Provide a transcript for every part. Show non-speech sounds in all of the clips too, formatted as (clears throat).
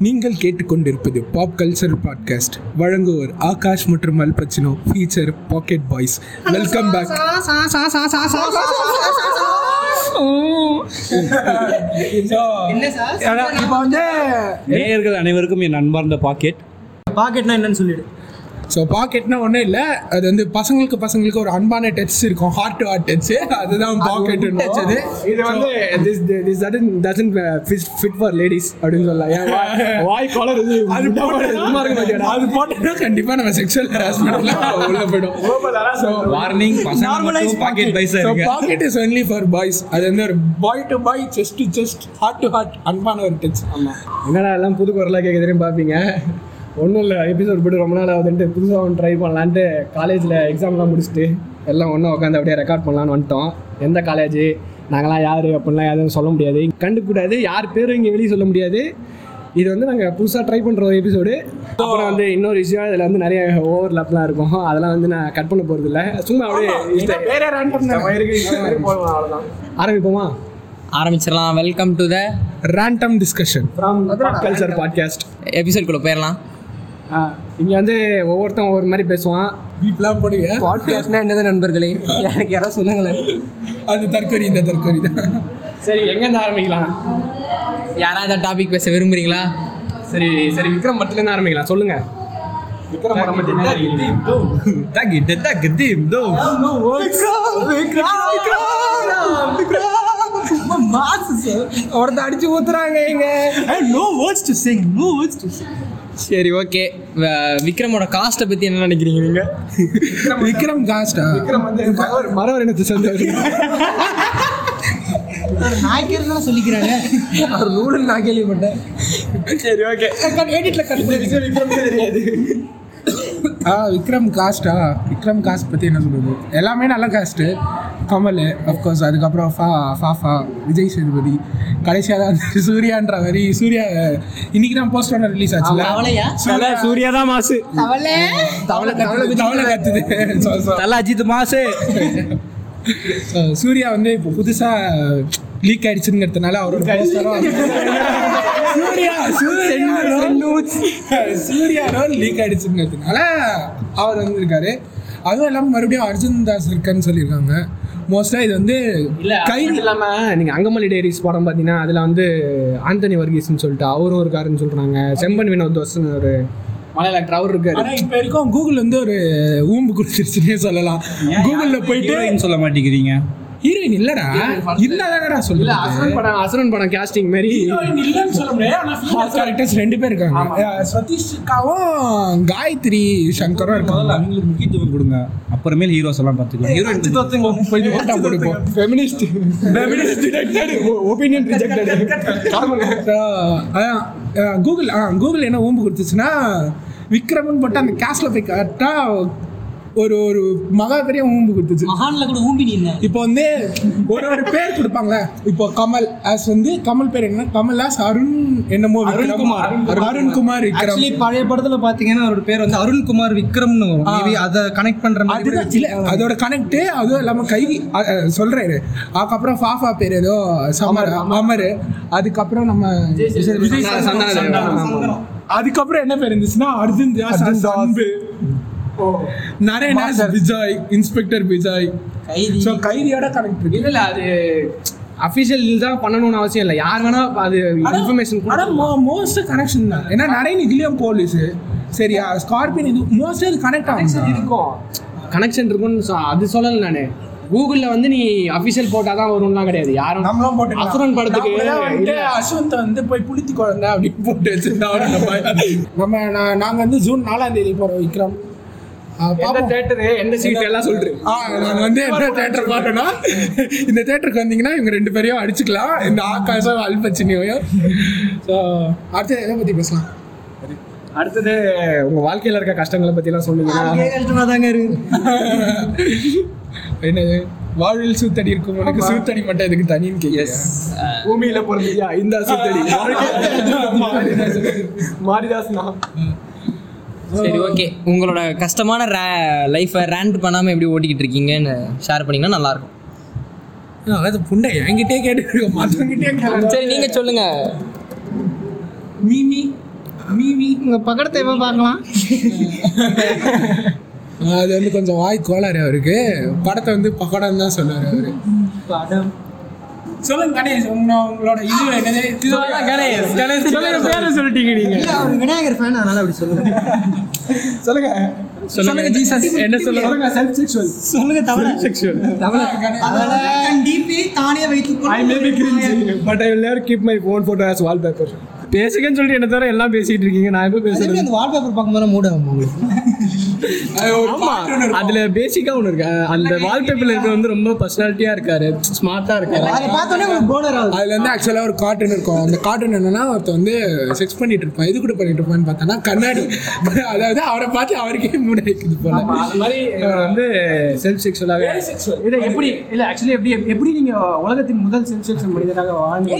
நீங்கள் கேட்டுக்கொண்டிருப்பது pop culture podcast வழங்குவோர் ஆகாஷ் மற்றும் Al Pacino feature pocket boys welcome back இப்போ வந்து நேயர்கள் அனைவருக்கும் என் அன்பார்ந்த பாக்கெட் பாக்கெட்னா என்னன்னு சொல்லிடு. ஸோ பாக்கெட்னா ஒன்றும் இல்லை. அது வந்து பசங்களுக்கு பசங்களுக்கு ஒரு அன்பான டச் இருக்கும். ஹார்ட் டு ஹார்ட் டச் அதுதான் பாக்கெட் டச் அது இது வந்து this this doesn't doesn't fit for ladies அப்படின்னு சொல்லலாம். ஏன்? (laughs) வாய்- காலர் இது அது போட்டு அது போட்டோம்னா கண்டிப்பாக நம்ம செக்ஷுவல் ஹராஸ்மெண்ட்லாம் (laughs) உள்ள போயிடும். ஸோ வார்னிங் மட்டும் pocket paisa so pocket is only for boys அது வந்து ஒரு boy to boy chest to chest heart to heart அன்பான ஒரு டச் என்னடா எல்லாம் புது குரலாக கேட்குதுன்னு பார்ப்பீங்க ஒன்றும் இல்லை எபிசோட் போட்டு ரொம்ப நாள் ஆகுதுன்ட்டு புதுசாக ஒன்று ட்ரை பண்ணலான்ட்டு காலேஜில் எக்ஸாம்லாம் முடிச்சுட்டு எல்லாம் ஒன்றும் உட்காந்து அப்படியே ரெக்கார்ட் பண்ணலான்னு வந்துட்டோம். எந்த காலேஜ் நாங்களாம் யார்? அப்படின்லாம் எதுவும் சொல்ல முடியாது. கண்டுக்கூடாது. யார் பேரும் இங்கே வெளியே சொல்ல முடியாது. இது வந்து நாங்கள் புதுசாக ட்ரை பண்ணுற ஒரு எபிசோடு அப்புறம் வந்து இன்னொரு விஷயம் இதில் வந்து நிறைய ஓவர்லாப்லாம் இருக்கும். அதெல்லாம் வந்து நான் கட் பண்ண போகிறது இல்லை. சும்மா அப்படியே. ஆரம்பிப்போமா? ஆரம்பிச்சிடலாம். Welcome to the random discussion from culture podcast எபிசோட்குள்ளே போயிடலாம். இங்கே வந்து ஒவ்வொருத்தன் ஒவ்வொரு மாதிரி பேசுவான். வீட்லாம் போடுங்க. பாட்காஸ்ட்னா என்னது நண்பர்களே? எனக்கு யாராவது சொல்லுங்களேன் அது தற்கொலை இந்த தற்கொலை தான். சரி எங்கேருந்து ஆரம்பிக்கலாம்? யாராவது டாபிக் பேச விரும்புறீங்களா? சரி சரி விக்ரம் மட்டும்லேருந்து ஆரம்பிக்கலாம். சொல்லுங்க. விக்ரம் படம் பத்தி என்ன? தகிட்ட தகிதீம் தோ ஒருத்த அடிச்சு ஊத்துறாங்க இங்க. No words to sing no words to sing சரி ஓகே விக்ரமோட காஸ்ட்டை பற்றி என்ன நினைக்கிறீங்க நீங்கள் விக்ரம் காஸ்டா விக்ரம் வந்து மரவர் இனத்தை சேர்ந்தவர் நாய்க்கிறதுலாம் சொல்லிக்கிறாங்க. அவர் நூடுன்னு நான் கேள்விப்பட்டேன். சரி ஓகே எடிட்ல கட்டு விக்ரம் தெரியாது. ஆ விக்ரம் காஸ்டா விக்ரம் காஸ்ட் பற்றி என்ன சொல்கிறது எல்லாமே நல்ல காஸ்ட்டு கமல் அஃப்கோர்ஸ் அதுக்கப்புறம் ஃபா ஃபாஃபா விஜய் சேதுபதி. கடைசியாக தான் சூர்யான்ற மாதிரி சூர்யா இன்னைக்கு தான் போஸ்ட் ஒன்று ரிலீஸ் ஆச்சுல. அவளையா? சூர்யா சூர்யா தான் மாசு. தவளை தவளை கத்துது தவளை தல அஜித் மாசு. சூர்யா வந்து இப்போ புதுசாக லீக் ஆயிடுச்சுங்கிறதுனால அவரோட சூர்யா சூர்யா லீக் ஆயிடுச்சுங்கிறதுனால அவர் வந்திருக்காரு. அதுவும் இல்லாமல் மறுபடியும் அர்ஜுன் தாஸ் இருக்கன்னு சொல்லியிருக்காங்க. மோஸ்ட்டாக இது வந்து கை இது இல்லாம நீங்க அங்கமல்லி டேரிஸ் படம் பாத்தீங்கன்னா அதுல வந்து ஆந்தனி வர்கீஸ்னு சொல்லிட்டு அவரும் இருக்காருன்னு சொல்றாங்க. செம்பன் வினோத் தோஸ்னு ஒரு மலையாள ஆக்டர் அவர் இருக்காரு இப்போ வரைக்கும் கூகுள் வந்து ஒரு ஊம்பு கொடுத்துருச்சுன்னே சொல்லலாம். கூகுளில் போயிட்டு ஹீரோயின் சொல்ல மாட்டேங்கிறீங்க? ஹீரோயின் இல்லடா. இல்லதானடா இல்ல சொல்லல அசுரன் படம் அசுரன் படம் கேஸ்டிங் மாதிரி. ஹீரோயின் இல்லைன்னு சொல்ல முடியாது ரெண்டு பேர் இருக்காங்க. சதீஷ்காவும் காயத்ரி சங்கரும் இருக்காங்க. அவங்களுக்கு முக்கியத்துவம் கொடுங்க. அப்புறமேல் ஹீரோஸ் எல்லாம் பார்த்துக்கலாம். ஹீரோயின் போய் ஓட்டா போட்டுப்போம் feminist feminist rejected opinion rejected Google ஆ கூகுள் என்ன ஊம்பு கொடுத்துச்சுன்னா விக்ரமன் போட்டு அந்த கேஸ்ல போய் கரெக்டாக ஒரு ஒரு மகா பெரிய ஊம்பு கொடுத்துச்சு. மகான்ல கூட ஊம்பி இப்போ வந்து ஒரு ஒரு பேர் கொடுப்பாங்களே. இப்போ கமல் ஆஸ் வந்து கமல் பேர் என்ன கமல் ஆஸ் அருண் என்னமோ அருண்குமார். அருண்குமார். விக்ரம். ஆக்சுவலி பழைய படத்துல பாத்தீங்கன்னா அவரோட பேர் வந்து அருண்குமார் விக்ரம்னு வரும். அதை கனெக்ட் பண்ற மாதிரி அதோட கனெக்ட் அதுவும் இல்லாம கை சொல்றாரு அதுக்கப்புறம் ஃபாஃபா பேர் ஏதோ சமர் அமர் அதுக்கப்புறம் நம்ம விஜய். அதுக்கப்புறம் என்ன பேர் இருந்துச்சுன்னா அர்ஜுன் தாஸ் அன்பு. நரேனாஸ் விஜய் இன்ஸ்பெக்டர் விஜய். ஸோ கைதியோட கனெக்ட் இருக்கு. இல்ல அது அஃபிஷியல் தான் பண்ணணும்னு அவசியம் இல்லை. யார் வேணா அது இன்ஃபர்மேஷன் ஆனா மோஸ்ட் கனெக்ஷன் தான். ஏன்னா நரேன் இதுலயும் போலீஸ் சரியா? ஸ்கார்பியன் இது மோஸ்ட் இது கனெக்ட் ஆகும். இருக்கும். கனெக்ஷன் இருக்கும்னு சொ- அது சொல்லல நானு. கூகுள்ல வந்து நீ அஃபிஷியல் போட்டாதான் வரும்லாம் கிடையாது. யாரும் நம்மளும் போட்டு அசுரன் படத்துக்கு அஸ்வந்த் வந்து போய் புளித்தி குழந்தை அப்படின்னு போட்டு வச்சிருந்தா நம்ம நான் நாங்க வந்து ஜூன் நாலாம் தேதி போறோம் விக்ரம். இந்த தேட்டருக்கு வந்தீங்கன்னா இவங்க ரெண்டு பேரையும் அடிச்சுக்கலாம். இந்த ஆகாசம் அல்பச்சினியும் ஸோ அடுத்து எதை பத்தி பேசலாம்? அடுத்தது உங்க வாழ்க்கையில இருக்க கஷ்டங்களை பத்தி எல்லாம் சொன்னீங்கன்னா. கஷ்டமா தாங்க இருக்கு. (laughs) என்னது? வாழ்வில் சூத்தடி இருக்கும். உனக்கு சூத்தடி மட்டும் எதுக்கு தனின்னு கேட்க பூமியில பிறந்தியா இந்த சுத்தடி. (laughs) மாரிதாஸ் சரி ஓகே உங்களோட கஷ்டமான லைஃப்பை ரேண்ட் பண்ணாமல் எப்படி ஓட்டிக்கிட்டு இருக்கீங்கன்னு ஷேர் பண்ணிங்கன்னா நல்லாயிருக்கும். அது புண்டை என்கிட்டே கேட்டு சரி நீங்கள் சொல்லுங்கள் மீமி. உங்க பக்கத்தை எப்போ பார்க்கலாம்? அது வந்து கொஞ்சம் வாய் கோளாறு அவருக்கு. படத்தை வந்து பக்கடம் தான் சொன்னார் அவரு. சொல்லுங்க கணேஷ் உங்க- உங்களோட இது என்னது? கணேஷ் கணேஷ் சொல்லுங்க பேரை சொல்லிட்டீங்க நீங்க. அவர் விநாயகர் ஃபேன் அதனால அப்படி சொல்லுங்க. சொல்லுங்க. சொல்லுங்க ஜீசஸ் என்ன சொல்லுங்க? செல்ஃப் செக்ஷுவல் சொல்லுங்க தவிர செக்ஷுவல் டிபி தானே வைத்துக் I maybe cringe but I will never keep my phone photo as wallpaper பேசுங்கன்னு சொல்லிட்டு என்ன தவிர எல்லாம் பேசிட்டு இருக்கீங்க. நான் எப்போ பேசுறது? அந்த வால்பேப்பர் பார்க்கும்போது மூட உங்களுக்கு. ஆமா. அதுல பேசிக்கா ஒன்று இருக்கு. அந்த வால்பேப்பர்ல இருக்க வந்து ரொம்ப பர்சனாலிட்டியா இருக்காரு. ஸ்மார்ட்டா இருக்காரு. அதை பார்த்தோன்னே உங்களுக்கு போனர் ஆகுது. அதுல வந்து ஆக்சுவலா ஒரு கார்ட்டூன் இருக்கும். அந்த கார்ட்டூன் என்னன்னா ஒருத்தன் வந்து செக்ஸ் பண்ணிட்டு இருப்பான். எது கூட பண்ணிட்டு இருப்பான்னு பார்த்தோன்னா கண்ணாடி. அதாவது அவரை பார்த்து அவருக்கே மூட வைக்குது போல. அது மாதிரி வந்து செல்ஃப் செக்ஷுவலாகவே இதை எப்படி இல்ல ஆக்சுவலி எப்படி எப்படி நீங்க உலகத்தின் முதல் செல்ஃப் செக்ஷன் மனிதராக வாழ்ந்து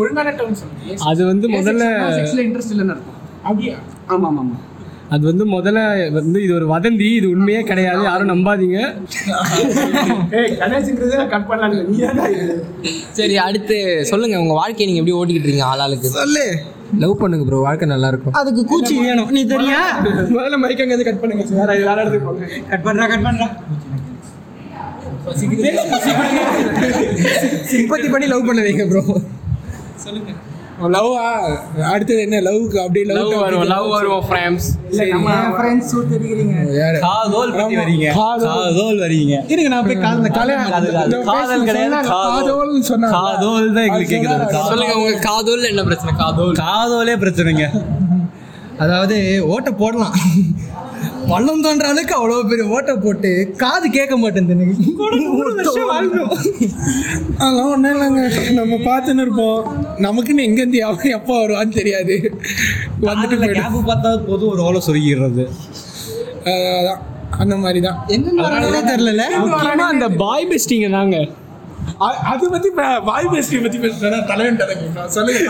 ஒழுங்கான டேர்ம் சொல்லுங்க அது வந்து முதல்ல செக்ஸ்ல இன்ட்ரெஸ்ட் இல்லைன்னு அர்த்தம். அப்படியா? ஆமா ஆமா ஆமா அது வந்து முதல்ல வந்து இது ஒரு வதந்தி இது உண்மையே கிடையாது. யாரும் நம்பாதீங்க. (laughs) கணேஷ்ங்கிறத கட் பண்ணலாம் சரி அடுத்து சொல்லுங்க. உங்க வாழ்க்கையை நீங்க எப்படி ஓட்டிக்கிட்டு இருக்கீங்க ஆளாளுக்கு? சொல்லு. லவ் பண்ணுங்க ப்ரோ வாழ்க்கை நல்லா இருக்கும். அதுக்கு கூச்சி வேணும். நீ தெரியா? முதல்ல மைக் அங்க கட் பண்ணுங்க. வேற வேற இடத்துக்கு போங்க. கட் பண்றா கட் பண்றா. சிம்பத்தி பண்ணி லவ் பண்ண வைங்க ப்ரோ லவ்வா அடுத்தது என்ன? லவ்க்கு அப்படியே லவ் வரும் லவ் வரும் ஃப்ரேம்ஸ் நம்ம ஃப்ரெண்ட்ஸ் தெரிகிறீங்க யாரு காதோல் பத்தி வரீங்க. காதோல். காதோல் வரீங்க. இருங்க நான் போய் காதல அது காதல் கிடையாது காதோல். காதோல்னு சொன்னாங்க. காதோல் தான் எங்களுக்கு கேக்குது. காதோல். சொல்லுங்க உங்க காதோல் என்ன பிரச்சனை? காதோல். காதோலே பிரச்சனைங்க. அதாவது ஓட்டை போடலாம். பள்ளம் தோன்ற அளவுக்கு அவ்வளோ பெரிய ஓட்டை போட்டு காது கேட்க மாட்டேங்குது எனக்கு அதெல்லாம் ஒன்றும் இல்லைங்க. நம்ம பார்த்துன்னு இருப்போம். நமக்குன்னு எங்கேருந்து அவன் எப்போ வருவான்னு தெரியாது. வந்துட்டு வந்துட்டு போயிடும். கேப் பார்த்தா போதும் ஒரு ஓலை சொருகிடுறது. அதான். அந்த மாதிரி தான் என்ன தெரியல அந்த பாய் பெஸ்டிங்க தாங்க. அது பத்தி வாய் பேஸ்டி பத்தி பேசுறா தலைவன் சொல்லுங்க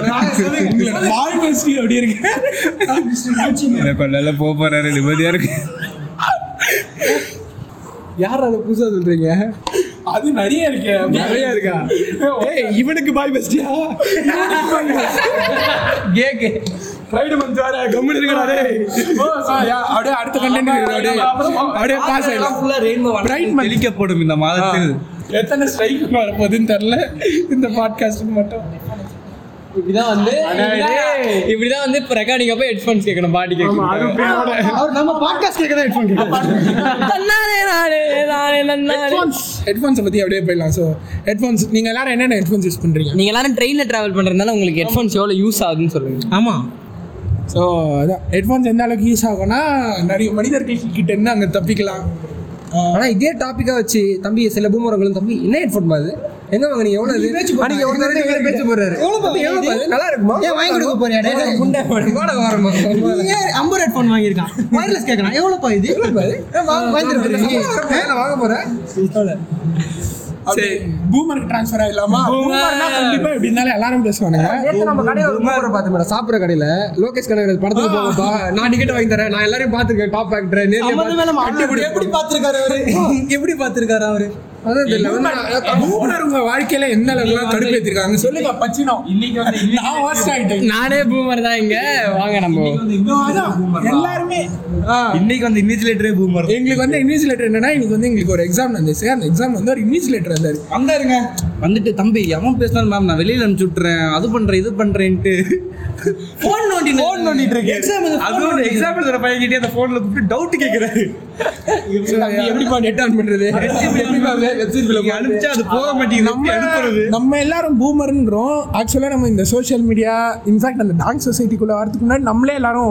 வாய் பேஸ்டி அப்படி இருக்கு? கொள்ளையில போக போறாரு? நிம்மதியா இருக்கு. யார் அதை புதுசா சொல்றீங்க? அது நிறைய இருக்கு. நிறைய இருக்கா? ஏய் இவனுக்கு பாய் பெஸ்டியா கேக்கு. ஃப்ரைடே மந்த் வர கம்முனு இருக்கடா அப்படியே அடுத்த கண்டென்ட் அப்படியே பாஸ் ஆயிடலாம். Bright month. தெளிக்கப்படும் இந்த மாதத்தில். எத்தனை ஸ்ட்ரைக் வரப்போகுதுன்னு தெரில இந்த பாட்காஸ்ட்டுக்கு மட்டும். இப்படிதான் வந்து இப்படிதான் வந்து இப்போ ரெக்கார்டிங் அப்போ ஹெட்ஃபோன்ஸ் கேட்கணும் பாடி கேட்கணும். நம்ம பாட்காஸ்ட் கேட்க தான் ஹெட்ஃபோன் கேட்கணும் ஹெட்ஃபோன்ஸ் ஹெட்ஃபோன்ஸை பற்றி அப்படியே போயிடலாம். ஸோ ஹெட்ஃபோன்ஸ் நீங்கள் எல்லாரும் என்னென்ன ஹெட்ஃபோன்ஸ் யூஸ் பண்ணுறீங்க நீங்க எல்லாரும் ட்ரெயின்ல டிராவல் பண்றதுனால உங்களுக்கு ஹெட்ஃபோன்ஸ் எவ்வளவு யூஸ் ஆகுதுன்னு சொல்லுங்க. ஆமாம் ஸோ அதான். ஹெட்ஃபோன்ஸ் எந்த அளவுக்கு யூஸ் ஆகும்னா நிறைய மனிதர்கள் கிட்ட இருந்து அங்கே தப்பிக்கலாம். ஆனா இதே டாபிக்கா வச்சு தம்பி சில பூமரங்களும் தம்பி என்ன ஹெட்ஃபோன் பாது எங்க வாங்க நீங்க எவ்வளவு? அன்னைக்கு ஒரு தடவை இவரு பேச்சு எவ்வளவு பாது? நல்லா இருக்குமா? ஏன் வாங்கி கொடுக்க போறியா? குண்டை வரமா ஏன் ஐம்பது ஹெட்ஃபோன் வாங்கியிருக்கான். வயர்லெஸ் கேட்கலாம் எவ்வளோப்பா இது? வாங்க போறேன். சரி. பூமருக்கு ட்ரான்ஸ்ஃபர் ஆகிடலாமா பூமர்னா கண்டிப்பாக எப்படி இருந்தாலும் எல்லாரும் பேசுவானுங்க. நேத்து நம்ம கடையில ஒரு பூமரை பார்த்தேன் மேடம் சாப்பிடுற கடையில லோகேஷ் கனகராஜ் படத்துக்கு போகப்பா நான் டிக்கெட் வாங்கி தரேன். நான் எல்லாரையும் பார்த்துருக்கேன். டாப் ஆக்டர் எப்படி பார்த்திருக்காரு அவரு? (laughs) எப்படி பார்த்திருக்காரு அவரு? வாழ்க்கையில அளவுக்குலாம் கடுப்பேற்றிருக்காங்க சொல்லுங்க பச்சினோம் இன்னைக்கு வந்து நான் worst ஆயிட்டேன் நானே பூமர் தான் இங்க. வாங்க நம்ம. எல்லாருமே இன்னைக்கு வந்து இன்விஜிலேட்டரே பூமர் எங்களுக்கு வந்து இன்விஜிலேட்டர் என்னன்னா இன்னைக்கு வந்து எங்களுக்கு ஒரு எக்ஸாம் வந்துச்சு அந்த எக்ஸாம் வந்து ஒரு இன்விஜிலேட்டர் வந்தாரு வந்தாருங்க. வந்துட்டு தம்பி எவன் பேசினாலும் மேம் நான் வெளியில அனுப்பிச்சு விட்டுறேன். அது பண்றேன் இது பண்றேன்ட்டு. ஃபோன் நோண்டி ஃபோன் நோண்டிட்டு இருக்கு எக்ஸாம் அதுவும் எக்ஸாம்பிள் தர பையன்கிட்டே அந்த போன்ல கூப்பிட்டு டவுட் கேக்குறாரு. எப்படிப்பா நெட் ஆன் பண்றது? எப்படிப்பா வெப்சைட்ல நீங்க அனுப்பிச்சா அது போக மாட்டேங்குது. நம்ம எல்லாரும் பூமர்ன்றோம் ஆக்சுவலா நம்ம இந்த சோஷியல் மீடியா இன்ஃபேக்ட் அந்த டான்ஸ் சொசைட்டிக்குள்ள வரதுக்கு முன்னாடி நம்மளே எல்லாரும்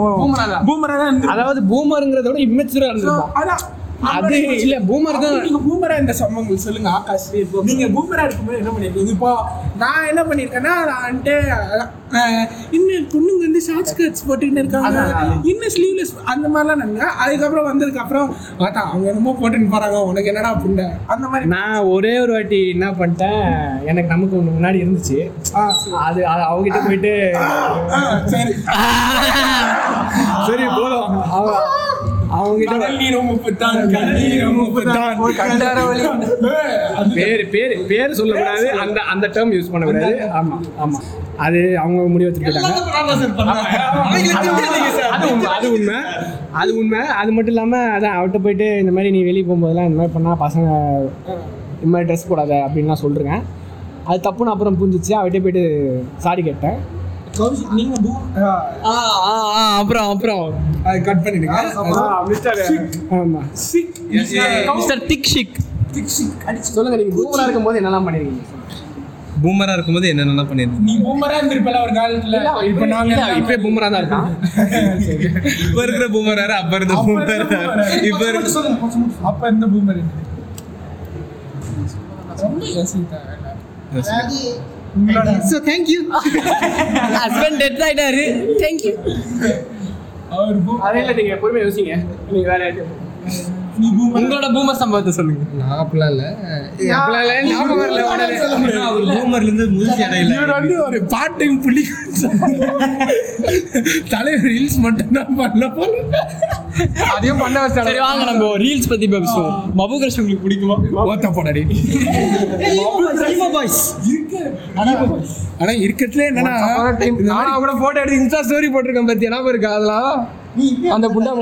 பூமரா தான். அதாவது பூமருங்கிறத விட இம்மெச்சூரா இருந்திருப்பான் அதான் அது இல்ல பூமர் தான். நீங்க பூமரா இந்த சம்பவங்கள் சொல்லுங்க ஆகாஷ். நீங்க பூமரா இருக்கும்போது என்ன பண்ணிருக்கீங்க? இப்போ நான் என்ன பண்ணிருக்கேன்னா நான் வந்துட்டு இன்னும் பொண்ணுங்க வந்து ஷார்ட் ஸ்கர்ட்ஸ் போட்டுக்கிட்டு இருக்காங்க. இன்னும் ஸ்லீவ்லெஸ் அந்த மாதிரிலாம் நாங்க அதுக்கப்புறம் வந்ததுக்கு அப்புறம் பார்த்தா அவங்க என்னமோ போட்டுன்னு போறாங்க. உனக்கு என்னடா புண்டை? அந்த மாதிரி. நான் ஒரே ஒரு வாட்டி என்ன பண்ணிட்டேன் எனக்கு நமக்கு ஒன்று முன்னாடி இருந்துச்சு. அது அது அவங்ககிட்ட போயிட்டு சரி. போதும். அவங்க நீரும் உப்புத்தான் கடல் நீரும் உப்புத்தான் பேர் பேர் பேர் சொல்லக்கூடாது. அந்த அந்த டேர்ம் யூஸ் பண்ணக்கூடாது. ஆமா ஆமா. அது அவங்க முடிவு எடுத்துட்டு போயிட்டாங்க. அது உண்மை அது உண்மை அது உண்மை. அது மட்டும் இல்லாமல் அதான் அவர்கிட்ட போயிட்டு இந்த மாதிரி நீ வெளியே போகும்போதெல்லாம் இந்த மாதிரி பண்ணால் பசங்க இந்த மாதிரி ட்ரெஸ் போடாத அப்படின்லாம் சொல்லிருக்கேன். அது தப்புன்னு அப்புறம் புரிஞ்சிச்சு. அவர்கிட்ட போயிட்டு சாரி கேட்டேன். நீங்க பூ ஆ. ஆ ஆ அப்புறம் அப்புறம். அது கட் பண்ணிடுங்க. மிஸ்டர் திக் ஷிக் சொல்லுங்க நீங்கள் பூமராக இருக்கும்போது என்னெல்லாம் பண்ணிருக்கீங்க? பூமரா இருக்கும்போது என்னென்ன பண்ணிருந்தேன் நீ பூமரா இருந்திருப்பல ஒரு காலத்துல. இப்ப நாங்க இப்போ பூமரா தான் இருக்கான் இப்ப இருக்கிற பூமராரு அப்ப இருந்த பூமராரு இப்ப இருக்க அப்ப இருந்த பூமர் ரொம்ப யோசித்தேன் உங்களோட so thank you husband death ஆயிட்டாரு. தேங்க்யூ அவர் இல்லை நீங்கள் பொறுமையாக யோசிங்க. நீங்கள் பூமர் உங்களோட பூமர் சம்பவத்தை சொல்லுங்க. நான் அப்படிலாம் இல்லை. அப்படிலாம் இல்லை, ஞாபகம் வரல உடனே. அவர் பூமர்ல இருந்து முழுசி அடையில. இவர் வந்து ஒரு பார்ட் டைம் புள்ளி தலைவர் ரீல்ஸ் மட்டும் தான் பண்ண போல அதையும் பண்ண வச்சாங்க சரி வாங்க நம்ம ரீல்ஸ் பத்தி பேசுவோம். மபு கிருஷ்ணன் உங்களுக்கு பிடிக்குமா? ஓத்த போடாடி. இருக்கு. ஆனா இருக்கட்டுல என்னன்னா கூட போட்டோ எடுத்து இன்ஸ்டா ஸ்டோரி போட்டிருக்கேன் பத்தி. என்ன இருக்கா அதெல்லாம் அந்த புண்டா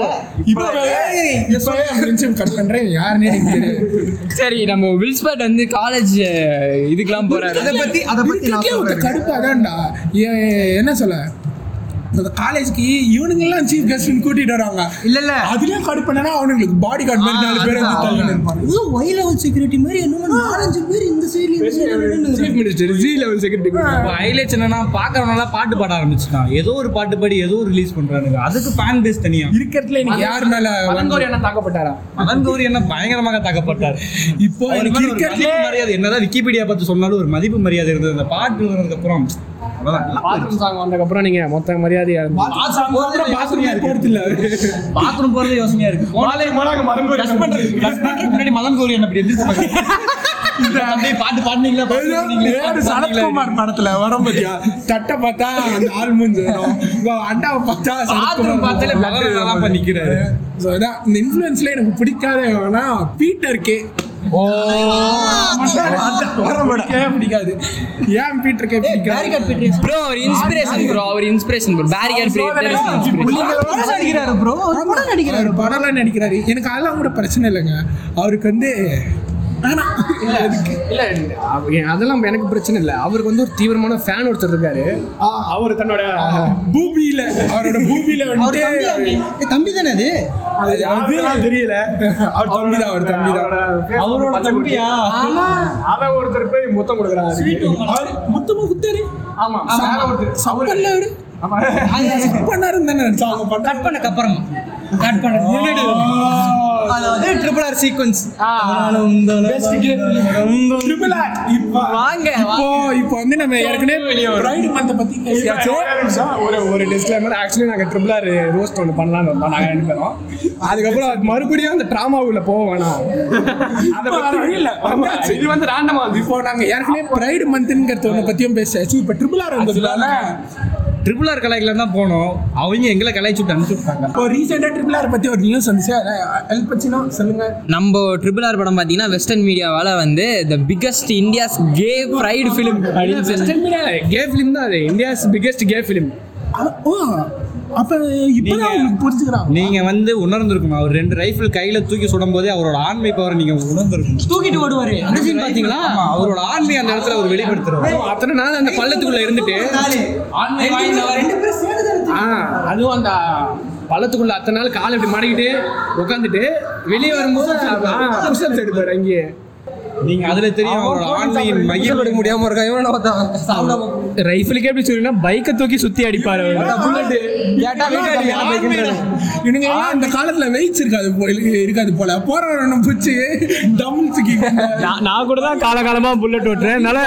சரி நம்ம வில்ஸ்பர்ட் வந்து காலேஜ் இதுக்கெல்லாம் போறாரு. அதை பத்தி அதை பத்தி நான் இருக்கே ஒரு சொல்றேன் கடுப்பு அதான்டா ஏ- என்ன சொல்ல? அந்த காலேஜ்க்கு இவனுங்கெல்லாம் சீஃப் கெஸ்ட் கூட்டிட்டு வராங்க. இல்ல இல்ல. அதுலயும் கடுப்பு என்னன்னா அவனுங்களுக்கு பாடி கார்டு மாதிரி நாலு பேர் வந்து தள்ளின்னு இருப்பாங்க. இது ஒய் லெவல் செக்யூரிட்டி மாதிரி என்னமோ நாலஞ்சு பேர் இந்த சைடுல chief minister ji level secretary highlights என்னன்னா பாக்குறவங்க பாட்டு பாட ஆரம்பிச்சுட்டான். ஏதோ ஒரு பாட்டு பாடி ஏதோ ரிலீஸ் பண்றானுங்க. அதுக்கு ஃபேன் பேஸ் தனியா. இருக்கிறதுல இன்னைக்கு யார் மேல மதங்கோரி என்ன தாக்கப்பட்டாரா? மதன் கௌரி என்ன பயங்கரமாக தாக்கப்பட்டார். இப்போ எனக்கு ஒரு மதிப்பு மரியாதை என்னதான் விக்கிபீடியா பார்த்து சொன்னாலும் ஒரு மதிப்பு மரியாதை இருந்தது. அந்த பாட்டு வந்ததுக்கு அப்புறம் பாத்ரூம் சாங் வந்ததுக்கப்புறம் நீங்க மொத்த மரியாதையா பாத்ரூம் போறது யோசனையா இருக்கு. முன்னாடி மதன் கௌரி என்ன பாட்டு பாடுனீங்களா? படத்துல வரும் பாத்தியா? தட்டை பார்த்தா அந்த ஆள் மூஞ்சி வரும் இப்போ அண்டாவை பார்த்தா பாத்ரூம் பார்த்தாலே மதன் நல்லா பண்ணி நிக்கிறாரு. ஸோ அதான் இந்த இன்ஃப்ளூயன்ஸ்ல எனக்கு பிடிக்காத பீட்டர் கே பிடிக்கவே பிடிக்காது ஏன் பீட்டர் கே பிடிக்காது ப்ரோ அவர் இன்ஸ்பிரேஷன் ப்ரோ அவர் இன்ஸ்பிரேஷன் ப்ரோ பேரிகர் படம் நடிக்கிறாரு ப்ரோ அவர் படம் நடிக்கிறாரு. படம்லாம் நடிக்கிறாரு. எனக்கு அதெல்லாம் கூட பிரச்சனை இல்லைங்க. அவருக்கு வந்து அதெல்லாம் எனக்கு பிரச்சனை இல்ல. அவருக்கு வந்து ஒரு தீவிரமான ஃபேன் ஒருத்தர் இருக்காரு. அவர் தன்னோட பூமியில அவரோட ஏய், தம்பி தானே அது? அது தெரியல. அவர் தம்பி தான் அவர் தம்பி தான். அவரோட தம்பியா? அத ஒருத்தர் போய் முத்தம் கொடுக்குறாரு. அவர் முத்தமா குத்தாரு ஆமா சப்பல்ல அவரு. சப்பன்னாருன்னு தானே நினைச்சா அவங்க கட் பண்ணக்கு அப்புறமா கட் பண்ண அதாவது triple R sequence triple R இப்போ வாங்க இப்போ இப்போ வந்து நம்ம ஏற்கனவே பிரைட் மந்த் பத்தி பேசியாச்சு. ஒரு ஒரு டிஸ்க்ளைமர் ஆக்சுவலி நாங்க ட்ரிபிள் ஆர் ரோஸ்ட் ஒன்று பண்ணலாம்னு வந்தோம். நாங்க ரெண்டு பேரும். அதுக்கப்புறம் அது மறுபடியும் அந்த ட்ராமா உள்ள போக வேணாம். (laughs) இது வந்து ரேண்டமா இப்போ நாங்க ஏற்கனவே பிரைட் மந்த்ங்கிறது ஒன்று பத்தியும் பேசியாச்சு. இப்போ ட்ரிபிள் ஆர் வந்ததுனால ட்ரிபிள் ஆர் கலாய்க்கல தான் போனோம். அவங்க எங்களை கலாய்ச்சி விட்டு அனுப்பிச்சு விட்டாங்க. இப்போ ரீசெண்டாக ட்ரிபிள் ஆர் பத்தி ஒரு நியூஸ் வந்துச்சு. ஹெல்ப் வச்சுனா சொல்லுங்க. நம்ம ட்ரிபிள் ஆர் படம் பார்த்தீங்கன்னா வெஸ்டர்ன் மீடியாவால் வந்து the biggest India's gay pride film அப்படின்னு சொல்லி கே ஃபிலிம் தான் அது. இந்தியாஸ் பிக்கெஸ்ட் கே ஃபிலிம் ஓ அப்ப இப்பதான் உங்களுக்கு புரிஞ்சுக்கிறான் நீங்க வந்து உணர்ந்திருக்கணும் அவர் ரெண்டு ரைஃபிள் கையில தூக்கி சுடும் போதே அவரோட ஆண்மை பவரை நீங்க உணர்ந்திருக்கணும் தூக்கிட்டு ஓடுவாரு. அந்த சீன் ஆமா, அவரோட ஆண்மை அந்த இடத்துல அவர் வெளிப்படுத்துறாரு. அத்தனை நாள் அந்த பள்ளத்துக்குள்ள இருந்துட்டு ஆ அதுவும் அந்த பள்ளத்துக்குள்ள அத்தனை நாள் காலை இப்படி மடக்கிட்டு உட்காந்துட்டு வெளியே வரும்போது எடுப்பாரு அங்கேயே நீங்க அதுல தெரியும் அவரோட ஆண்மையின் மையம். எடுக்க முடியாம இருக்கா? இவன் பார்த்தா. எப்படி சொல்லுன்னா பைக்கை தூக்கி சுத்தி அடிப்பாரு புல்லட் இவனுங்க எல்லாம் இந்த காலத்துல வெயிட்ஸ் இருக்காது போல. இருக்காது போல போறவன பிடிச்சி டபுள் சிக்கி நான் நான் கூட தான் காலகாலமா புல்லட் ஓட்டுறேன். அதனால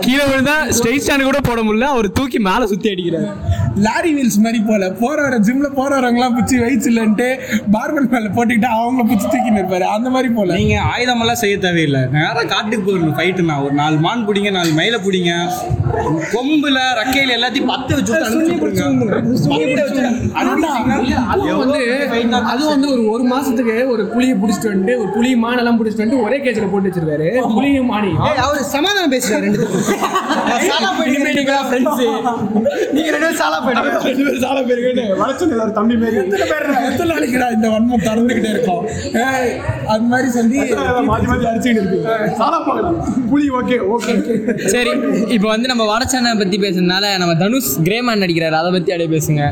கீழே விழுந்தா ஸ்ட்ரெயிட் ஸ்டாண்ட் கூட போட முடியல. அவர் தூக்கி மேல சுத்தி அடிக்கிறாரு. லாரி வீல்ஸ் மாதிரி போல. போறவர ஜிம்ல போறவரங்களாம் பிடிச்சி வெயிட்ஸ் இல்லைன்ட்டு பார்பல் மேல போட்டுக்கிட்டு அவங்கள பிடிச்சி தூக்கின்னு இருப்பாரு. அந்த மாதிரி போல. நீங்க ஆயுதமெல்லாம் செய்ய தேவையில்லை. நேரம் காட்டுக்கு போயிடணும். ஃபைட்டுனா ஒரு நாலு மான் பிடிங்க நாலு மயில பிடிங்க. கொம்புல ரக்கையில எல்லாத்தையும் பத்து வச்சு. அதுவும் வந்து அதுவும் வந்து ஒரு ஒரு மாசத்துக்கு ஒரு புளியை பிடிச்சிட்டு வந்துட்டு ஒரு புளி மானெல்லாம் பிடிச்சிட்டு வந்துட்டு ஒரே கேஜில் போட்டு வச்சிருக்காரு. புளியும் மானியும். அவர் சமாதானம் பேசுறாரு ரெண்டு (laughs) நீங்க ரெண்டு பேரும் சாலா போயிடுங்க (laughs) ரெண்டு பேரும் சாலா போயிருக்கேன்னு வளர்ச்சி எல்லாரும் தம்பி மாரி. எத்தனை பேர் எத்தனை நாளைக்குடா இந்த வன்மம் திறந்துகிட்டே இருக்கும்? அது மாதிரி சொல்லி மாத்தி அடிச்சுட்டு இருக்கு. புளி ஓகே ஓகே சரி இப்போ வந்து நம்ம வடச்சென்னை பத்தி பேசுறதுனால நம்ம தனுஷ் கிரேமேன் நடிக்கிறாரு. அதை பத்தி அப்படியே பேசுங்க.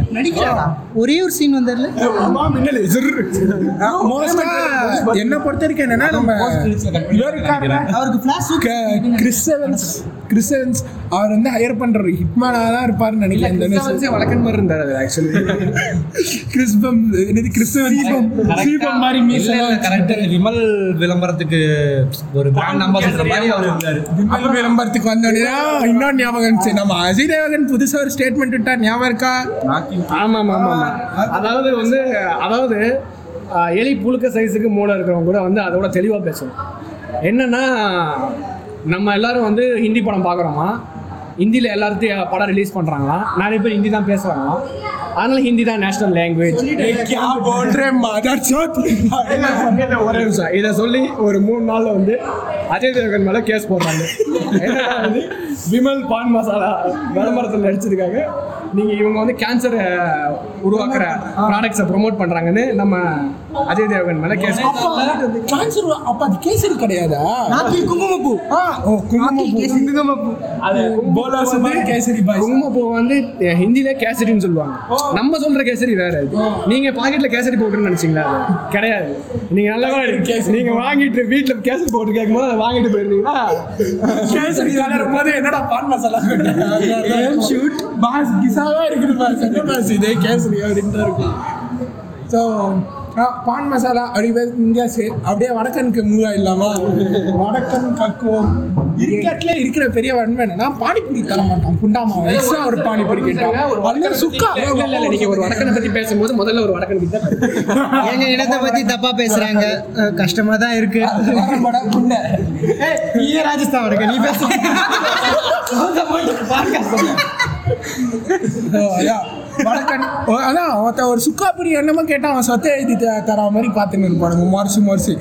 ஒரே ஒரு சீன் வந்தார்ல? என்ன பொறுத்த வரைக்கும் என்னன்னா நம்ம அவருக்கு ஃபிளாஷ் க- கிறிஸ் எவன்ஸ் கிறிஸ் எவன்ஸ் அவர் வந்து ஹையர் பண்ற ஹிட்மேனா தான் இருப்பாருன்னு நினைக்கிறேன். இந்த. வழக்கன் மாதிரி இருந்தாரு ஆக்சுவலி கிறிஸ்பம் என்னது கிறிஸ்தவன் தீபம் தீபம் மாதிரி இல்ல, correct. விமல் விளம்பரத்துக்கு ஒரு பிராண்ட் அம்பாசிடர் மாதிரி அவர் இருந்தாரு. விமல் விளம்பரத்துக்கு வந்தோடனே இன்னொரு ஞாபகம் இருந்துச்சு நம்ம அஜய் தேவகன் புதுசா ஒரு ஸ்டேட்மெண்ட் விட்டா ஞாபகம் இருக்கா? ஆமா ஆமா ஆமா ஆமா அதாவது வந்து அதாவது எலி புழுக்க சைஸுக்கு மூளை இருக்கிறவங்க கூட வந்து அதோட தெளிவா பேசணும். என்னன்னா நம்ம எல்லாரும் வந்து ஹிந்தி படம் பார்க்குறோமா? ஹிந்தியில் எல்லாத்தையும் படம் ரிலீஸ் பண்ணுறாங்களாம் நிறைய பேர் ஹிந்தி தான் பேசுகிறாங்களாம் அதனால ஹிந்தி தான் நேஷனல் லாங்குவேஜ் ஒரே நிமிஷம் இதை சொல்லி ஒரு மூணு நாளில் வந்து அஜய் தேவகன் மேலே கேஸ் போடுறாங்க வந்து விமல் பான் மசாலா விளம்பரத்தில் நடிச்சதுக்காக நீங்கள் இவங்க வந்து கேன்சரை உருவாக்குற ப்ராடக்ட்ஸை ப்ரொமோட் பண்ணுறாங்கன்னு நம்ம அஜய் தேவகன் மேலே கேஸ் கேன்சர் அப்போ அது கேசரி கிடையாதா குங்குமப்பூ குங்குமப்பூ அது போலாஸ் வந்து கேசரி குங்குமப்பூ வந்து ஹிந்தியில் கேசரின்னு சொல்லுவாங்க நம்ம சொல்ற கேசரி வேற. நீங்க பாக்கெட்ல கேசரி போட்டுன்னு நினைச்சீங்களா? கிடையாது. நீங்க நல்லா நீங்க வாங்கிட்டு வீட்டுல கேசரி போட்டு கேட்கும்போது அதை வாங்கிட்டு போயிருந்தீங்கன்னா கேசரி கலர் போது என்னடா பான் மசாலா? ஷூட் பாஸ் கிசாவா இருக்குது பாஸ். என்ன பாஸ் இதே? கேசரி அப்படின்ட்டு இருக்கும். ஸோ பான் மசாலா அப்படி பேர் இந்தியா சே அப்படியே வடக்கனுக்கு மூவ் ஆயிடலாமா வடக்கன் கக்குவோம் இருக்கிறதுல இருக்கிற பெரிய வன்மை என்னன்னா பானிபூரி தர மாட்டான் குண்டாமா. எக்ஸ்ட்ரா ஒரு பானிபூரி கேட்டாங்க அல்ல சுக்கா. இல்ல இல்ல, நீங்க ஒரு வடக்கனை பத்தி பேசும்போது முதல்ல ஒரு வடக்கன் தான் எங்க இனத்தை பத்தி தப்பா பேசுறாங்க. கஷ்டமா தான் இருக்கு. நீயே ராஜஸ்தான் வடக்கு நீ பேச. அதான். ஒருத்தன் ஒரு சுக்கா பிரி என்னமோ கேட்டான் அவன் சொத்தை எழுதி தர மாதிரி பார்த்துன்னு இருப்பானுங்க மொரசு மொரசு.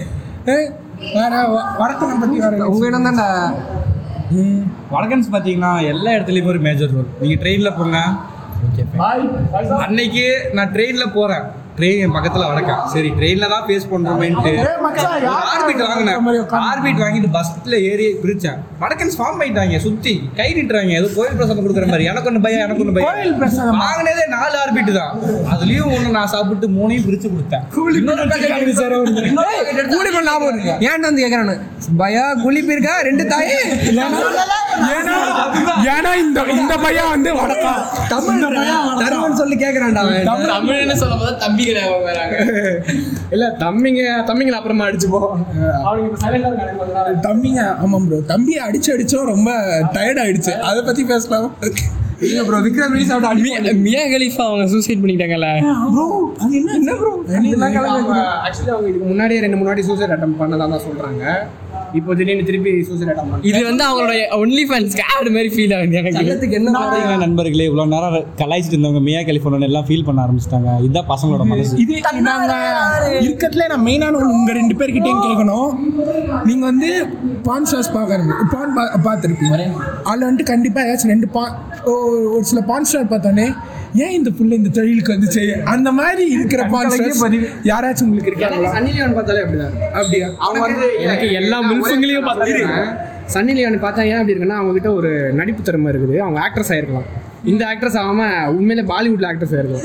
ஏய், வேற வடக்கனை பத்தி வேற உங்க இடம் தான்டா. வடகன்ஸ் பார்த்தீங்கன்னா எல்லா இடத்துலையும் ஒரு மேஜர் ரோல் நீங்கள் ட்ரெயினில் போங்க. அன்னைக்கு நான் ட்ரெயினில் போகிறேன் ட்ரெயின் என் பக்கத்தில் வடக்கேன் சரி ட்ரெயினில் தான் ஃபேஸ் பண்ணுறோமேன்ட்டு ஆர்பிட் வாங்கினேன் ஆர்பிட் வாங்கிட்டு பஸ்ஸில் ஏறி பிரித்தேன் வடக்கன்ஸ் ஃபார்ம் பண்ணிட்டாங்க சுற்றி கை நிட்டுறாங்க ஏதோ கோயில் பிரசாதம் கொடுக்குற மாதிரி. எனக்கு ஒன்று பையன் எனக்கு ஒன்று பிரசாதமா? வாங்கினதே நாலு ஆர்பிட் தான். அதுலேயும் ஒன்று நான் சாப்பிட்டு மூணையும் பிரித்து கொடுத்தேன். கூலி பண்ண ஞாபகம் இருக்கு. ஏன்டா வந்து கேக்குறானு? பயா குளிப்பு இருக்கா ரெண்டு தாயே? ஏன்னா ஏன்னா இந்த இந்த பையன் வந்து வடக்கா தமிழ் தருவன் சொல்லி கேக்குறான்டா அவன். தமிழ்னு சொல்லும் போது தம்பிகளை வராங்க. இல்ல தம்பிங்க தம்பிங்களை அப்புறமா அடிச்சுப்போம் அவனுக்கு இப்ப சைலண்டா இருக்காங்க தம்பிங்க ஆமாம் ப்ரோ தம்பியை அடிச்சு அடிச்சோம் ரொம்ப டயர்ட் ஆயிடுச்சு. அதை பத்தி பேசலாம். இல்ல ப்ரோ விக்ரம் வெளி சாப்பிட்டு அடி மியா கலீஃபா அவங்க சூசைட் பண்ணிக்கிட்டாங்கல்ல ப்ரோ அது என்ன என்ன ப்ரோ ஆக்சுவலி அவங்க இதுக்கு முன்னாடியே ரெண்டு முன்னாடி சூசைட் அட்டம் பண்ணதா தான் சொல்றாங்க. இப்போ திடீர்னு திருப்பி சூசைட் அட்டம் இது வந்து அவங்களோட ஒன்லி ஃபேன்ஸ் ஆட் மாதிரி ஃபீல் ஆகுது எனக்கு. என்ன பார்த்தீங்களா நண்பர்களே இவ்வளோ நேரம் கலாய்ச்சிட்டு இருந்தவங்க மியா கலிஃபோர்னியா எல்லாம் ஃபீல் பண்ண ஆரம்பிச்சிட்டாங்க. இதுதான் பசங்களோட மனசு. இது நாங்க இருக்கிறதுல நான் மெயினான ஒன்று உங்க ரெண்டு பேர்கிட்டயும் கேட்கணும் நீங்க வந்து பான் ஸ்டார்ஸ் பார்க்கறது பான் பார்த்துருப்பீங்க. அதில் வந்துட்டு கண்டிப்பாக ஏதாச்சும் ரெண்டு பான் ஒரு சில பான் ஸ்டார் பார்த்தோன்னே ஏன் இந்த புள்ள இந்த தொழிலுக்கு வந்துச்சு அந்த மாதிரி இருக்கிற யாராச்சும் உங்களுக்கு இருக்காங்களா சன்னி லியோன் பார்த்தாலே அப்படிதான். அப்படியா? அவங்க வந்து எனக்கு எல்லா முன்சுங்களையும் பார்த்தாங்க. சன்னி லியோன் பார்த்தா ஏன் அப்படி இருக்குன்னா அவங்க கிட்ட ஒரு நடிப்பு திறமை இருக்குது. அவங்க ஆக்ட்ரஸ் ஆயிருக்கலாம். இந்த ஆக்ட்ரஸ் ஆகாம உண்மையிலே பாலிவுட்ல ஆக்ட்ரஸ் ஆயிருக்கலாம்.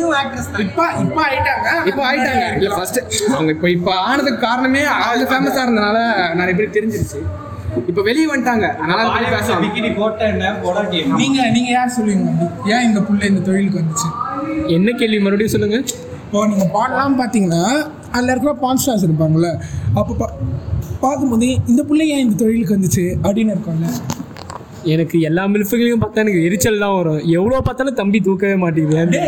இப்போ இப்போ ஆயிட்டாங்க? இப்போ ஆயிட்டாங்க. இல்ல ஃபர்ஸ்ட் அவங்க இப்போ இப்போ ஆனதுக்கு காரணமே அவங்க ஃபேமஸா இருந்தனால நிறைய பேர் தெரிஞ்சிருச்சு. இப்போ வெளியே வந்துட்டாங்க. அதனால பேசலாம். பிகினி போட்ட என்ன? போடாட்டி என்ன? நீங்க நீங்க யார் சொல்லுவீங்க? ஏன் இந்த புள்ள இந்த தொழிலுக்கு வந்துச்சு? என்ன கேள்வி? மறுபடியும் சொல்லுங்க. இப்போ நீங்கள் பாடலாம் பார்த்தீங்கன்னா அதில் இருக்கிற பான் ஸ்டார்ஸ் இருப்பாங்கள்ல அப்போ பா பார்க்கும்போது இந்த பிள்ளை ஏன் இந்த தொழிலுக்கு வந்துச்சு? அப்படின்னு இருக்கும்ல. எனக்கு எல்லா மில்ஃபுகளையும் பார்த்தா எனக்கு எரிச்சல் தான் வரும். எவ்வளோ பார்த்தாலும் தம்பி தூக்கவே மாட்டேங்குது.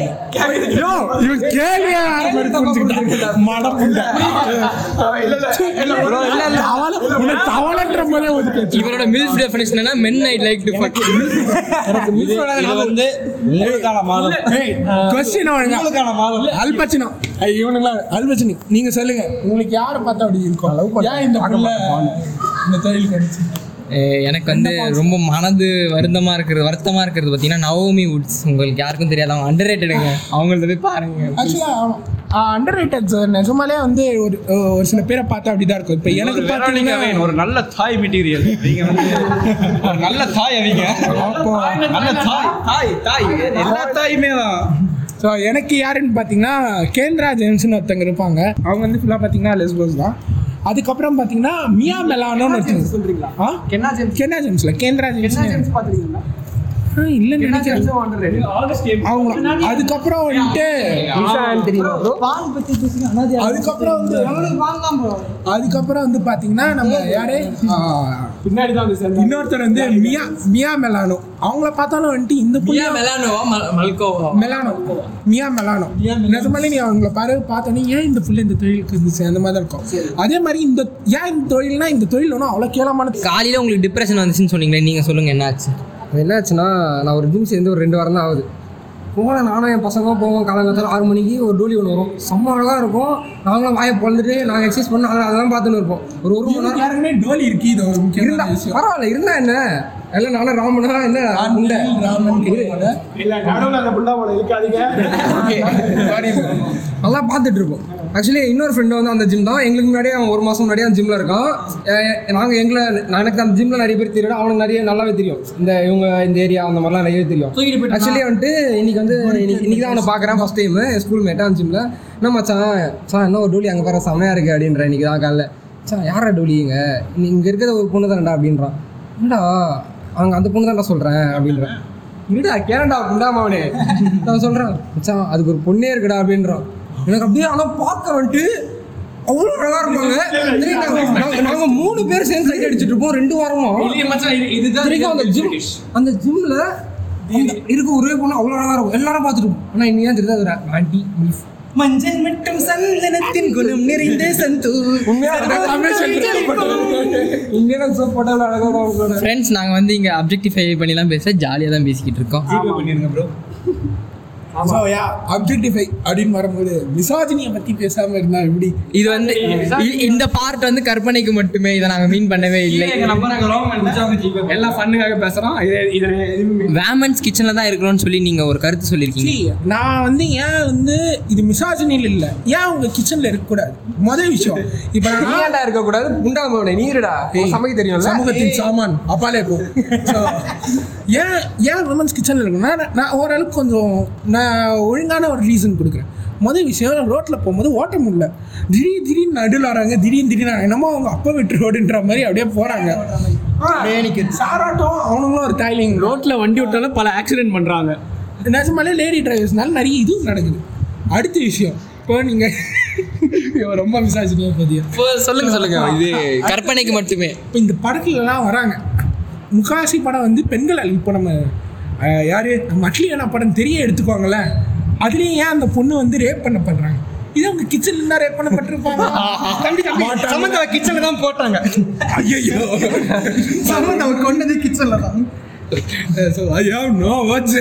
இவரோட மில்ஃப் டெஃபினேஷன் என்ன? Men I like to fuck இது இது வந்து உங்களுக்கான மாதம். ஒழுங்கா. உங்களுக்கான மாதம். அல்பச்சினோ. ஐய், இவனுங்களா? அல்பச்சினி நீங்க சொல்லுங்க. உங்களுக்கு யாரை பார்த்தா அப்படி இருக்கும். ஏன் இந்த புள்ள இந்த தொழில் கிடைச்சு எனக்கு வந்து ரொம்ப மனது வருத்தமா இருக்கிறது வருத்தமா இருக்கிறது பார்த்தீங்கன்னா நவோமி வுட்ஸ் உங்களுக்கு யாருக்கும் தெரியாது. அவங்க அண்டர் ரேட்டடுங்க அவங்கள போய் பாருங்க. ஆக்சுவலா அண்டர் ரேட்டட் சார் நிஜமாலே வந்து ஒரு ஒரு சில பேரை பார்த்தா அப்படிதான் இருக்கும். இப்போ எனக்கு பார்த்தீங்கன்னா ஒரு நல்ல தாய் மெட்டீரியல் நீங்க வந்து ஒரு நல்ல தாய் அவங்க. நல்ல தாய் தாய் தாய். எல்லா தாயுமே தான். ஸோ எனக்கு யாருன்னு பார்த்தீங்கன்னா கேந்திரா ஜேம்ஸ்னு ஒருத்தங்க இருப்பாங்க. அவங்க வந்து ஃபுல்லாக பார்த்தீங்கன்னா லெஸ்போஸ் தான். அதுக்கப்புறம் பார்த்தீங்கன்னா மியா மெலானோன்னு ஒருத்தங்க சொல்றீங்களா? ஆ? Kenna James. கென்னா ஜேம்ஸ்ல கேந்திரா ஜேம்ஸ் பார்த்துருக்கீங்களா ஆ இல்லைன்னு நினைக்கிறேன் அவங்க அதுக்கப்புறம் வந்துட்டு அதுக்கப்புறம் வந்து அதுக்கப்புறம் வந்து பாத்தீங்கன்னா நம்ம யாரு? பின்னாடி தான் இன்னொருத்தர் வந்து மியா மியா மெலானோ. அவங்கள பார்த்தாலும் வந்துட்டு இந்த புள்ள மெலானோவா மல்கோவா? மெலானோ. மியா மெலானோ. நிஜமாலே நீ அவங்கள பாரு பார்த்தோன்னே ஏன் இந்த புள்ள இந்த தொழிலுக்கு இருந்துச்சு அந்த மாதிரி தான் இருக்கும் அதே மாதிரி இந்த ஏன் இந்த தொழில்னா இந்த தொழில் ஒன்றும் அவ்வளோ கேவலமான காலையில உங்களுக்கு டிப்ரெஷன் வந்துச்சுன்னு சொன்னீங்களே நீங்க சொல்லுங்க என்னாச்சு? என்னாச்சுன்னா நான் ஒரு ஜிம் சேர்ந்து ஒரு ரெண்டு வாரம் தான் ஆகுது. போகல நானும் என் பசங்க போவோம் காலங்காலத்தில் ஆறு மணிக்கு ஒரு டோலி ஒன்று வரும். செம்ம அழகாக இருக்கும். நாங்களும் வாயை பொழுதுட்டு நாங்கள் எக்ஸசைஸ் பண்ண அதை அதெல்லாம் பார்த்துன்னு இருப்போம். ஒரு ஒரு மணி நேரம் டோலி இருக்கு இது ஒரு பரவாயில்ல இருந்தா என்ன? எல்லாம் நானும் ராமனா என்ன? உண்டை. ராமன் இல்ல நடுவில் அந்த புல்லா போல இருக்காதீங்க நல்லா பார்த்துட்டு இருப்போம் ஆக்சுவலி இன்னொரு ஃப்ரெண்டு வந்து அந்த ஜிம் தான். எங்களுக்கு முன்னாடியே அவன் ஒரு மாதம் முன்னாடியே அந்த ஜிம்மில் இருக்கான். நாங்கள் எங்களை நான் எனக்கு அந்த ஜிம்மில் நிறைய பேர் தெரியும் அவனுக்கு நிறைய நல்லாவே தெரியும். இந்த இவங்க இந்த ஏரியா அந்த மாதிரிலாம் நிறைய தெரியும். ஆக்சுவலி வந்துட்டு இன்னைக்கு வந்து இன்னைக்கு இன்னைக்கு தான் அவனை பார்க்குறேன் ஃபஸ்ட் டைம் ஸ்கூல் மேட்டாக அந்த ஜிம்மில் என்ன மச்சான்? சார் என்ன ஒரு டோலி அங்கே பாரு செமையாக இருக்கு அப்படின்ற இன்னைக்கு தான் காலைல. சார் யாரா டோலிங்க? இங்கே இருக்கிறது ஒரு பொண்ணு தானடா அப்படின்றான். என்னடா? அங்கே அந்த பொண்ணு தான்டா சொல்கிறேன் அப்படின்றேன் இருடா கேரண்டா புண்டாமா அவனே நான் சொல்கிறேன் மச்சான் அதுக்கு ஒரு பொண்ணே இருக்குடா அப்படின்றான் எனக்கு அப்படியே ஆனால் பார்க்க வந்துட்டு அவ்வளோ அழகா இருப்பாங்க. நாங்க- மூணு பேர் சேர்ந்து சைட் அடிச்சிட்டு இருப்போம் ரெண்டு வாரமா. தெரியுங்க, அந்த ஜிம் அந்த ஜிம்ல இருக்க ஒரே பொண்ணு அவ்வளோ அழகா இருக்கும். எல்லாரும் பார்த்துட்டு இருப்போம். ஆனால் இன்னும் ஏன் தெரியாது ஆண்டி மில்ஃப் மஞ்சள் மட்டும் சந்தனத்தின் குணம் நிறைந்த சந்தூ. இந்தியன் சோப் போட்டாலும் அழகா தான் இருக்கும் ஃப்ரெண்ட்ஸ் நாங்க வந்து இங்க அப்ஜெக்டிஃபை பண்ணிலாம் பேச ஜாலியா தான் பேசிக்கிட்டு இருக்கோம். ப்ரோ ஸோ யா அப்ஜெக்டிஃபை அப்படின்னு வரும்போது மிசாஜினியை பற்றி பேசாமல் இருந்தால் எப்படி? இது வந்து இந்த பார்ட் வந்து கற்பனைக்கு மட்டுமே இதை நாங்க மீன் பண்ணவே இல்லை எல்லாம் ஃபன்னுக்காக பேசுறோம். இது இது வேமன்ஸ் கிச்சன்ல தான் இருக்கிறோம்னு சொல்லி நீங்க ஒரு கருத்து சொல்லியிருக்கீங்க. நான் வந்து ஏன் வந்து இது மிசாஜினில் இல்லை? ஏன் உங்க கிச்சன்ல இருக்கக்கூடாது? முதல் விஷயம். இப்போ நீ நான் ஏன்டா இருக்கக்கூடாது? புண்டாமவனே நீங்கடா சமைக்க தெரியும்ல. சமூகத்தின் சாமான் அப்பாலே போ. ஏன் ஏன் உமன்ஸ் கிச்சனில் இருக்குன்னா நான் நான் ஓரளவுக்கு கொஞ்சம் நான் ஒழுங்கான ஒரு ரீசன் கொடுக்குறேன். முதல் விஷயம் ரோட்டில் போகும்போது ஓட்ட முடியல திடீர் திடீர்னு நடுவில் வராங்க திடீர்னு திடீர்னு. என்னமோ அவங்க அப்பா விட்டு ரோடுன்ற மாதிரி அப்படியே போகிறாங்க சாராட்டம் அவனுங்களும் ஒரு தாய்லிங். ரோட்ல வண்டி விட்டாலும் பல ஆக்சிடென்ட் பண்றாங்க. நிஜமாலே லேடி டிரைவர்ஸ்னால நிறைய இதுவும் நடக்குது. அடுத்த விஷயம் இப்போ நீங்கள் ரொம்ப விசாரிச்சுட்டே போதியா. சொல்லுங்க சொல்லுங்க. இது கற்பனைக்கு மட்டுமே. இப்போ இந்த படத்துலலாம் வராங்க. முக்காசி படம் வந்து பெண்கள் இப்போ நம்ம யாரு? நம்ம அட்லியானா படம் தெரிய எடுத்துக்கோங்களேன். அதுலேயும் ஏன் அந்த பொண்ணு வந்து ரேப் பண்ண பண்றாங்க இது அவங்க கிச்சன்ல இருந்தா ரேப் பண்ணப்பட்டிருப்பாங்க. தம்பி தம்பி சமந்தாவை கிச்சன்ல தான் போட்டாங்க. ஐயோ சமந்தாவை கொண்டது கிச்சன்ல தான். So I have no words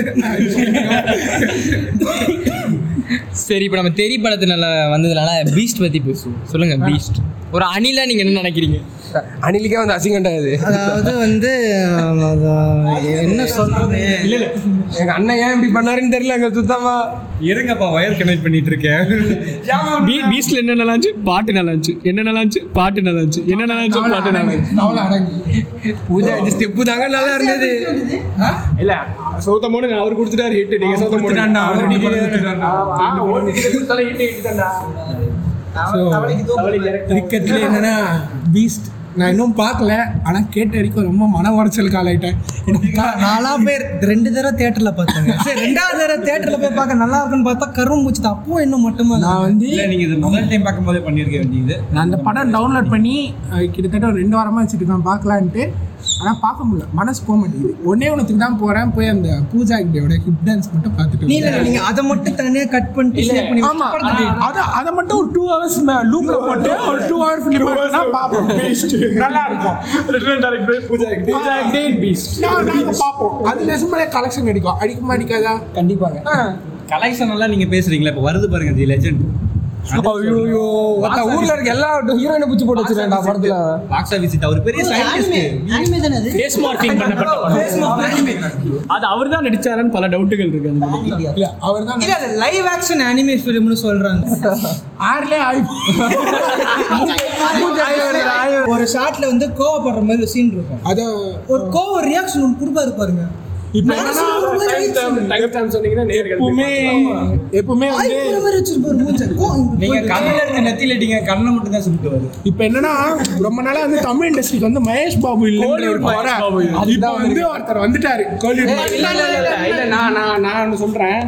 சரி இப்போ நம்ம தெரி படத்தினால வந்ததுனால பீஸ்ட் பத்தி பேசுவோம். சொல்லுங்க பீஸ்ட் ஒரு அணிலா நீங்க என்ன நினைக்கிறீங்க? அணிலுக்கே வந்து அசிங்கண்டா இது. அதாவது வந்து என்ன சொல்றது? எங்க அண்ணன் ஏன் இப்படி பண்ணாருன்னு தெரியல எங்க சுத்தமா. இருங்கப்பா வயர் கனெக்ட் பண்ணிட்டு இருக்கேன். பீ பீஸ்ட்ல என்ன நல்லா இருந்துச்சு பாட்டு நல்லா இருந்துச்சு. என்ன நல்லா இருந்துச்சு பாட்டு நல்லா இருந்துச்சு. என்ன நல்லா இருந்துச்சு பாட்டு நல்லா இருந்துச்சு. பூஜா இது ஸ்டெப்பு தாங்க நல்லா இருந்தது. இல்ல சௌத்த மூணு அவர் கொடுத்துட்டாரு ஹிட் நீங்க சௌத்த மூணு already கிரிக்கெட்ல என்னன்னா பீஸ்ட் நான் இன்னும் பார்க்கல ஆனா கேட்ட வரைக்கும் ரொம்ப மன உடைச்சலுக்கு ஆளாயிட்டேன். எனக்கு கா- நாலா பேர் ரெண்டு தடவை தேட்டர்ல பார்த்தாங்க. சரி ரெண்டாவது தடவை தேட்டர்ல போய் பார்க்க நல்லா இருக்குன்னு பார்த்தா கரும் மூச்சு அப்பவும் இன்னும் மட்டுமே நான் வந்து இல்ல நீங்க இது முதல் டைம் பார்க்கும்போதே பண்ணிருக்க வேண்டியது. நான் அந்த படம் டவுன்லோட் பண்ணி கிட்டத்தட்ட ஒரு ரெண்டு வாரமா வச்சுட்டு இருக்கேன். பார்க்கலான்ட்டு ஆனால் பார்க்க முடியல. மனசு போக மாட்டேங்குது. ஒன்னே ஒன்றுத்துக்கு தான் போகிறேன் போய் அந்த பூஜா கிட்டோட ஹிப் டான்ஸ் மட்டும் பார்த்துட்டு இல்ல நீங்க அதை மட்டும் தனியா கட் பண்ணிட்டு share பண்ணி ஆமா. அத அத மட்டும் ஒரு டூ ஹவர்ஸ் லூப்ல போட்டு ஒரு டூ ஹவர் ஃபிலிம் பார்த்தா பாப்போம் நல்லா இருக்கும். பாப்போம் அது நிஜமாலே கலெக்ஷன் அடிக்கும் அடிக்குமா அடிக்காதா? கண்டிப்பாங்க. கலெக்ஷன் எல்லாம் நீங்க பேசுறீங்களா? இப்ப வருது பாருங்க தி லெஜெண்ட் ஐயோ ஊர்ல இருக்க எல்லா ஹீரோயினை பிடிச்சி போட்டு வச்சிருக்கேன்டா படத்துல. பாக்ஸ் அவர் பெரிய சயின்டிஸ்ட் ஃபேஸ் மார்க்கிங் பண்ணப்பட்ட அது அவர் தான் நடிச்சாரான்னு பல டவுட்டுகள் இருக்கு. இல்ல அவர் தான் இல்ல லைவ் ஆக்ஷன் அனிமே ஃபிலிம்னு சொல்றாங்க. ஆறுலே ஆயி ஒரு ஷாட்ல வந்து கோவப்படுற மாதிரி ஒரு சீன் இருக்கும். அத ஒரு கோவ ரியாக்ஷன் ஒன்று கொடுப்பாரு பாருங்க. இப்ப எப்பவுமே எப்பவுமே நீங்க கண்ணுல இருக்க நெத்தியில அடிங்க கண்ணை மட்டும் தான் வருது இப்ப என்னன்னா ரொம்ப நாளா வந்து தமிழ் இண்டஸ்ட்ரிக்கு வந்து மகேஷ் பாபு இல்லைன்ற ஒரு குறை. இப்ப வந்து ஒருத்தர் வந்துட்டாரு இல்ல நான் நான் நான் ஒன்று சொல்றேன்.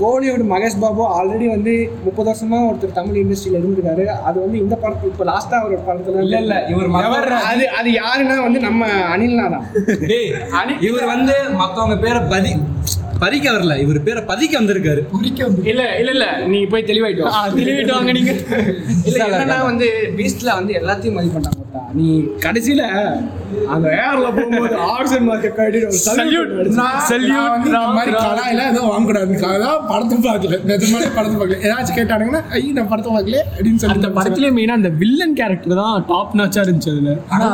கோலிவுட் மகேஷ் பாபு ஆல்ரெடி வந்து முப்பது வருஷமா ஒருத்தர் தமிழ் இண்டஸ்ட்ரியில இருந்திருக்காரு. அது வந்து இந்த படத்து இப்போ லாஸ்டா ஒரு படத்துல இல்ல இல்ல இவர் அது அது யாருன்னா வந்து நம்ம அனில்னா தான். டேய், இவர் வந்து மத்தவங்க பேரை பதி பறிக்க வரல. இவர் பேரை பதிக்க வந்திருக்காரு. இல்ல இல்ல இல்ல நீங்க போய் தெளிவாயிட்டு தெளிவாயிட்டு வாங்க நீங்க. இல்ல என்னன்னா வந்து பீஸ்ட்ல வந்து எல்லாத்தையும் மதி பண்ணாங்க ஒருத்தா. நீ கடைசியில அந்த ஏர்ல போகும்போது ஆக்சிஜன் மார்க்க கட்டிட்டு சல்யூட் நான் வந்து இந்த மாதிரி கலாயில எதுவும் வாங்கக்கூடாதுக்காக தான் படத்தை பார்க்கல. நிஜமாலே படத்தை பார்க்கல. ஏதாச்சும் கேட்டானுங்கன்னா ஐயோ நான் படத்தை பார்க்கல அப்படின்னு சொல்லி அந்த படத்துல மெயினா அந்த வில்லன் கேரக்டர் தான் டாப் நாச்சா இருந்துச்சு அதுல. ஆனா.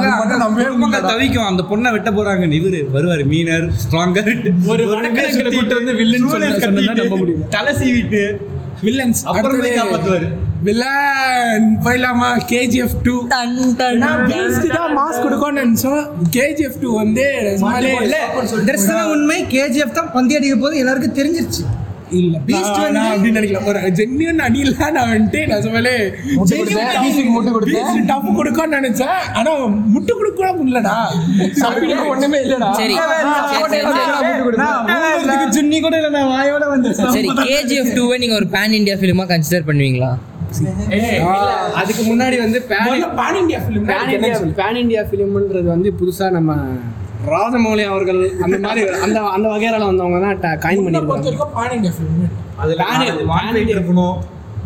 தவிக்கும். அந்த பொண்ணை வெட்ட போறாங்க. இவரு வருவாரு மீனர் ஸ்ட்ராங்கர் ஒரு வடக்கிழக்கில கூட்டு வந்து வில்லன் சொன்னா நம்ப முடியும். தலை சீவிட்டு வில்லன்ஸ் அப்புறம் போய் காப்பாத்துவாரு. வில்லன் போயிடலாமா? கேஜிஎஃப் டூ பீஸ்ட் தான் மாஸ் கொடுக்கும்னு நினைச்சோம். கேஜிஎஃப் டூ வந்து இல்ல. தரிசன உண்மை? கேஜிஎஃப் தான் பந்தி அடிக்க போது எல்லாருக்கும் தெரிஞ்சிருச்சு. இல்ல பீஸ்ட் வந்து அப்படின்னு நினைக்கல ஒரு ஜென்யூன் அணில நான் வந்துட்டு நிஜமாலே முட்டு கொடுத்தேன். டப்பு கொடுக்கும்னு நினைச்சேன். ஆனா முட்டு கொடுக்க முடியலடா. ஒண்ணுமே இல்லடா. சரி. சரி சரி சரி. ஜுன்னி கூட இல்ல நான் வாயோட வந்து சரி கேஜிஎஃப் டூவை நீங்க ஒரு பேன் இந்தியா ஃபிலிமா கன்சிடர் பண்ணுவீங்களா? அதுக்கு முன்னாடி வந்து pan pan India film pan India pan India ஃபிலிம்ன்றது வந்து புதுசா நம்ம ராஜமௌலி அவர்கள் அந்த மாதிரி அந்த அந்த வகையில வந்தவங்க தான் காயின் பண்ணிருக்காங்க பான் இந்தியா ஃபிலிம் அது இருக்கணும்.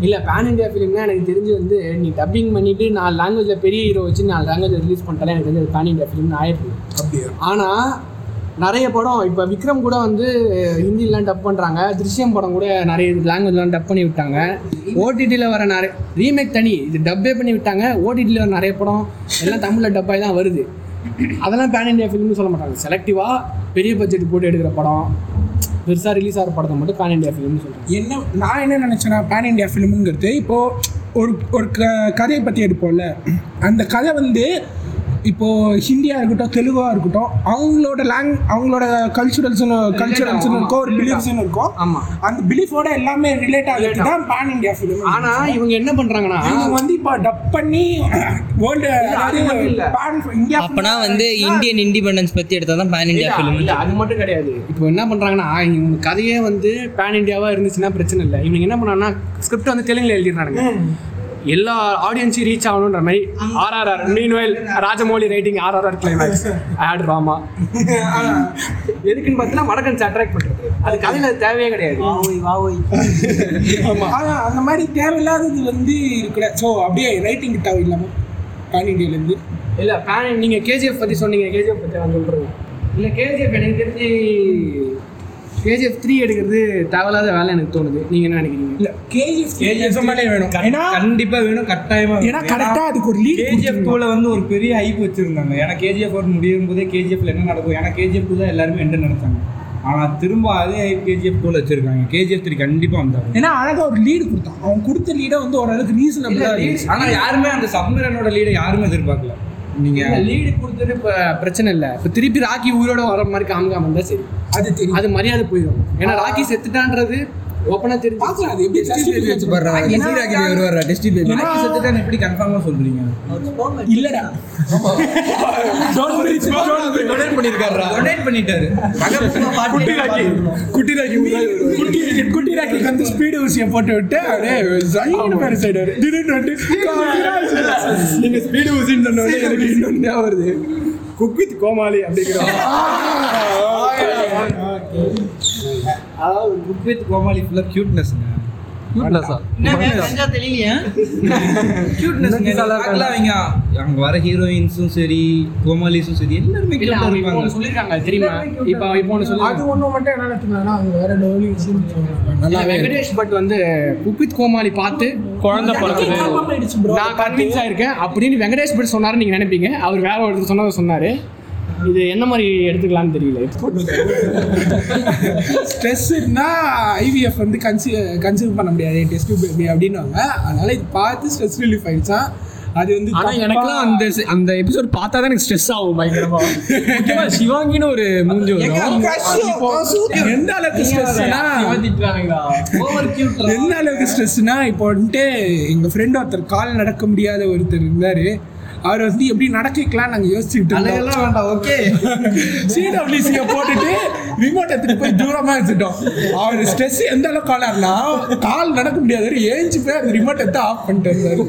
இல்ல பேன் இந்தியா ஃபிலிம்னா எனக்கு தெரிஞ்சு வந்து நீ டப்பிங் பண்ணிட்டு நாலு லாங்குவேஜ்ல பெரிய ஹீரோ வச்சு நாலு லாங்குவேஜ் ரிலீஸ் பண்ணிட்டாலே எனக்கு தெரிஞ்சு பேன் இந்தியா ஃபிலிம் ஆயிருக்கு அப்படியா? ஆனா நிறைய படம் இப்போ விக்ரம் கூட வந்து ஹிந்திலாம் டப் பண்ணுறாங்க திருஷ்யம் படம் கூட நிறைய லாங்குவேஜ்லாம் டப் பண்ணி விட்டாங்க. ஓடிடியில் வர நிறைய ரீமேக் தனி இது டப்பே பண்ணி விட்டாங்க. ஓடிடியில் வர நிறைய படம் எல்லாம் தமிழில் டப்பாகி தான் வருது. அதெல்லாம் பேன் இண்டியா ஃபிலிம்னு சொல்ல மாட்டாங்க. செலக்டிவாக பெரிய பட்ஜெட் போட்டு எடுக்கிற படம் பெருசாக ரிலீஸ் ஆகிற படத்தை மட்டும் பேன் இந்தியா ஃபிலிம்னு சொல்கிறேன் என்ன நான் என்ன நினச்சேன்னா பேன் இந்தியா ஃபிலிம்ங்கிறது இப்போது ஒரு ஒரு க கதையை பற்றி எடுப்போம்ல. அந்த கதை வந்து இப்போது ஹிந்தியாக இருக்கட்டும் தெலுங்காக இருக்கட்டும் அவங்களோட லாங் அவங்களோட கல்ச்சுரல்ஸ்னு கல்ச்சுரல்ஸ்னு இருக்கும் ஒரு பிலீஃப்ஸ்னு இருக்கும் ஆமா. அந்த பிலீஃபோட எல்லாமே ரிலேட் ஆகிறது தான் பேன் இந்தியா ஃபிலிம் ஆனால் இவங்க என்ன பண்ணுறாங்கன்னா இவங்க வந்து இப்போ டப் பண்ணி வேர்ல்டு இல்ல. இந்தியா அப்பனா வந்து இந்தியன் இண்டிபெண்டன்ஸ் பத்தி எடுத்தா தான் பேன் இந்தியா ஃபிலிம் இல்ல, அது மட்டும் கிடையாது. இப்போ என்ன பண்றாங்கன்னா இவங்க கதையே வந்து பேன் இந்தியாவா இருந்துச்சுன்னா பிரச்சனை இல்லை. இவங்க என்ன பண்ணாங்கன்னா ஸ்கிரிப்ட் வந்து தெலுங்குல எழுதிடுறாங்க எல்லா ஆடியன்ஸையும் ரீச் ஆகணுன்ற மாதிரி RRR meanwhile Rajamouli writing RRR climax add Rama எதுக்குன்னு பார்த்தீங்கன்னா வடக்கன்ஸ் அட்ராக்ட் பண்றது. அது கதையில தேவையே கிடையாது. ஆனா அந்த மாதிரி தேவையில்லாதது வந்து இருக்கிற ஸோ அப்படியே ரைட்டிங் தேவை இல்லாமல் பேன் இந்தியாவிலேருந்து இல்ல பேன் நீங்க கேஜிஎஃப் பத்தி சொன்னீங்க. கேஜிஎஃப் பத்தி நான் சொல்றேன். இல்ல கேஜிஎஃப் எனக்கு தெரிஞ்சு கேஜிஎஃப் த்ரீ எடுக்கிறது தேவையில்லாத வேலை எனக்கு தோணுது. நீங்க என்ன நினைக்கிறீங்க? இல்ல கேஜிஎஃப் நிஜமாலே வேணும். ஏன்னா கண்டிப்பா வேணும் கட்டாயமா ஏன்னா கரெக்டா அதுக்கு ஒரு லீட் கேஜிஎஃப் டூல வந்து ஒரு பெரிய ஹைப் வச்சிருந்தாங்க. ஏன்னா கேஜிஎஃப் ஒன் முடியும் போதே கேஜிஎஃப்ல என்ன நடக்கும்? ஏன்னா கேஜிஎஃப் டூ தான் எல்லாருமே என்ன நினைச்சாங்க. ஆனா திரும்ப அதே கேஜிஎஃப் டூல வச்சிருக்காங்க. கேஜிஎஃப் த்ரீ கண்டிப்பா வந்தாங்க. ஏன்னா அழகா ஒரு லீடு கொடுத்தான். அவன் கொடுத்த லீடை வந்து ஓரளவுக்கு ரீசனபிளா ஆனா யாருமே அந்த சப்மரனோட லீடை யாருமே எதிர்பார்க்கல. நீங்க லீடு கொடுத்தது இப்போ பிரச்சனை இல்லை. இப்போ திருப்பி ராக்கி உயிரோட வர மாதிரி காமிக்காம இருந்தா சரி. அது தெரியும். அது மரியாதை போயிடும். ஏன்னா ராக்கி செத்துட்டான்றது ஓப்பனா தெரிஞ்சு பார்க்கலாம் அது எப்படி டெஸ்டி பேபி வச்சு வருவாரா டெஸ்டி பேபி கன்ஃபார்மா சொல்றீங்க? இல்லடா. டொனேட் பண்ணிருக்காரு டொனேட் பண்ணிட்டாரு. குட்டி ராக்கி. குட்டி ராக்கி குட்டி குட்டி ராக்கிக்கு வந்து ஸ்பீடு ஊசியை போட்டு விட்டு அப்படியே ஜைன்னு பேர் சைடு திடீர்னு வந்து நீங்க ஸ்பீடு ஊசின்னு எனக்கு ஞாபகம் வருது. குக் வித் கோமாளி அப்படிங்கிற அதாவது குக் வித் கோமாளி ஃபுல்லாக க்யூட்னஸ்ங்க அவங்க அங்க வர ஹீரோயின்ஸும் சரி கோமாலிஸும் சரி எல்லாருமே சொல்லியிருக்காங்க தெரியுமா? இப்போ இப்போ ஒன்று சொல்லி அது ஒன்று மட்டும் என்ன எடுத்துக்கலாம்னா அவங்க வேற டெவலி நல்லாவே வெங்கடேஷ் பட் வந்து குக்வித் கோமாளி பார்த்து குழந்தை bro. நான் கன்வின்ஸ் ஆயிருக்கேன் அப்படின்னு வெங்கடேஷ் பட் சொன்னாரு நீங்க நினைப்பீங்க. அவர் வேற ஒருத்தர் சொன்னதை சொன்னாரு. இது என்ன மாதிரி எடுத்துக்கலாம்னு தெரியல. ஸ்ட்ரெஸ்னா ஐவிஎஃப் வந்து கன்சி கன்சியூம் பண்ண முடியாது. டெஸ்ட் பேபி அப்படின்னுவாங்க. அதனால இது பார்த்து ஸ்ட்ரெஸ் ரிலீஃப் ஆயிடுச்சா? அது வந்து ஆனா எனக்குலாம் அந்த அந்த எபிசோட் பார்த்தா தான் எனக்கு ஸ்ட்ரெஸ் ஆகும் பயங்கரமா. முக்கியமா சிவாங்கின்னு ஒரு மூஞ்சி வரும். எந்த அளவுக்கு ஸ்ட்ரெஸ்னா எந்த அளவுக்கு ஸ்ட்ரெஸ்னா இப்போ வந்துட்டு எங்க ஃப்ரெண்ட் ஒருத்தர் கால் நடக்க முடியாத ஒருத்தர் இருந்தாரு. அவர் வந்து எப்படி நடக்க வைக்கலாம் நாங்க யோசிச்சுட்டு இருந்தோம். வேண்டாம் ஓகே. சிடபிள்யூசியை போட்டுட்டு ரிமோட் எடுத்துட்டு போய் தூரமா வச்சுட்டோம். அவர் ஸ்ட்ரெஸ் எந்த அளவுக்கு ஆனார்னா கால் நடக்க முடியாது ஏஞ்சி போய் அந்த ரிமோட் எடுத்து ஆஃப் பண்ணிட்டு இருந்தாரு.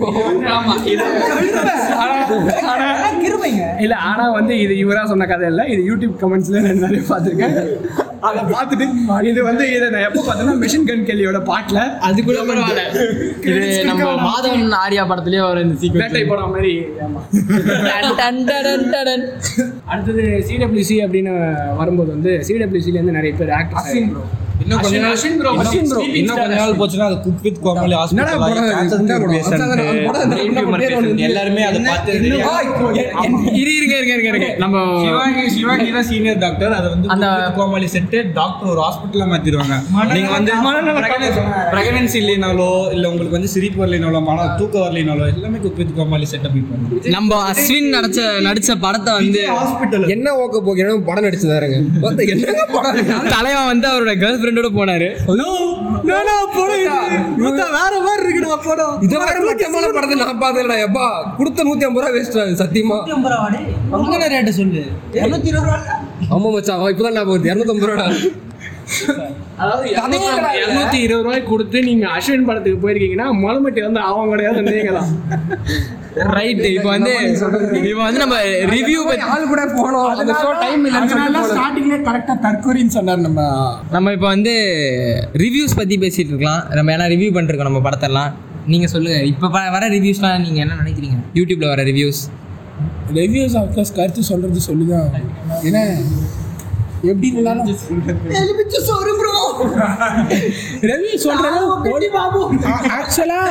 இல்ல ஆனா வந்து இது இவரா சொன்ன கதை இல்ல இது யூடியூப் கமெண்ட்ஸ்ல நிறைய பார்த்திருக்கேன். அதை பார்த்துட்டு இது வந்து இதை நான் எப்போ பார்த்தேன்னா மிஷின் கன் கேலியோட பாட்டுல. அது கூட பரவாயில்ல. இது நம்ம மாதவன் ஆர்யா படத்துலயே வர இந்த வேட்டை சீக்வன்ஸ் படம் மாதிரி. அடுத்தது சிடபிள்யூசி அப்படின்னு வரும்போது வந்து சிடபிள்யூசில இருந்து நிறைய பேர் ஆக்டர்ஸ் இன்னும் கொஞ்ச நாள். இன்னும் கொஞ்ச போச்சுன்னா அது குக் வித் இந்த ஹாஸ்பிட்டல் எல்லாருமே அதை பார்த்து இருங்க இருங்க இருங்க இருங்க நம்ம சிவாங்கி சிவாங்கி தான் சீனியர் டாக்டர் அதை வந்து அந்த- கோமாளி செட்டு டாக்டர் ஒரு ஹாஸ்பிட்டல்ல மாத்திடுவாங்க. நீங்க வந்து பிரெக்னன்சி இல்லைனாலோ இல்ல உங்களுக்கு வந்து சிரிப்பு வரலைனாலோ மன தூக்கம் வரலைனாலோ எல்லாமே குக் வித் கோமாளி செட்டப் பண்ணுவாங்க நம்ம அஸ்வின் நடிச்ச நடிச்ச படத்தை வந்து ஹாஸ்பிட்டல் என்ன ஓக்க போகிறேன் படம் நடிச்சதாருங்க என்னங்க படம்? (laughs) தலைவன் வந்து அவரோட கேர்ள் ஃப்ரெண்டோட போனாரு. வேற மாதிரி இருக்குடா படம். இது வேற படத்தை நான் பார்த்ததுடா எப்பா. கொடுத்த நூத்தி ஐம்பது ரூபா வேஸ்ட் சத்தியமா. ரேட்டு சொல்லு. இரநூத்தி இருபது ரூபா ஆமா மச்சான் அவன் இப்பதான் ஞாபகம் வருது இரநூத்தம்பது அதாவது இரநூத்தி இருபது ரூபாய் கொடுத்து நீங்க அஸ்வின் படத்துக்கு போயிருக்கீங்கன்னா மொளமட்டி வந்து அவங்க கிடையாது நீங்க தான். ரைட் இப்போ வந்து இப்போ வந்து நம்ம ரிவ்யூ பத்தி ஆள் கூட போனோம். அந்த ஷோ டைம். ஸ்டார்டிங்ல கரெக்டா தற்கொலைன்னு சொன்னார் நம்ம. நம்ம இப்போ வந்து ரிவ்யூஸ் பத்தி பேசிட்டு இருக்கலாம். நம்ம ஏன்னா ரிவ்யூ பண்ணிருக்கோம் நம்ம படத்தெல்லாம். நீங்க சொல்லுங்க. இப்போ வர ரிவ்யூஸ்லாம் நீங்க என்ன நினைக்கிறீங்க? யூடியூப்ல வர ரிவ்யூஸ் ரிவ்யூஸ் ஆஃப்கோர்ஸ் கருத்து சொல்றது சொல்லுதான் ஏன்னா எப்படி இருந்தாலும் ரிவ்யூ சொல்றது பாபு. ஆக்சுவலா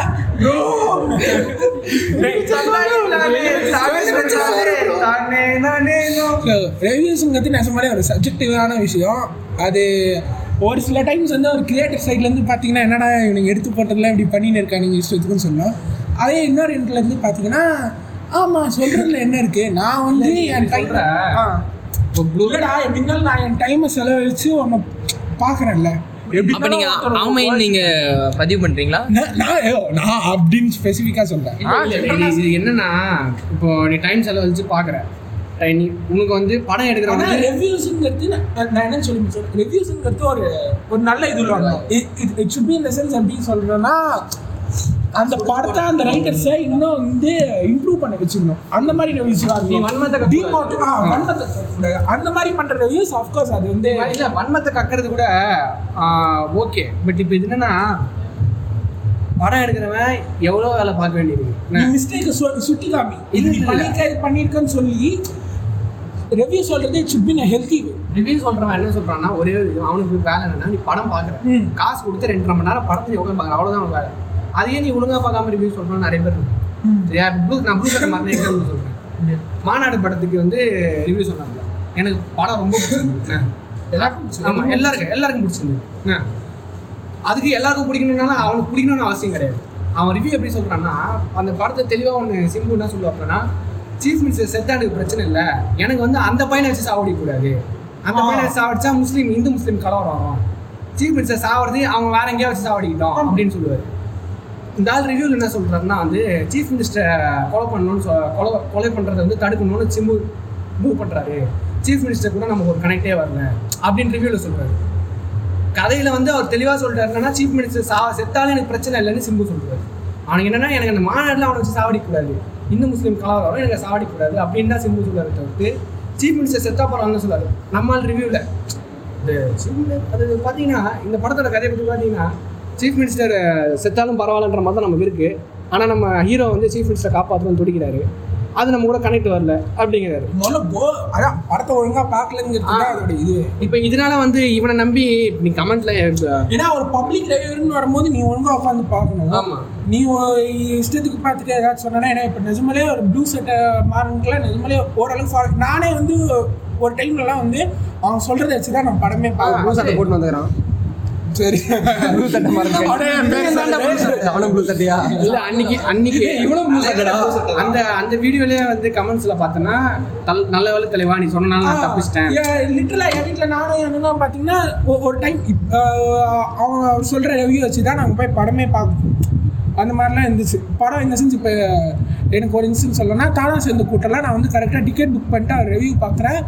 ரிவ்யூஸுங்கிறது நெசமாலே ஒரு சப்ஜெக்டிவான விஷயம். அது ஒரு சில டைம்ஸ் வந்து ஒரு கிரியேட்டிவ் சைட்லேருந்து பார்த்தீங்கன்னா என்னடா இவனுங்க எடுத்து போட்டதெல்லாம் இப்படி பண்ணின்னு இருக்கானுங்க இஷ்டத்துக்குன்னு சொல்லலாம். அதே இன்னொரு எண்ட்லேருந்து பார்த்தீங்கன்னா ஆமாம் சொல்கிறதுல என்ன இருக்குது நான் வந்து என் டைம் இல்லடா எப்படின்னா நான் என் டைமை செலவழிச்சு ஒன்று பார்க்குறேன்ல எப்படி அப்ப நீங்க ஆமைன்னு நீங்க பதிவு பண்றீங்களா? நான் நான் ஐயோ, நான் அப்படின்னு ஸ்பெசிஃபிக்காக சொல்கிறேன் ஆ, இது என்னன்னா இப்போ நீ டைம் செலவழிச்சு பாக்குற. நீ உனக்கு வந்து படம் ஆனால் ரிவ்யூஸுங்கிறது நான் என்ன சொல்லி ரிவ்யூஸுங்கிறது ஒரு ஒரு நல்ல இது இட் சுட் பி இந்த சென்ஸ் எப்படி சொல்கிறேன்னா அந்த படத்தை அந்த ரைட்டர்ஸை இன்னும் வந்து இம்ப்ரூவ் பண்ண வச்சுக்கணும் அந்த மாதிரி கத்துக்கூடாது. அந்த மாதிரி பண்ற ரிவ்யூஸ் ஆஃப்கோர்ஸ் அது வந்து இல்ல வன்மத்தை கக்கிறது கூட ஓகே பட் இப்போ இது என்னன்னா படம் எடுக்கிறவன் எவ்வளோ வேலை பார்க்க வேண்டியது நீ மிஸ்டேக் சுட்டி காமி இது இது பண்ணிருக்கன்னு சொல்லி ரிவ்யூ சொல்றது it should be healthy review சொல்றவன் என்ன சொல்றான்னா ஒரே அவனுக்கு வேலை என்னன்னா நீ படம் பார்க்குற. ம். காசு கொடுத்து ரெண்டரை மணி நேரம் படத்தை எவ்வளோ பார்க்குற. அவ்வளோதான் வேலை. அதையே நீ ஒழுங்கா பார்க்காம ரிவ்யூ சொல்றவன் நிறைய பேர் இருக்கு சரியா? ப்ளூ நான் ப்ளூ கட்ட மாதிரி எக்ஸாம்பிள் சொல்றேன். மாநாடு படத்துக்கு வந்து ரிவ்யூ சொன்னாங்க. எனக்கு படம் ரொம்ப பிடிச்சிருந்தது. எல்லாருக்கும் ஆமா எல்லாருக்கும் எல்லாருக்கும் பிடிச்சிருந்தது. ஆ. அதுக்கு எல்லாருக்கும் பிடிக்கணும்னால அவனுக்கு பிடிக்கணும்னு அவசியம் கிடையாது. அவன் ரிவ்யூ எப்படி சொல்றான்னா அந்த படத்தை தெளிவாக ஒன்று சிம்பு என்ன சொல்லுவாங்கன்னா சீஃப் மினிஸ்டர் செத்தா எனக்கு பிரச்சனை இல்லை. எனக்கு வந்து அந்த பையனை வச்சு சாவடிக்க கூடாது. அந்த பையனை சாவடிச்சா முஸ்லீம் இந்து முஸ்லீம் கலவரம் வரும். சீஃப் மினிஸ்டர் சாவறது அவங்க வேற எங்கேயா வச்சு சாவடிக்கிட்டோம் அப்படின்னு சொல்லுவார். இந்த ஆள் ரிவ்யூவில் என்ன சொல்கிறாருன்னா வந்து சீஃப் மினிஸ்டரை கொலை பண்ணணும்னு சொ- கொலை கொலை பண்ணுறதை வந்து தடுக்கணும்னு சிம்பு மூவ் பண்ணுறாரு சீஃப் மினிஸ்டர் கூட நமக்கு ஒரு கனெக்டே வரல அப்படின்னு ரிவ்யூவில் சொல்கிறாரு கதையில் வந்து அவர் தெளிவாக சொல்கிறாருன்னா சீஃப் மினிஸ்டர் சா செத்தாலும் எனக்கு பிரச்சனை இல்லைன்னு சிம்பு சொல்கிறார் அவனுக்கு என்னன்னா எனக்கு அந்த மாநாடுல அவனை வச்சு சாவடிக்கூடாது இந்து முஸ்லீம் கலவரம் எனக்கு சாவடிக்கூடாது அப்படின்னு தான் சிம்பு சொல்கிறாரு தவிர்த்து சீஃப் மினிஸ்டர் செத்தா போகிறான்னு சொல்லாரு நம்மால் ரிவ்யூவில் அது பார்த்தீங்கன்னா இந்த படத்தோட கதையை பற்றி பார்த்தீங்கன்னா சீஃப் மினிஸ்டர் செத்தாலும் பரவாயில்லன்ற மாதிரி தான் நமக்கு இருக்குது ஆனால் நம்ம ஹீரோ வந்து சீஃப் மினிஸ்டர் காப்பாற்றணும்னு துடிக்கிறாரு. அது நம்ம கூட கனெக்ட் வரல அப்படிங்கிறாரு. அதான் படத்தை ஒழுங்கா பார்க்கலங்கிறது இது. இப்போ இதனால வந்து இவனை நம்பி நீ கமெண்ட்ல ஏன்னா ஒரு பப்ளிக் ரிவ்யூன்னு வரும்போது நீ ஒழுங்கா உட்காந்து பார்க்கணும். ஆமா. நீ இஷ்டத்துக்கு பார்த்துட்டு ஏதாச்சும் சொன்னா ஏன்னா இப்போ நிஜமாலே ஒரு ப்ளூ சட்டை மாறனுக்குலாம் நிஜமாலே ஓரளவுக்கு நானே வந்து ஒரு டைம்லலாம் வந்து அவன் சொல்றதை வச்சு தான் நான் படமே பார்க்கணும். போட்டு வந்துக்கிறான். சரி. ப்ளூ சட்டை சொல்றாரு. அவனும் ப்ளூ சட்டையா இல்ல அன்னைக்கு அன்னைக்கு இவ்வளவு ப்ளூ சட்டடா அந்த அந்த வீடியோலயே வந்து கமெண்ட்ஸ்ல பார்த்தனா நல்ல வேலை தலைவா நீ சொன்னனால நான் தப்பிச்சிட்டேன். லிட்டரலாக என் வீட்டில் நானும் என்னன்னா பார்த்தீங்கன்னா ஒ- ஒரு டைம் அவங்க சொல்கிற ரிவ்யூ வச்சு தான் நாங்கள் போய் படமே பார்க்கணும். அந்த மாதிரிலாம் இருந்துச்சு. படம் இந்த செஞ்சு இப்போ எனக்கு ஒரு இன்சிடென்ட் சொல்லணும்னா தானா சேர்ந்து கூட்டலாம் நான் வந்து கரெக்டாக டிக்கெட் புக் பண்ணிட்டு ரிவ்யூ பார்க்குறேன்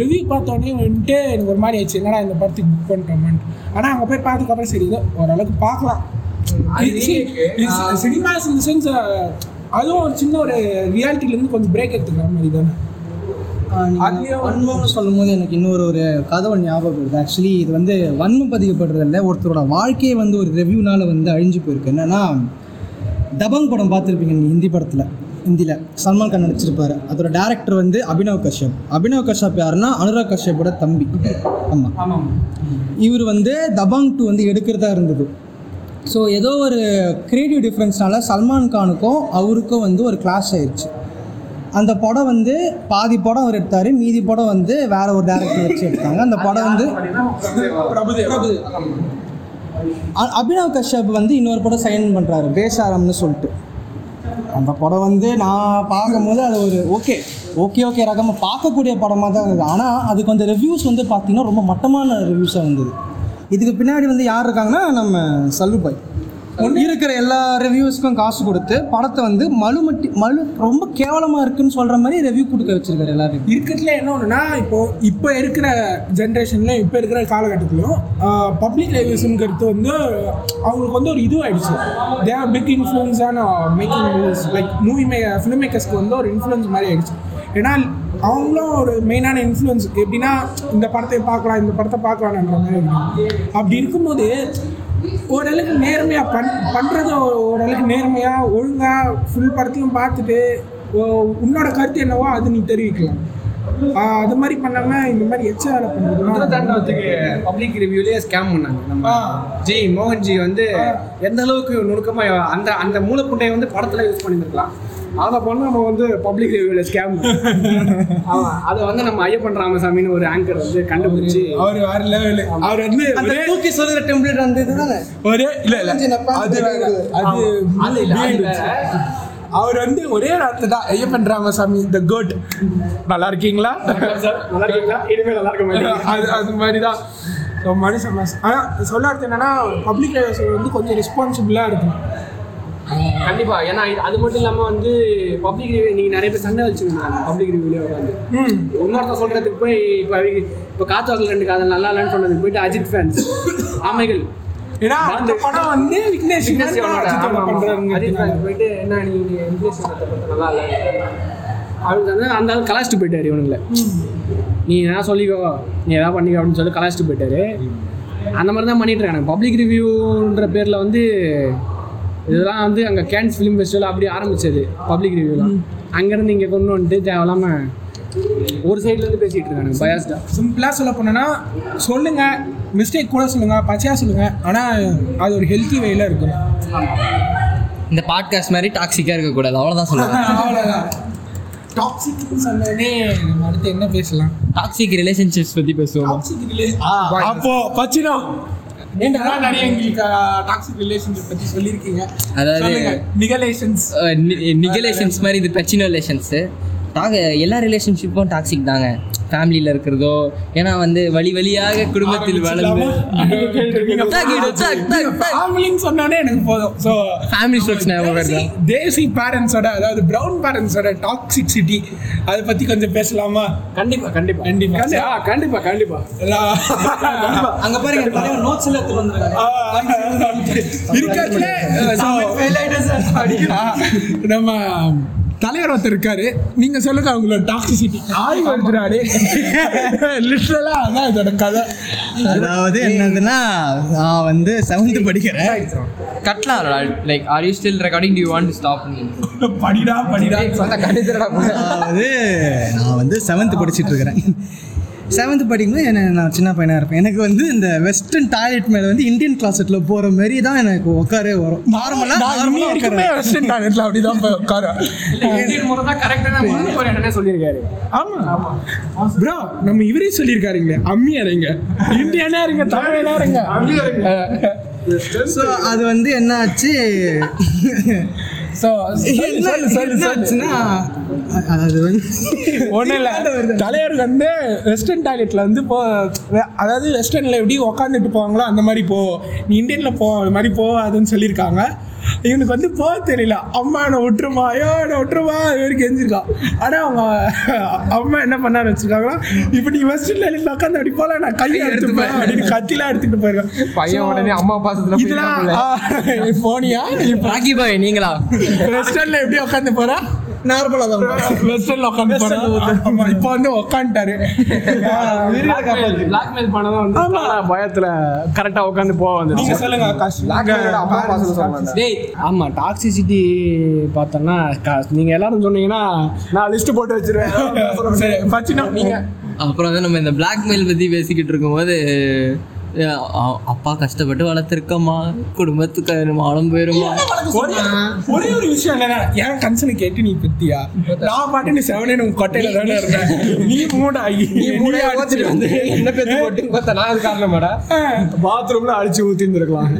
ரிவ்யூ பார்த்தோன்னே வந்துட்டு எனக்கு ஒரு மாதிரி ஆயிடுச்சு. என்னடா இந்த படத்துக்கு புக் பண்ணிட்டோமான்ட்டு ஆனால் அங்கே போய் பார்த்ததுக்கப்புறம் சரி இதோ ஓரளவுக்கு பார்க்கலாம். சினிமாஸ் இந்த சென்ஸ் அதுவும் ஒரு சின்ன ஒரு ரியாலிட்டிலேருந்து கொஞ்சம் பிரேக் எடுத்துக்கிற மாதிரி தானே? அதுலயும் வன்மம்னு சொல்லும்போது எனக்கு இன்னொரு ஒரு கதை ஒன்று ஞாபகம் வருது. ஆக்சுவலி இது வந்து வன்மம் பதிக்கப்படுறதில்ல ஒருத்தரோட வாழ்க்கையே வந்து ஒரு ரிவ்யூனால வந்து அழிஞ்சு போயிருக்கு. என்னன்னா தபங் படம் பார்த்துருப்பீங்க நீங்கள் ஹிந்தி படத்தில். ஹிந்தியில் சல்மான் கான் நடிச்சிருப்பாரு. அதோட டேரக்டர் வந்து அபினவ் கஷ்யப். அபினவ் கஷ்யப் யாருன்னா அனுராக் கஷ்யப்போட தம்பி. ஆமாம் ஆமாம் இவர் வந்து தபாங் டூ வந்து எடுக்கிறதா இருந்தது. ஸோ ஏதோ ஒரு கிரியேட்டிவ் டிஃப்ரென்ஸ்னால சல்மான் கானுக்கும் அவருக்கும் வந்து ஒரு கிளாஷ் ஆயிடுச்சு அந்த படம் வந்து பாதி படம் அவர் எடுத்தார் மீதி படம் வந்து வேற ஒரு டேரக்டர் வச்சு எடுத்தாங்க. அந்த படம் வந்து அபினவ் கஷ்யப் வந்து இன்னொரு படம் சைன் பண்ணுறாரு பேசாரம்னு சொல்லிட்டு. அந்த படம் வந்து நான் பார்க்கும்போது அது ஒரு ஓகே ஓகே ஓகே ரகமாக பார்க்கக்கூடிய படமாக தான் இருந்தது. ஆனால் அதுக்கு அந்த ரிவ்யூஸ் வந்து பார்த்தீங்கன்னா ரொம்ப மட்டமான ரிவ்யூஸாக இருந்தது. இதுக்கு பின்னாடி வந்து யார் இருக்காங்கன்னா நம்ம சல்லுபாய் இருக்கிற எல்லா ரிவ்யூஸ்க்கும் காசு கொடுத்து படத்தை வந்து மலுமட்டி மலு ரொம்ப கேவலமாக இருக்குன்னு சொல்கிற மாதிரி ரிவ்யூ கொடுக்க வச்சிருக்காரு எல்லாரும். இருக்கிறதுல என்ன ஒன்றுனா இப்போ இப்போ இருக்கிற ஜென்ரேஷனில் இப்போ இருக்கிற காலகட்டத்திலும் பப்ளிக் ரிவ்யூஸ்ங்கிறது வந்து அவங்களுக்கு வந்து ஒரு இது ஆயிடுச்சு they are big இன்ஃப்ளூயன்ஸான making movies like movie may film மேக்கர்ஸ்க்கு வந்து ஒரு இன்ஃப்ளூயன்ஸ் மாதிரி ஆயிடுச்சு. ஏன்னா அவங்களும் ஒரு மெயினான இன்ஃப்ளூயன்ஸ் எப்படின்னா இந்த படத்தை பார்க்கலாம் இந்த படத்தை பார்க்கலான்ற மாதிரி அப்படி இருக்கும்போது ஓரளவுக்கு நேர்மையாக பண் பண்ணுறத ஓரளவுக்கு நேர்மையாக ஒழுங்காக ஃபுல் படத்தையும் பார்த்துட்டு உன்னோட கருத்து என்னவோ அது நீ தெரிவிக்கலாம். அது மாதிரி பண்ணாம இந்த மாதிரி எச்ச வேலை பண்ணுறதுலாம் தாண்டவத்துக்கு பப்ளிக் ரிவ்யூலேயே ஸ்கேம் பண்ணாங்க. நம்ம ஜி மோகன் ஜி வந்து எந்த அளவுக்கு நுணுக்கமா அந்த அந்த மூலப்புண்டையை வந்து படத்துல யூஸ் பண்ணியிருக்கலாம் அதை பண்ண நம்ம வந்து பப்ளிக் ரிவ்யூவில் ஸ்கேம் ஆமாம் அதை வந்து நம்ம ஐயப்பன் ராமசாமின்னு ஒரு ஆங்கர் வந்து கண்டுபிடிச்சி அவர் வேற லெவல் அவர் வந்து அந்த தூக்கி சொல்கிற டெம்ப்ளேட் அந்த இதுதானே ஒரே இல்ல இல்ல. அது. அது அது இல்ல. அவர் வந்து ஒரே வார்த்தை தான். ஐயப்பன் ராமசாமி இந்த கோட் நல்லா இருக்கீங்களா? சார் நல்லா இருக்கீங்களா? இனிமேல் நல்லா இருக்க மாட்டேங்க அது அது மாதிரி தான் மனுஷன் ஆனால் சொல்ல என்னன்னா பப்ளிக் வந்து கொஞ்சம் ரெஸ்பான்சிபிளாக இருக்கும். கண்டிப்பா. ஏன்னா அது மட்டும் இல்லாம வந்து பப்ளிக் ரிவ்யூ நீங்க நிறைய பேர் சண்டை வச்சுருந்தாங்க பப்ளிக் ரிவ்யூலே உட்காந்து இன்னொருத்த சொல்றதுக்கு போய் இப்போ இப்போ காத்தாக்கல் ரெண்டு காதல் நல்லா இல்லைன்னு சொன்னதுக்கு போயிட்டு அஜித் ஃபேன்ஸ் ஆமைகள். ஏன்னா அந்த படம் வந்து விக்னேஷ் அஜித் ஃபேன்ஸ் போயிட்டு என்ன நீ இங்கிலீஷ் நல்லா இல்லை சொன்னா? அந்த ஆள் கலாச்சிட்டு போயிட்டாரு இவனுங்களை. நீ என்ன சொல்லிக்கோ நீ எதாவது பண்ணிக்கோ அப்படின்னு சொல்லி கலாச்சிட்டு போயிட்டாரு. அந்த மாதிரி தான் பண்ணிட்டு இருக்காங்க பப்ளிக் ரிவ்யூன்ற பேரில் வந்து இதெல்லாம் வந்து அங்கே கேன்ஸ் ஃபிலிம் ஃபெஸ்டிவல் அப்படி ஆரம்பிச்சது பப்ளிக் ரிவ்யூலாம் அங்கேருந்து இங்கே கொண்டு வந்துட்டு தேவையில்லாமல் ஒரு சைட்லேருந்து பேசிகிட்டு இருக்காங்க பயாஸ்டா சிம்பிளாக சொல்ல போனோன்னா சொல்லுங்க மிஸ்டேக் கூட சொல்லுங்க பச்சையாக சொல்லுங்க ஆனால் அது ஒரு ஹெல்த்தி வேல இருக்கணும் இந்த பாட்காஸ்ட் மாதிரி டாக்ஸிக்காக இருக்கக்கூடாது அவ்வளோதான் சொல்லுவேன். (laughs) அவ்வளோதான் டாக்ஸிக்னு சொன்னோடனே நம்ம அடுத்து என்ன பேசலாம்? டாக்ஸிக் ரிலேஷன்ஷிப்ஸ் பற்றி பேசுவோம்? டாக்ஸிக் அப்போ பச்சினோ ஏன்டா நிறைய எங்களுக்கு டாக்ஸிக் ரிலேஷன்ஷிப் பற்றி சொல்லியிருக்கீங்க. அதாவது- நிகலேஷன்ஸ் நிகலேஷன்ஸ் மாதிரி இது பிரச்சின ரிலேஷன்ஸு டாக எல்லா ரிலேஷன்ஷிப்பும் டாக்ஸிக் தாங்க. ஃபேமிலியில் இருக்கிறதோ ஏன்னா வந்து வழி வழியாக குடும்பத்தில் வளர்ந்து. ஃபேமிலின்னு (laughs) சொன்னானே எனக்கு போதும். ஸோ ஃபேமிலி ஸ்ட்ரக்ஸ் ஞாபகம் வருதா? தேசி பேரண்ட்ஸோட அதாவது ப்ரௌன் பேரண்ட்ஸோட டாக்ஸிசிட்டி அதை பற்றி கொஞ்சம் பேசலாமா? கண்டிப்பாக கண்டிப்பாக கண்டிப்பா. கண்டிப்பாக கண்டிப்பாக கண்டிப்பாக அங்கே பாருங்க நோட்ஸ் எல்லாம் எடுத்து வந்துருக்காங்க இருக்கிறதுல நம்ம தலைவர் ஒருத்தர் இருக்காரு. நீங்க சொல்லுங்க அவங்களோட டாக்ஸிசிட்டி ஆய்வு எடுத்துறாரு லிட்டரலா அதான் இதோட கதை. அதாவது என்னதுன்னா நான் வந்து செவன்த்து படிக்கிறேன். கட்லாம் like are you still recording do you want stop படிடா படிடா. அதாவது நான் வந்து செவன்த்து படிச்சுட்டு இருக்கிறேன். செவன்த்து படிக்கும்போது என்ன நான் சின்ன பையனாக இருப்பேன். எனக்கு வந்து இந்த வெஸ்டர்ன் டாய்லெட் மேலே வந்து இந்தியன் கிளாசெட்டில் போகிற மாதிரி தான் எனக்கு உட்காரே வரும். நார்மலாக நார்மலாக உட்கார வெஸ்டர்ன் போய் இந்தியன் முறை தான் ஒரு என்னன்னே சொல்லியிருக்காரு. ஆமா. ப்ரோ நம்ம இவரே சொல்லியிருக்காருங்களே அம்மி அறைங்க இந்தியனா இருங்க தமிழனா இருங்க. ஸோ அது வந்து என்ன ஆச்சு ஸோ (laughs) என்ன என்ன ஆச்சுன்னா அது வந்து ஒன்றும் இல்லை. தலைவருக்கு வந்து வெஸ்டர்ன் டாய்லெட்டில் வந்து போ அதாவது வெஸ்டர்னில் எப்படி உக்காந்துட்டு போவாங்களோ அந்த மாதிரி போ நீ இந்தியனில் போ அது மாதிரி போகாதுன்னு சொல்லியிருக்காங்க. இவனுக்கு வந்து போக தெரியல. அம்மா என்னை விட்டுருமா? ஐயோ என்னை விட்டுருமா? வரைக்கும் கெஞ்சிருக்கான். ஆனால் அவங்க அம்மா என்ன பண்ணாரு வச்சிருக்காங்கன்னா இப்போ நீ வெஸ்டர்ன் டாய்லெட்டில் உட்காந்து அப்படி போல நான் கையை எடுத்துப்பேன் அப்படின்னு கத்திலாம் எடுத்துட்டு போயிருக்கேன். பையன் உடனே அம்மா பாசத்துல போய் இதெல்லாம் போனியா? பாய் நீங்களா? வெஸ்டர்னில் எப்படி உட்காந்து போறா? நார்மலாக தான் வெஸ்டர்ன்ல உட்காந்து இப்போ வந்து உட்காந்துட்டாரு பிளாக்மெயில் பண்ணதும் வந்து பயத்துல கரெக்டா உட்காந்து போக வந்து நீங்க சொல்லுங்க ஆகாஷ். டேய் ஆமா டாக்ஸிசிட்டி பார்த்தோம்னா நீங்க எல்லாரும் சொன்னீங்கன்னா நான் லிஸ்ட் போட்டு வச்சிருவேன். நீங்க. அப்புறம் வந்து நம்ம இந்த பிளாக்மெயில் பற்றி பேசிக்கிட்டு இருக்கும்போது அப்பா கஷ்டப்பட்டு வளர்த்துருக்கம்மா. குடும்பத்துக்கு மானம் போயிருமா ஒரே ஒரே ஒரு விஷயம் என்னன்னா என் கன்சனை கேட்டு நீ பத்தியா நான் பாட்டு நீ செவனே உங்க கொட்டையில தானே இருந்தேன். நீ மூடாகி நீ ஓத்திட்டு வந்து என்ன பேத்து போட்டு பார்த்தா நான் அது காரணமாடா? பாத்ரூம்ல அடிச்சு ஊத்தி இருந்திருக்கலாம்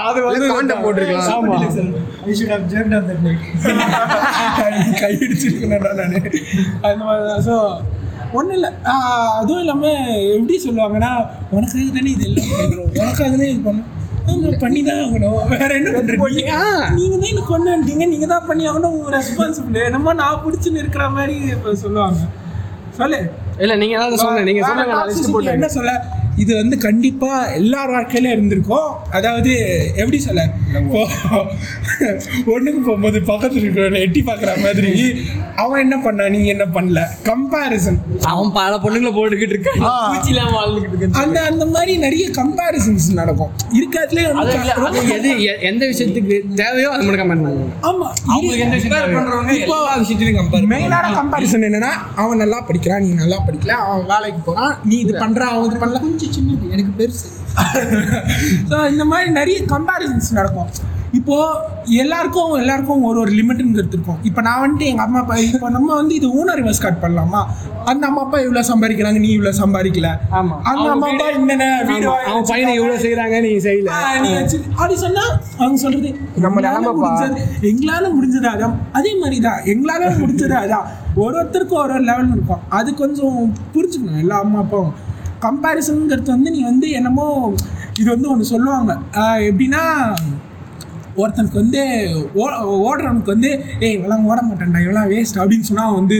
அது வந்து காண்டம் போட்டிருக்கலாம். ஆமா. (laughs) கை அடிச்சிருக்கேன் நான். அந்த மாதிரி ஸோ ஒன்றும் இல்லை அதுவும் இல்லாமல் எப்படி சொல்லுவாங்கன்னா உனக்காக தானே இது எல்லாம் பண்ணுறோம் உனக்காக தான் இது பண்ணோம். பண்ணி தான் ஆகணும். வேற என்ன பண்றீங்க நீங்க தான் எனக்கு கொண்டு வந்துட்டீங்க நீங்க தான் பண்ணி ஆகணும். உங்க ரெஸ்பான்சிபிள் என்னமோ நான் பிடிச்சுன்னு இருக்கிற மாதிரி இப்ப சொல்லுவாங்க. சொல்லு. இல்ல நீங்க ஏதாவது சொல்லுங்க. நீங்க சொல்லுங்க என்ன சொல்ல? இது வந்து கண்டிப்பா எல்லார் வாழ்க்கையில இருந்திருக்கும். அதாவது எப்படி சொல்ல? ஒண்ணுக்கு போகும்போது பக்கத்துல இருக்கிறவனை எட்டி பார்க்குற மாதிரி அவன் என்ன பண்ணா நீங்க என்ன பண்ணல? கம்பாரிசன் அவன் பல பொண்ணுங்களை போட்டுக்கிட்டு இருக்கான். வாழ்ந்துக்கிட்டு இருக்கான். அந்த அந்த மாதிரி நிறைய கம்பாரிசன்ஸ் நடக்கும். அது எது எ- எந்த விஷயத்துக்கு தேவையோ அது மட்டும் கமெண்ட் பண்ணுங்க ஆமா. அவங்களுக்கு எந்த விஷயம் கம்பேர் மெயினான கம்பாரிசன் என்னன்னா அவன் நல்லா படிக்கிறான் நீ நல்லா படிக்கல அவன் வேலைக்கு போறான் நீ இது பண்ற அவன் இது பண்ணல கொஞ்சம் சின்னது எனக்கு பெருசு. ஸோ இந்த மாதிரி நிறைய கம்பாரிசன்ஸ் நடக்கும். இப்போ எல்லாருக்கும் எல்லாருக்கும் ஒரு ஒரு லிமிட்ங்கிறது இருக்கும் இப்போ நான் வந்துட்டு எங்க அம்மா அப்பா இப்போ நம்ம வந்து இது ஊனர் ரிவர்ஸ் கட் பண்ணலாமா? அந்த அம்மா அப்பா இவ்வளோ சம்பாதிக்கிறாங்க நீ இவ்வளோ சம்பாதிக்கல. அந்த அம்மா அப்பா என்னென்ன வீடு ஆமா, வாங்கி அவன் பையனை இவ்வளவு செய்யறாங்க நீங்க செய்யல. நீ அப்படி சொன்னா அவங்க சொல்றது நம்ம எங்களால நிலைமைப்பா. முடிஞ்சது- எங்களால முடிஞ்சது அதான். அதே மாதிரி தான் எங்களால முடிஞ்சது அதான். ஒரு ஒருத்தருக்கும் ஒரு ஒரு லெவல் இருக்கும். அது கொஞ்சம் புரிஞ்சுக்கணும் எல்லா அம்மா அப்பாவும். கம்பேரிசனுங்கிறது வந்து நீ வந்து என்னமோ இது வந்து ஒன்று சொல்லுவாங்க. எப்படின்னா ஒருத்தனுக்கு வந்து ஓ- ஓடுறவனுக்கு வந்து ஏய் இவெல்லாம் ஓட மாட்டேன்டா இவெல்லாம் வேஸ்ட் அப்படின்னு சொன்னா அவன் வந்து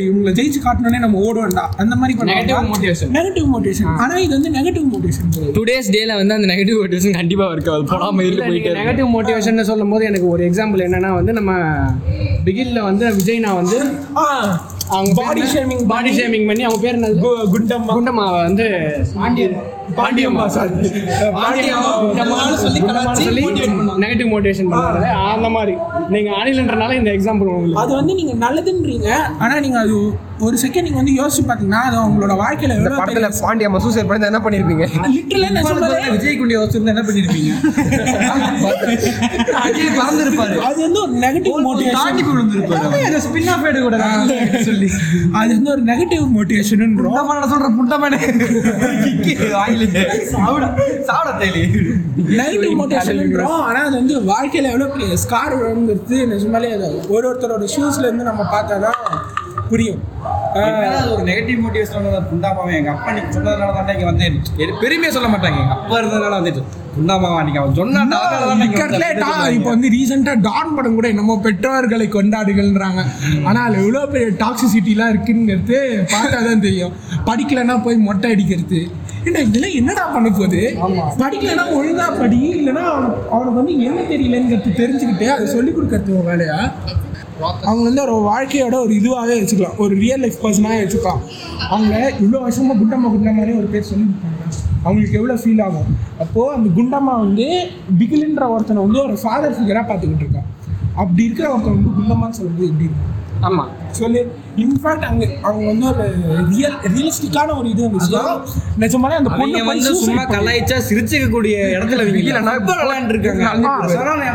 இவங்களை ஜெயிச்சு காட்டணுன்னே நம்ம ஓடுவேன்டா அந்த மாதிரி Negative motivation. நெகட்டிவ் மோட்டிவேஷன் ஆனா இது வந்து நெகட்டிவ் மோட்டிவேஷன் டூ டேஸ் டேல வந்து அந்த நெகட்டிவ் மோட்டிவேஷன் கண்டிப்பா இருக்கு. அது போடாம இருந்து போயிட்டே இருக்கு. நெகட்டிவ் மோட்டிவேஷன் சொல்லும் போது எனக்கு ஒரு எக்ஸாம்பிள் என்னன்னா வந்து நம்ம பிகில்ல வந்து விஜய்னா வந்து அவங்க Body shaming பாடி ஷேமிங் பண்ணி அவங்க பேர் என்னது? குண்டம்மா. குண்டம்மாவை வந்து பாண்டியம்மா சாரி குண்டம்மான்னு சொல்லி நெகட்டிவ் மோட்டிவேஷன் பண்ணுவாங்க. அந்த மாதிரி. நீங்க ஆணிலன்றனால இந்த எக்ஸாம்பிள் உங்களுக்கு. அது வந்து நீங்க நல்லதுன்றீங்க ஆனா நீங்க அது ஒரு செகண்ட் நீங்க வந்து யோசிச்சு பாத்தீங்கன்னா அது உங்களோட வாழ்க்கையில இந்த படத்துல பாண்டியம்மா சூசைட் பண்ணி என்ன பண்ணிருப்பீங்க? லிட்டரலா நான் சொல்றேன் விஜய் குண்டி என்ன பண்ணிருப்பீங்க? (laughs) பறந்துருப்பாரு. அது வந்து ஒரு நெகட்டிவ் மோட்டிவேஷன் தாண்டி விழுந்திருப்பாரு ஸ்பின் ஆஃப் கூட சொல்லி. அது வந்து ஒரு நெகட்டிவ் புண்டமான சொல்ற புண்டமான வாயில சாப்பிட சாப்பிட தேலி நெகட்டிவ் மோட்டிவேஷன்ன்றோம் ஆனா அது வந்து வாழ்க்கையில எவ்வளவு பெரிய ஸ்கார் வருங்கிறது நிஜமாலே அது ஒரு ஒருத்தரோட ஷூஸ்ல இருந்து நம்ம பார்த்தாதான் புரியும். ஒரு நெகட்டிவ் மோட்டிவேஷன் புண்டாமாவன் எங்க அப்பா நீங்க சொன்னதுனால தான் இங்க வந்தேன். பெருமையா சொல்ல மாட்டாங்க. எங்க அப்பா இருந்ததுனால வந்துட்டு புண்டாமாவா நீங்க அவன் சொன்னா இப்போ வந்து ரீசெண்டா டான் படம் கூட என்னமோ பெற்றோர்களை கொண்டாடுகள்ன்றாங்க. ஆனா அதுல எவ்வளவு பெரிய டாக்ஸிசிட்டிலாம் இருக்குங்கிறது பார்த்தா தான் தெரியும். படிக்கலைன்னா போய் மொட்டை அடிக்கிறது. ஏன்னா இதெல்லாம் என்னடா பண்ண போகுது? படிக்கலைன்னா ஒழுங்கா படி இல்லைன்னா அவனுக்கு அவனுக்கு வந்து என்ன தெரியலங்கிறது தெரிஞ்சுக்கிட்டு அதை சொல்லி கொடுக்கறது வேலையா? அவங்க வந்து ஒரு வாழ்க்கையோட ஒரு இதுவாகவே வச்சுக்கலாம். ஒரு ரியல் லைஃப் பர்சனாக வச்சுக்கலாம். அவங்க இவ்வளோ வருஷமாக குண்டம்மா குண்டம்மானே ஒரு பேர் சொல்லியிருப்பாங்க அவங்களுக்கு எவ்வளோ ஃபீல் ஆகும்? அப்போது அந்த குண்டம்மா வந்து பிகிலின்ற ஒருத்தனை வந்து ஒரு ஃபாதர் ஃபிகராக பார்த்துக்கிட்டு இருக்கான். அப்படி இருக்கிற ஒருத்தன் வந்து குண்டம்மான்னு சொல்லும்போது எப்படி இருக்கும்? ஆமாம் சொல்லு இன்ஃபேக்ட் அங்கே அவங்க வந்து ஒரு ரியல் ரியலிஸ்டிக்கான ஒரு இது இருந்துச்சு நிஜமாலே அந்த பொண்ணு வந்து சும்மா கலாய்ச்சா சிரிச்சுக்க கூடிய இடத்துல அவங்க இல்ல நான் இப்போ விளையாண்டு இருக்காங்க.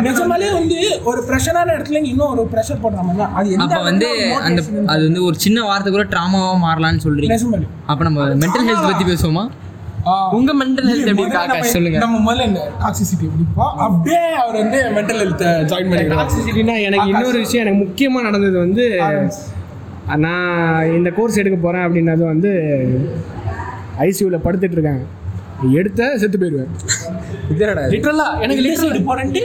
நிஜமாலே வந்து ஒரு ப்ரெஷரான இடத்துல இன்னும் ஒரு ப்ரெஷர் போடுற மாதிரி தான். அது அப்போ வந்து அந்த அது வந்து ஒரு சின்ன வார்த்தை கூட ட்ராமாவாக மாறலாம்னு சொல்றீங்க. அப்போ நம்ம மென்டல் ஹெல்த் பற்றி பேசுவோமா. உங்க மென்டல் ஹெல்த் எப்படி இருக்கா சொல்லுங்க. நம்ம முதல்ல இந்த டாக்ஸிசிட்டி பிடிப்போம் அப்படியே அவர் வந்து மென்டல் ஹெல்த் ஜாயின் பண்ணிக்கிறார் டாக்ஸிசிட்டினா எனக்கு இன்னொரு விஷயம் எனக்கு முக்கியமாக நடந்தது வந்து நான் இந்த கோர்ஸ் எடுக்க போகிறேன் அப்படின்னது வந்து ஐசியூவில் படுத்துட்டு இருக்காங்க எடுத்த செத்து போயிடுவேன். லிட்ரலா எனக்கு லிட்ரலா போறேன்ட்டு?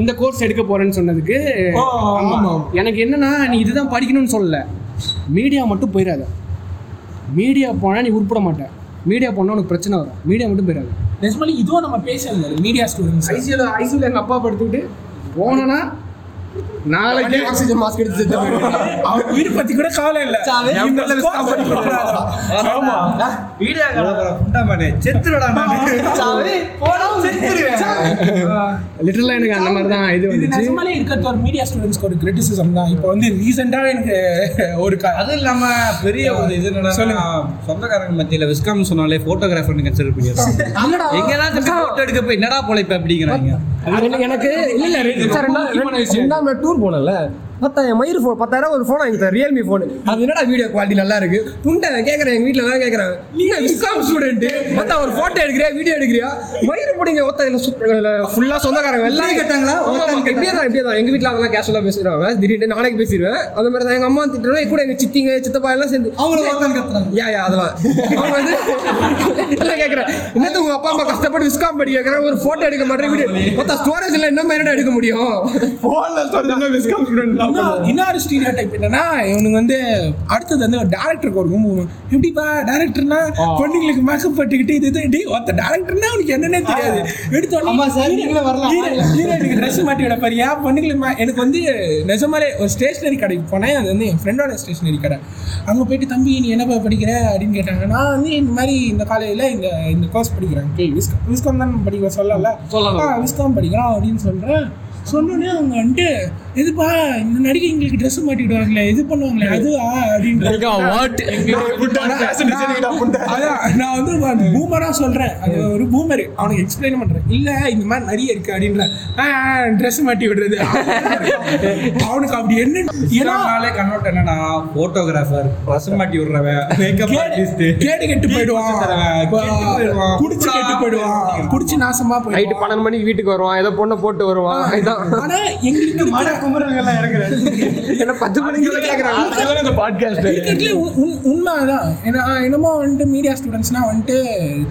இந்த கோர்ஸ் எடுக்க போறேன்னு சொன்னதுக்கு. எனக்கு என்னன்னா நீ இதுதான் படிக்கணும்னு சொல்லல. மீடியா மட்டும் போயிடாத. மீடியா போனா நீ உருப்பட மாட்ட. மீடியா போனா உனக்கு பிரச்சனை வரும். மீடியா மட்டும் போயிடாது. நிஜமாலே இதுவும் நம்ம பேசல மீடியா ஸ்டூடெண்ட்ஸ் ஐசியூல ஐசியூல எங்க அப்பா படுத்துக்கிட்டு போனனா நாளைக்கு ஆக்சிஜன் மாஸ்க் எடுத்து செத்து அவர் உயிர் பத்தி கூட கவலை இல்ல. ஆமா. வீடியோ குண்டாமானே செத்துடா லிட்டரலா எனக்கு அந்த மாதிரி தான் இது வந்துச்சு. நிஜமாலே இருக்கிறது ஒரு மீடியா ஸ்டூடெண்ட்ஸ்க்கு ஒரு கிரிட்டிசிசம் தான். இப்போ வந்து ரீசெண்டாக எனக்கு ஒரு க அது இல்லாம பெரிய ஒரு இது என்னன்னா சொந்தக்காரங்க மத்தியில விஸ்காம் சொன்னாலே போட்டோகிராஃபர் கன்சிடர் பண்ணிடுறாங்க எங்கெல்லாம் போட்டோ எடுக்க போய் என்னடா பொழைப்ப அப்படிங்கிறாங்க. எனக்கு- இல்ல இல்ல ரெண்டாம் டூர் போனல பத்தாயிரம் மயிர் ஃபோன் பத்தாயிரம் ஒரு ஃபோன் வாங்கி ரியல்மி ஃபோன் அது என்னடா வீடியோ குவாலிட்டி நல்லா இருக்கு? புண்டை கேட்குறேன் எங்கள் வீட்டில் தான் கேட்குறாங்க நீ விஸ்காம் ஸ்டூடெண்ட் மொத்தம் ஒரு ஃபோட்டோ எடுக்கிறியா வீடியோ எடுக்கிறியா? மயிர் பிடிங்க ஒத்த ஃபுல்லாக சொந்தக்காரங்க எல்லாம் கேட்டாங்களா? இப்படியே தான் இப்படியே தான் எங்கள் வீட்டில் அதெல்லாம் கேஷுவலாக பேசுகிறாங்க திடீர்னு நாளைக்கு பேசிடுவேன். அது மாதிரி தான் எங்கள் அம்மா திட்டுறோம் கூட எங்கள் சித்திங்க சித்தப்பா எல்லாம் சேர்ந்து. அவங்கள கத்துறாங்க. யா யா அதெல்லாம். அவங்க வந்து எல்லாம் கேட்குறேன் என்னது உங்கள் அப்பா அம்மா கஷ்டப்பட்டு விஸ்காம் படி கேட்குறாங்க ஒரு ஃபோட்டோ எடுக்க மாட்டேன் வீடியோ மொத்தம் ஸ்டோரேஜ் இல்லை என்ன மாதிரி எடுக்க முடியும்? இன்னும் இன்னொரு ஸ்டீரியோ டைப் என்னன்னா இவனுங்க வந்து அடுத்தது வந்து ஒரு டேரக்டருக்கு ஒரு கும்பு எப்படிப்பா டேரக்டர்னா பொண்ணுங்களுக்கு மேக்கப் பட்டுக்கிட்டு இது இது ஒருத்த டேரக்டர்னா அவனுக்கு என்னன்னே தெரியாது. எடுத்த ஆமா sir, நீங்களும் வரலாம். ஹீரோயினுக்கு ட்ரெஸ் மாட்டி விட பாரு ஏன் பொண்ணுங்களுக்கு எனக்கு வந்து நிஜமாலே ஒரு ஸ்டேஷனரி கடைக்கு போனேன். அது வந்து என் ஃப்ரெண்டோட ஸ்டேஷனரி கடை. அங்கே போயிட்டு தம்பி நீ என்னப்பா படிக்கிற? அப்படின்னு கேட்டாங்க. நான் வந்து இந்த மாதிரி இந்த காலையில் இங்கே இந்த கோர்ஸ் படிக்கிறேன். விஸ்காம் விஸ்காம் தான் படிக்க சொல்லல. விஸ்காம் படிக்கிறோம் அப்படின்னு சொல்கிறேன் சொன்னோடனே அவங்க வந்துட்டு எதுப்பா இந்த நடிகை எங்களுக்கு ட்ரெஸ் மாட்டிடுவாங்களே இது பண்ணுவாங்களே அதுவா அப்படின்னு அதான் நான் வந்து பூமரா சொல்றேன். அது ஒரு பூமர் அவனுக்கு எக்ஸ்பிளைன் பண்றேன். இல்ல இந்த மாதிரி நிறைய இருக்கு அப்படின்ற. ட்ரெஸ் மாட்டி விடுறது அவனுக்கு அப்படி என்ன ஏன்னா நாளே கன்வெர்ட் என்னன்னா போட்டோகிராஃபர் ட்ரெஸ் மாட்டி விடுறவன் மேக்கப் கேடு- ஆர்டிஸ்ட் கேடு கெட்டு போயிடுவான். கெட்டு போயிடுவான். குடிச்சு கெட்டு போயிடுவான். குடிச்சு நாசமா நைட்டு போயிடுவான். பன்னெண்டு மணிக்கு வீட்டுக்கு வருவான். ஏதோ பொண்ணை போட்டு வருவான். இதான் ஆனா எங்களுக்கு என்ன பத்து மணிக்கு கேட்குறாங்க இந்த பாட்காஸ்ட் உண்மைதான். ஏன்னா என்னமோ வந்துட்டு மீடியா ஸ்டூடெண்ட்ஸ்னா வந்துட்டு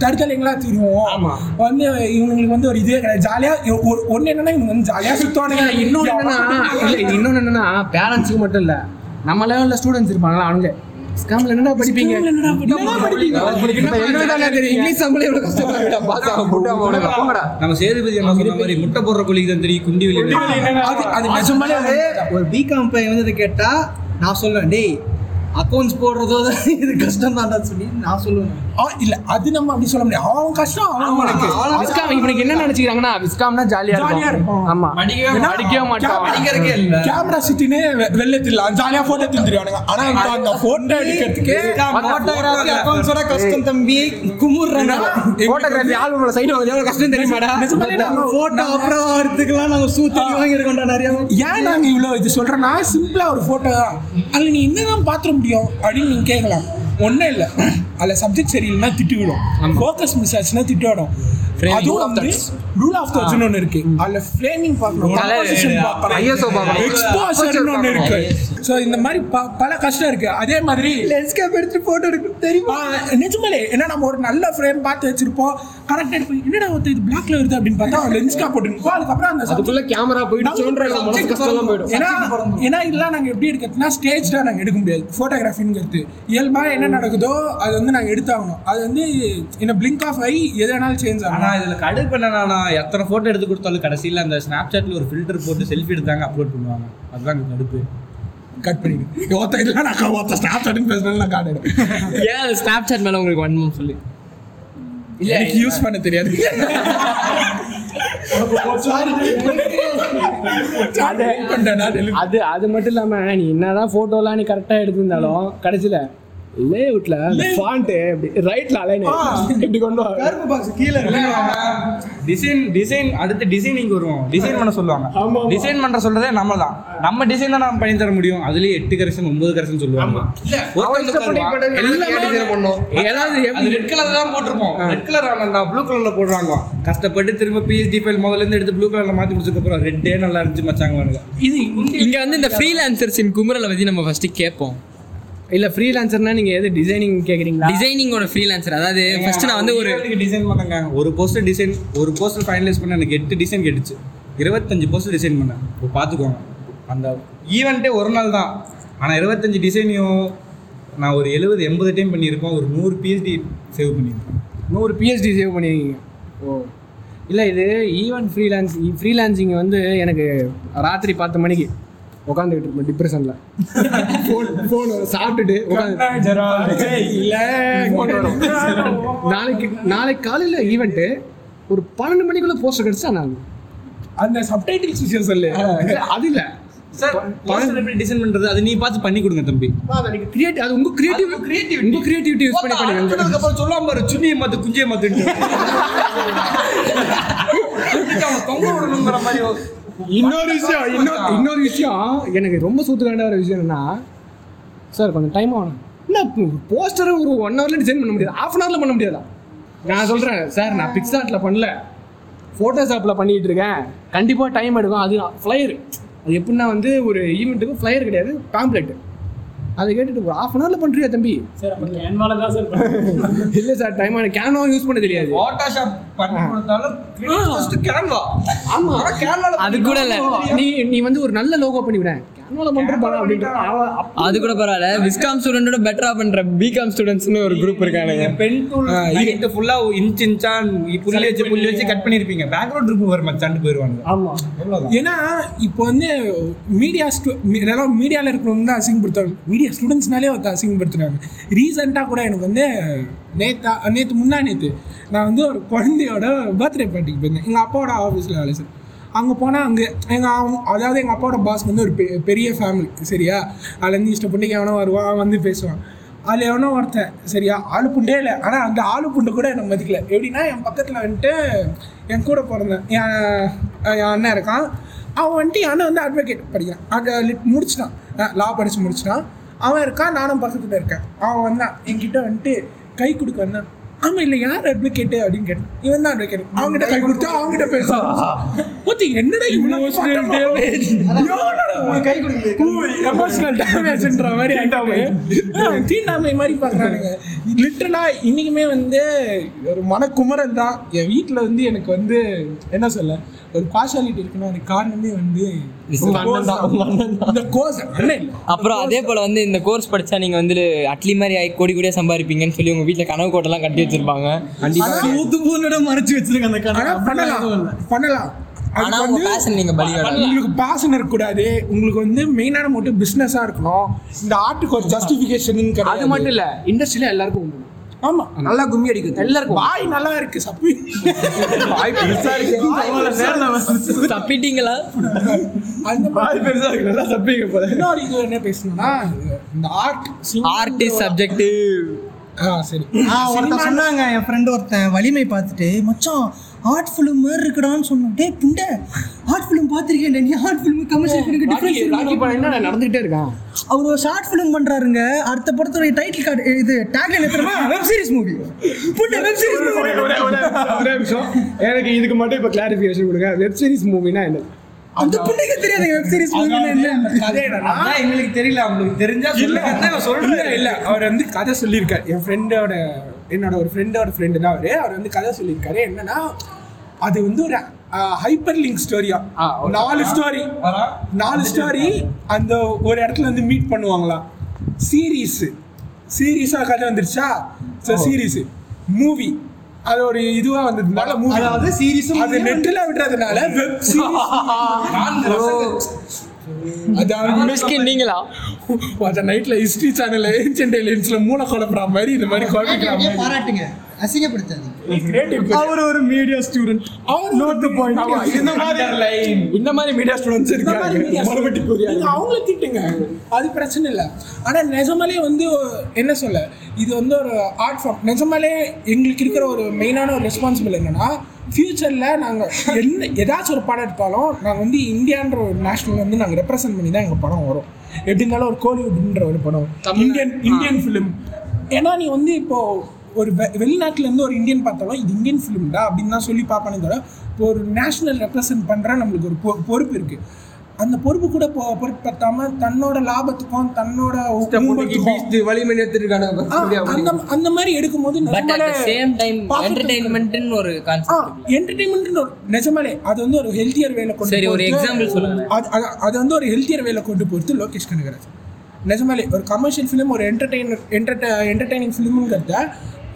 தடுத்தலைங்களா திருவோம். வந்து இவங்களுக்கு வந்து ஒரு இதே கிடையாது. ஜாலியாக ஒரு ஒன்று என்னன்னா இவங்க வந்து என்னன்னா இல்ல இது இன்னொன்று என்னன்னா பேரண்ட்ஸுக்கு மட்டும் இல்ல. நம்ம லெவலில் ஸ்டூடெண்ட்ஸ் இருப்பாங்களா அவனுங்க. ஸ்காம்ல என்னடா படிப்பீங்க? எங்களுக்கு தானே தெரியும் இங்கிலீஷ் சம்பளம் எவ்வளவு இருக்கா? பாஸ் ஆக போங்கடா நம்ம சேதுபதி என்ன சொன்ன மாதிரி முட்டை போடுற கொலிக்கு தான் தெரியும் குண்டி வெளியே அது அது நிஜமாலே ஒரு பிகாம் பையன் வந்து கேட்டா நான் சொல்லுவேன் டேய் அக்கௌண்ட்ஸ் போடுறதோ இது கஷ்டம் தான்டா சொல்லி நான் சொல்லுவேன். அவன் இல்ல அது நம்ம அப்படி சொல்ல முடியாது. அவன் கஷ்டம் அவனுக்கு விஸ்காம் இவனுக்கு என்ன நினைச்சுக்கிறாங்கன்னா விஸ்காம்னா ஜாலியா ஜாலியா இருக்கும். ஆமா. படிக்கவே மாட்டோம் படிக்கிறதுக்கே இல்ல. கேமரா சிட்டினே வெளில திடலாம் ஜாலியா போட்டோ திந்துருவானுங்க ஆனா இப்போ அந்த போட்டோ எடுக்கிறதுக்கு போட்டோகிராஃபி அக்கௌண்ட்ஸோட கஷ்டம் தம்பி. குமுறாங்க போட்டோகிராஃபி ஆல்பம்ல சைன் வாங்குறது எவ்வளவு கஷ்டம் தெரியுமாடா போட்டோ அப்புறம் வரதுக்கெல்லாம் நாங்க சூத்தி வாங்கியிருக்கோம்டா நிறைய ஏன் நாங்க இவ்வளவு இது சொல்றோம்னா சிம்பிளா ஒரு போட்டோ தான். அதுல நீ என்னதான் பாத்திர முடியும் அப்படின்னு நீங்க கேட்கலாம். ஒண்ணும் இல்ல. அதுல சப்ஜெக்ட் சரியில்லைன்னா திட்டு விடும் ஃபோக்கஸ் மிஸ் ஆச்சுன்னா திட்டு விடும் அதுவும் வந்து ரூல் ஆஃப் தட்ஸ்னு ஒன்று இருக்கு. அதுல ஃப்ரேமிங் பார்க்கணும். பார்க்கணும். ISO பார்க்கணும். எக்ஸ்போசர்னு ஒன்று இருக்கு. ஸோ இந்த மாதிரி ப- பல கஷ்டம் இருக்கு. அதே மாதிரி லென்ஸ் கேப் எடுத்து போட்டோ எடுக்கும் தெரியுமா? நிஜமாலே ஏன்னா நம்ம ஒரு நல்ல ஃப்ரேம் பார்த்து வச்சிருப்போம். கரெக்ட் எடுப்போம். என்னடா ஒருத்தர் இது பிளாக்ல வருது அப்படின்னு பார்த்தா லென்ஸ் கா போட்டுருப்போம் அதுக்கப்புறம் அந்த அதுக்குள்ள கேமரா போயிடும். ஏன்னா ஏன்னா இதெல்லாம் நாங்க எப்படி எடுக்கிறதுனா ஸ்டேஜ்டா நாங்க எடுக்க முடியாது. போட்டோகிராஃபிங்கிறது இயல்பா என்ன நடக்குதோ அது வந்து நாங்க எடுத்தாகணும். அது வந்து இந்த பிளிங்க் ஆஃப் ஐ எது வேணாலும் சேஞ்ச் ஆனா ஆகலாம் இதுல கடுப்பு என்னன்னா நான் எத்தனை போட்டோ எடுத்து கொடுத்தாலும் கடைசியில அந்த ஸ்னாப் சாட்ல ஒரு ஃபில்டர் போட்டு செல்ஃபி எடுத்தாங்க அப்லோட் பண்ணுவாங்க. அதுதான் கடுப்பு. கட் பண்ணிடு. ஒருத்த இல்லை நான் ஒருத்த ஸ்டாப் சாட்னு பேசுறேன் நான் கார்டு ஏன் ஸ்னாப் சாட் மேலே உங்களுக்கு வன்மம் சொல்லி. இல்ல எனக்கு யூஸ் பண்ண தெரியாது. அது அது மட்டும் இல்லாம நீ என்னதான் போட்டோலாம் நீ கரெக்டா எடுத்திருந்தாலும் கடைசியில லே அவுட்ல அந்த ஃபாண்ட் ரைட்ல அலைன் இப்படி கொண்டு வா. கருப்பு பாக்ஸ் கீழே இருக்கு. டிசைன் டிசைன் அடுத்து டிசைனிங் வருவோம். டிசைன் பண்ண சொல்லுவாங்க. டிசைன் பண்ற சொல்றதே நம்ம தான் நம்ம டிசைன் தான் நம்ம பண்ணி தர முடியும். அதுலயே எட்டு கரெக்ஷன் ஒன்பது கரெக்ஷன் சொல்லுவாங்க. ஏதாவது அது ரெட் கலர் தான் போட்டிருப்போம். ரெட் கலர் அந்த ப்ளூ கலர்ல போடுறாங்க கஷ்டப்பட்டு திரும்ப பிஎஸ்டி ஃபைல் முதல்ல இருந்து எடுத்து ப்ளூ கலர்ல மாத்தி முடிச்சதுக்கு அப்புறம் ரெட்டே நல்லா இருந்துச்சு மச்சாங்க இது இங்க வந்து இந்த ஃப்ரீலான்சர்ஸின் குமுறலை பத்தி நம்ம ஃபர்ஸ்ட் கேட்போம் இல்ல ஃப்ரீலான்சர்னா நீங்க எது டிசைனிங் கேக்குறீங்களா? டிசைனிங்கோட ஃப்ரீலான்சர் அதாவது ஃபர்ஸ்ட் நான் வந்து ஒரு டிசைன் பண்ணேங்க. ஒரு போஸ்டர் டிசைன் ஒரு போஸ்டர் ஃபைனலைஸ் பண்ண எனக்கு எட்டு டிசைன் கேட்டுச்சு. இருபத்தஞ்சு போஸ்டர் டிசைன் பண்ணேன். இப்போ பார்த்துக்கோங்க அந்த ஈவெண்ட்டே ஒரு நாள் தான். ஆனால் இருபத்தஞ்சு டிசைனையும் நான் ஒரு எழுபது எண்பது டைம் பண்ணியிருப்பேன் ஒரு நூறு பிஎஸ்டி சேவ் பண்ணியிருப்பேன் நூறு பிஹெச்டி சேவ் பண்ணிருக்கீங்க. ஓ. இல்லை இது ஈவென்ட் ஃப்ரீலான்ஸ் ஃப்ரீலான்சிங் வந்து எனக்கு ராத்திரி பத்து மணிக்கு. உட்காந்துக்கிட்டு இருப்பேன் டிப்ரெஷனில் ஃபோன் ஃபோன் சாப்பிட்டுட்டு உட்காந்து நாளைக்கு நாளைக்கு காலையில் ஈவெண்ட்டு ஒரு பன்னெண்டு மணிக்குள்ள போஸ்டர் கிடச்சா நான் அந்த சப்டைட்டில்ஸ் விஷயம் சொல்லு. அது இல்லை. சார் போஸ்டர் எப்படி டிசைன் பண்ணுறது அது நீ பார்த்து பண்ணி கொடுங்க தம்பி. கிரியேட்டிவ் அது உங்க கிரியேட்டிவ் கிரியேட்டிவ் உங்க கிரியேட்டிவிட்டி யூஸ் பண்ணி பண்ணுங்க அதுக்கப்புறம் சொல்லாம பாரு சுண்ணியை மாத்து குஞ்சியை (laughs) (laughs) அவன் தொங்க விடணுங்கிற மாதிரி இன்னொரு விஷயம் இன்னொரு இன்னொரு விஷயம் எனக்கு ரொம்ப சூத்துக்காண்ட ஒரு விஷயம் என்னன்னா சார் கொஞ்சம் டைம் ஆகணும் இல்லை போஸ்டரை ஒரு ஒன் ஹவர்ல டிசைன் பண்ண முடியாது. ஆஃப் அன் ஹவர்ல பண்ண முடியாதா? நான் சொல்கிறேன் சார் நான் பிக்சார்ட்டில் பண்ணல. ஃபோட்டோஷாப்பில் பண்ணிட்டு இருக்கேன். கண்டிப்பாக டைம் எடுக்கும். அது ஃப்ளையர் அது எப்படின்னா வந்து ஒரு ஈவெண்ட்டுக்கு ஃப்ளையர் கிடையாது பேம்ப்ளெட் அதை கேட்டுட்டு ஒரு ஆஃப் அன் ஹவர்ல பண்ணுறியா தம்பி? இல்லை சார் டைம் (laughs) ஆன கேனோ யூஸ் பண்ண தெரியாது. போட்டோஷாப் பண்ணி கொடுத்தாலும் ஃபர்ஸ்ட் கேன்வா ஆமா. ஆனா கேன்வால அது கூட இல்ல. நீ நீ வந்து ஒரு நல்ல லோகோ பண்ணி அது கூட பரவாயில்ல. விஸ்காம் ஸ்டூடெண்டோட பெட்டரா பண்ற பிகாம் ஸ்டூடெண்ட்ஸ்னு ஒரு குரூப் இருக்கானுங்க. பென் டூல் நைட்டு ஃபுல்லா இன்ச் இன்ச்சா புள்ளி வச்சு புள்ளி வச்சு கட் பண்ணிருப்பீங்க. பேக்ரவுண்ட் இருக்கு வர மச்சான்னு போயிருவாங்க ஆமா. ஏன்னா இப்போ வந்து மீடியா ஸ்டூ இதெல்லாம் மீடியாவில் இருக்கிறவங்க தான் அசிங்கப்படுத்துறாங்க மீடியா ஸ்டூடெண்ட்ஸ்னாலே வந்து அசிங்கப்படுத்துறாங்க. ரீசெண்டாக கூட எனக்கு வந்து நேத்தா நேற்று முந்தா நேற்று நான் வந்து ஒரு குழந்தையோட பர்த்டே பார்ட்டிக்கு போயிருந்தேன். எங்கள் அப்பாவோட ஆஃபீஸில் வேலை சார் அங்கே போனால் அங்கே எங்கள் அதாவது எங்கள் அப்பாவோட பாஸ் வந்து ஒரு பெ- பெரிய ஃபேமிலி சரியா? அதுலேருந்து இஷ்டப்பட்டு எவனோ வருவான் வந்து பேசுவான். அதில் எவனோ ஒருத்தன் சரியா? ஆளு புண்டே இல்லை. ஆனால் அந்த ஆளு புண்டு கூட என்னை மதிக்கல. எப்படின்னா என் பக்கத்தில் வந்துட்டு என் கூட பிறந்தேன் என் என் அண்ணன் இருக்கான். அவன் வந்துட்டு என் அண்ணன் வந்து அட்வொகேட் படிக்கிறான். அது லிட் முடிச்சிட்டான். லா படித்து முடிச்சிட்டான். அவன் இருக்கான் நானும் பக்கத்தில் இருக்கேன். அவன் வந்தான். என்கிட்ட வந்துட்டு கை கொடுக்க வந்தான். ஆமா இல்ல யார் அட்வொகேட் அப்படின்னு கேட்டேன். இவன் தான் அட்வொகேட் அவங்ககிட்ட கை கொடுத்து அவங்ககிட்ட ஓத்தி என்னடா கை எமோஷனல் டேமேஜ்ன்ற மாதிரி தீண்டாமை. மாதிரி பாக்குறானுங்க லிட்டரலா இன்னைக்குமே வந்து ஒரு மனக்குமரல் தான். என் வீட்டுல வந்து எனக்கு வந்து என்ன சொல்ல? ஒரு பார்ஷாலிட்டி இருக்குன்னா அதுக்கு காரணமே வந்து உங்க அண்ணன் தான், உங்க அண்ணன் இந்த கோர்ஸ் அப்புறம் அதே போல வந்து இந்த கோர்ஸ் படிச்சா நீங்க வந்து அட்லி மாதிரி ஆகி கோடி கோடியா சம்பாதிப்பீங்கன்னு சொல்லி உங்க வீட்ல கனவு கோட்டெல்லாம் கட்டி வச்சிருப்பாங்க. சூத்து பூனோட மறைச்சு வச்சிருக்க அந்த கணக்கு பண்ணலாம். பண்ணலாம். ஆனா உங்க பேஷன் நீங்க உங்களுக்கு பாசன் இருக்கக்கூடாது. உங்களுக்கு வந்து மெயினான மட்டும் பிஸ்னஸாக இருக்கணும். இந்த ஆர்ட்டுக்கு ஒரு ஜஸ்டிஃபிகேஷன் அது மட்டும் இல்ல இண்டஸ்ட்ரியில எல்லாருக்கும் உண்டு. ஆமா. நல்லா கும்மி அடிக்குது எல்லாருக்கும். வாய் நல்லா இருக்கு சப்பி. வாய் பெருசா இருக்கு. தப்பிட்டீங்களா அந்த மாதிரி. பெருசா இருக்கு. நல்லா தப்பிங்க போல இன்னொரு இது என்ன பேசணும்னா இந்த ஆர்ட் ஆர்ட் இஸ் சப்ஜெக்டிவ் ஆ சரி. ஆ ஒருத்தன் சொன்னாங்க என் ஃப்ரெண்டு ஒருத்தன் வலிமை பார்த்துட்டு மச்சான் ஆர்ட் ஃபிலிம் மாதிரி இருக்குடான்னு சொன்னான். டேய் புண்டை ஆர்ட் ஃபிலிம் பார்த்துருக்கேன் நீ? Art film commercial film difference என்ன நடந்துகிட்டே இருக்கான் அவர் ஒரு ஷார்ட் ஃபிலிம் பண்றாருங்க. அடுத்த படத்தோட டைட்டில் கார்டு இது டேக்லைன் எத்தனை வெப் சீரிஸ் மூவி புண்டை வெப் சீரிஸ் ஒரே நிமிஷம். எனக்கு இதுக்கு மட்டும் இப்போ கிளாரிஃபிகேஷன் கொடுங்க. வெப் சீரிஸ் மூவினா என்ன அந்த புண்டைக்கு தெரியாதுங்க வெப் சீரிஸ் எங்களுக்கு தெரியல. அவங்களுக்கு தெரிஞ்சா நான் சொல்றேன் இல்ல இல்ல. அவர் வந்து கதை சொல்லியிருக்காரு. என் ஃப்ரெண்டோட என்னோட ஒரு ஃப்ரெண்டோட ஃப்ரெண்டு தான் அவரு. அவர் வந்து கதை சொல்லியிருக்காரு. என்னன்னா அது வந்து ஒரு ஹைப்பர் லிங்க் ஸ்டோரியா நாலு ஸ்டோரி நாலு ஸ்டோரி அந்த ஒரு இடத்துல வந்து மீட் பண்ணுவாங்களா? சீரீஸ் சீரீஸா கதை வந்துருச்சா? சீரீஸ் மூவி அது ஒரு இதுவா வந்ததுனால மூவி அதாவது உம் அது நெட்டில் விடுறதுனால வெப் சீரிஸ் அது அதான் மிஸ்கின் நீங்களா? அந்த நைட்ல ஹிஸ்டரி சேனல்ல ஏன்ஷியன்ட் ஏலியன்ஸ்ல மூளை குழப்புற மாதிரி இந்த மாதிரி குழப்பிக்கிற மாதிரி. பாராட்டுங்க. அசிங்கப்படுத்தாதீங்க. (laughs) அவர் ஒரு மீடியா ஸ்டூடெண்ட் அவர் நோட் தி பாயிண்ட் இந்த மாதிரி இந்த மாதிரி மீடியா ஸ்டூடெண்ட்ஸ் இருக்காங்க. அவங்கள திட்டுங்க. அது பிரச்சனை இல்லை. ஆனா நிஜமாலே வந்து என்ன சொல்ல இது வந்து ஒரு ஆர்ட் ஃபார்ம் நிஜமாலே எங்களுக்கு இருக்கிற ஒரு மெயினான ஒரு ரெஸ்பான்சிபிள் என்னன்னா ஃபியூச்சரில் நாங்கள் என்ன ஏதாச்சும் ஒரு படம் எடுத்தாலும் நாங்கள் வந்து இந்தியான்ற ஒரு நேஷனல் வந்து நாங்கள் ரெப்ரசென்ட் பண்ணி தான் எங்கள் படம் வரும். எப்படி இருந்தாலும் ஒரு கோலிவுட்ன்ற ஒரு படம். இந்தியன் இந்தியன் ஃபிலிம் ஏன்னா நீ வந்து இப்போ ஒரு வெ வெளிநாட்டுல இருந்து ஒரு இந்தியன் பார்த்தாலும் இது இந்தியன் ஃபிலிம்டா அப்படின்னு தான் சொல்லி பார்ப்பானே தவிர இப்போ ஒரு நேஷனல் ரெப்ரசன்ட் பண்ணுற நம்மளுக்கு ஒரு பொ- பொறுப்பு இருக்கு. அந்த பொறுப்பு கூட பொ பொருட்படுத்தாம தன்னோட லாபத்துக்கும் தன்னோட வலிமை அந்த அந்த மாதிரி எடுக்கும்போது சேம் டைம் என்டர்டைன்மெண்ட்னு ஒரு கான்செப்ட் என்டர்டைன்மெண்ட் நிஜமாலே அது வந்து ஒரு ஹெல்த்தியர் வேலை கொண்டு சரி, ஒரு example சொல்லுங்க. அது வந்து ஒரு ஹெல்த்தியர் வேலை கொண்டு போகிறது லோகேஷ் கனகராஜ். நிஜமாலே ஒரு கமர்ஷியல் ஃபிலிம் ஒரு என்டர்டெய்னர் என்டர்ட என்டர்டைனிங் ஃபிலிமுங்கிறத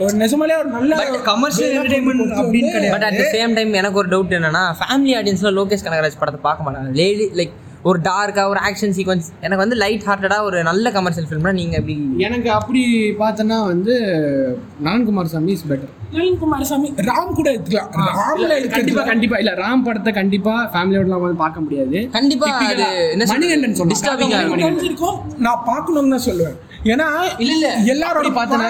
ஒரு நிஜமாலே ஒரு நல்ல entertainment போறது அப்படின்னு கிடையாது. But at the same time எனக்கு ஒரு டவுட் என்னன்னா ஃபேமிலி ஆடியன்ஸ்ல லோகேஷ் கனகராஜ் படத்தை பார்க்க மாட்டாங்க. லேடி லைக் ஒரு டார்க்கா ஒரு ஆக்ஷன் சீக்வன்ஸ் எனக்கு வந்து லைட் ஹார்ட்டடா ஒரு நல்ல கமர்ஷியல் ஃபிலிம்னா நீங்க எப்படி எனக்கு அப்படி பார்த்தோன்னா வந்து நான்குமார் சாமி இஸ் பெட்டர் நளின் குமாரசாமி ராம் கூட எடுத்துக்கலாம். ராம்ல கண்டிப்பா எடுத்துக்கலாம். கண்டிப்பா. இல்ல ராம் படத்தை கண்டிப்பா ஃபேமிலியோடலாம் வந்து பார்க்க முடியாது. கண்டிப்பா அது என்ன மணிகண்டன். தெரிஞ்சிருக்கும். நான் பார்க்கணும்னு தான் சொல்லுவேன். ஏன்னா இல்ல, இல்ல. எல்லாரோட பார்த்தனா-.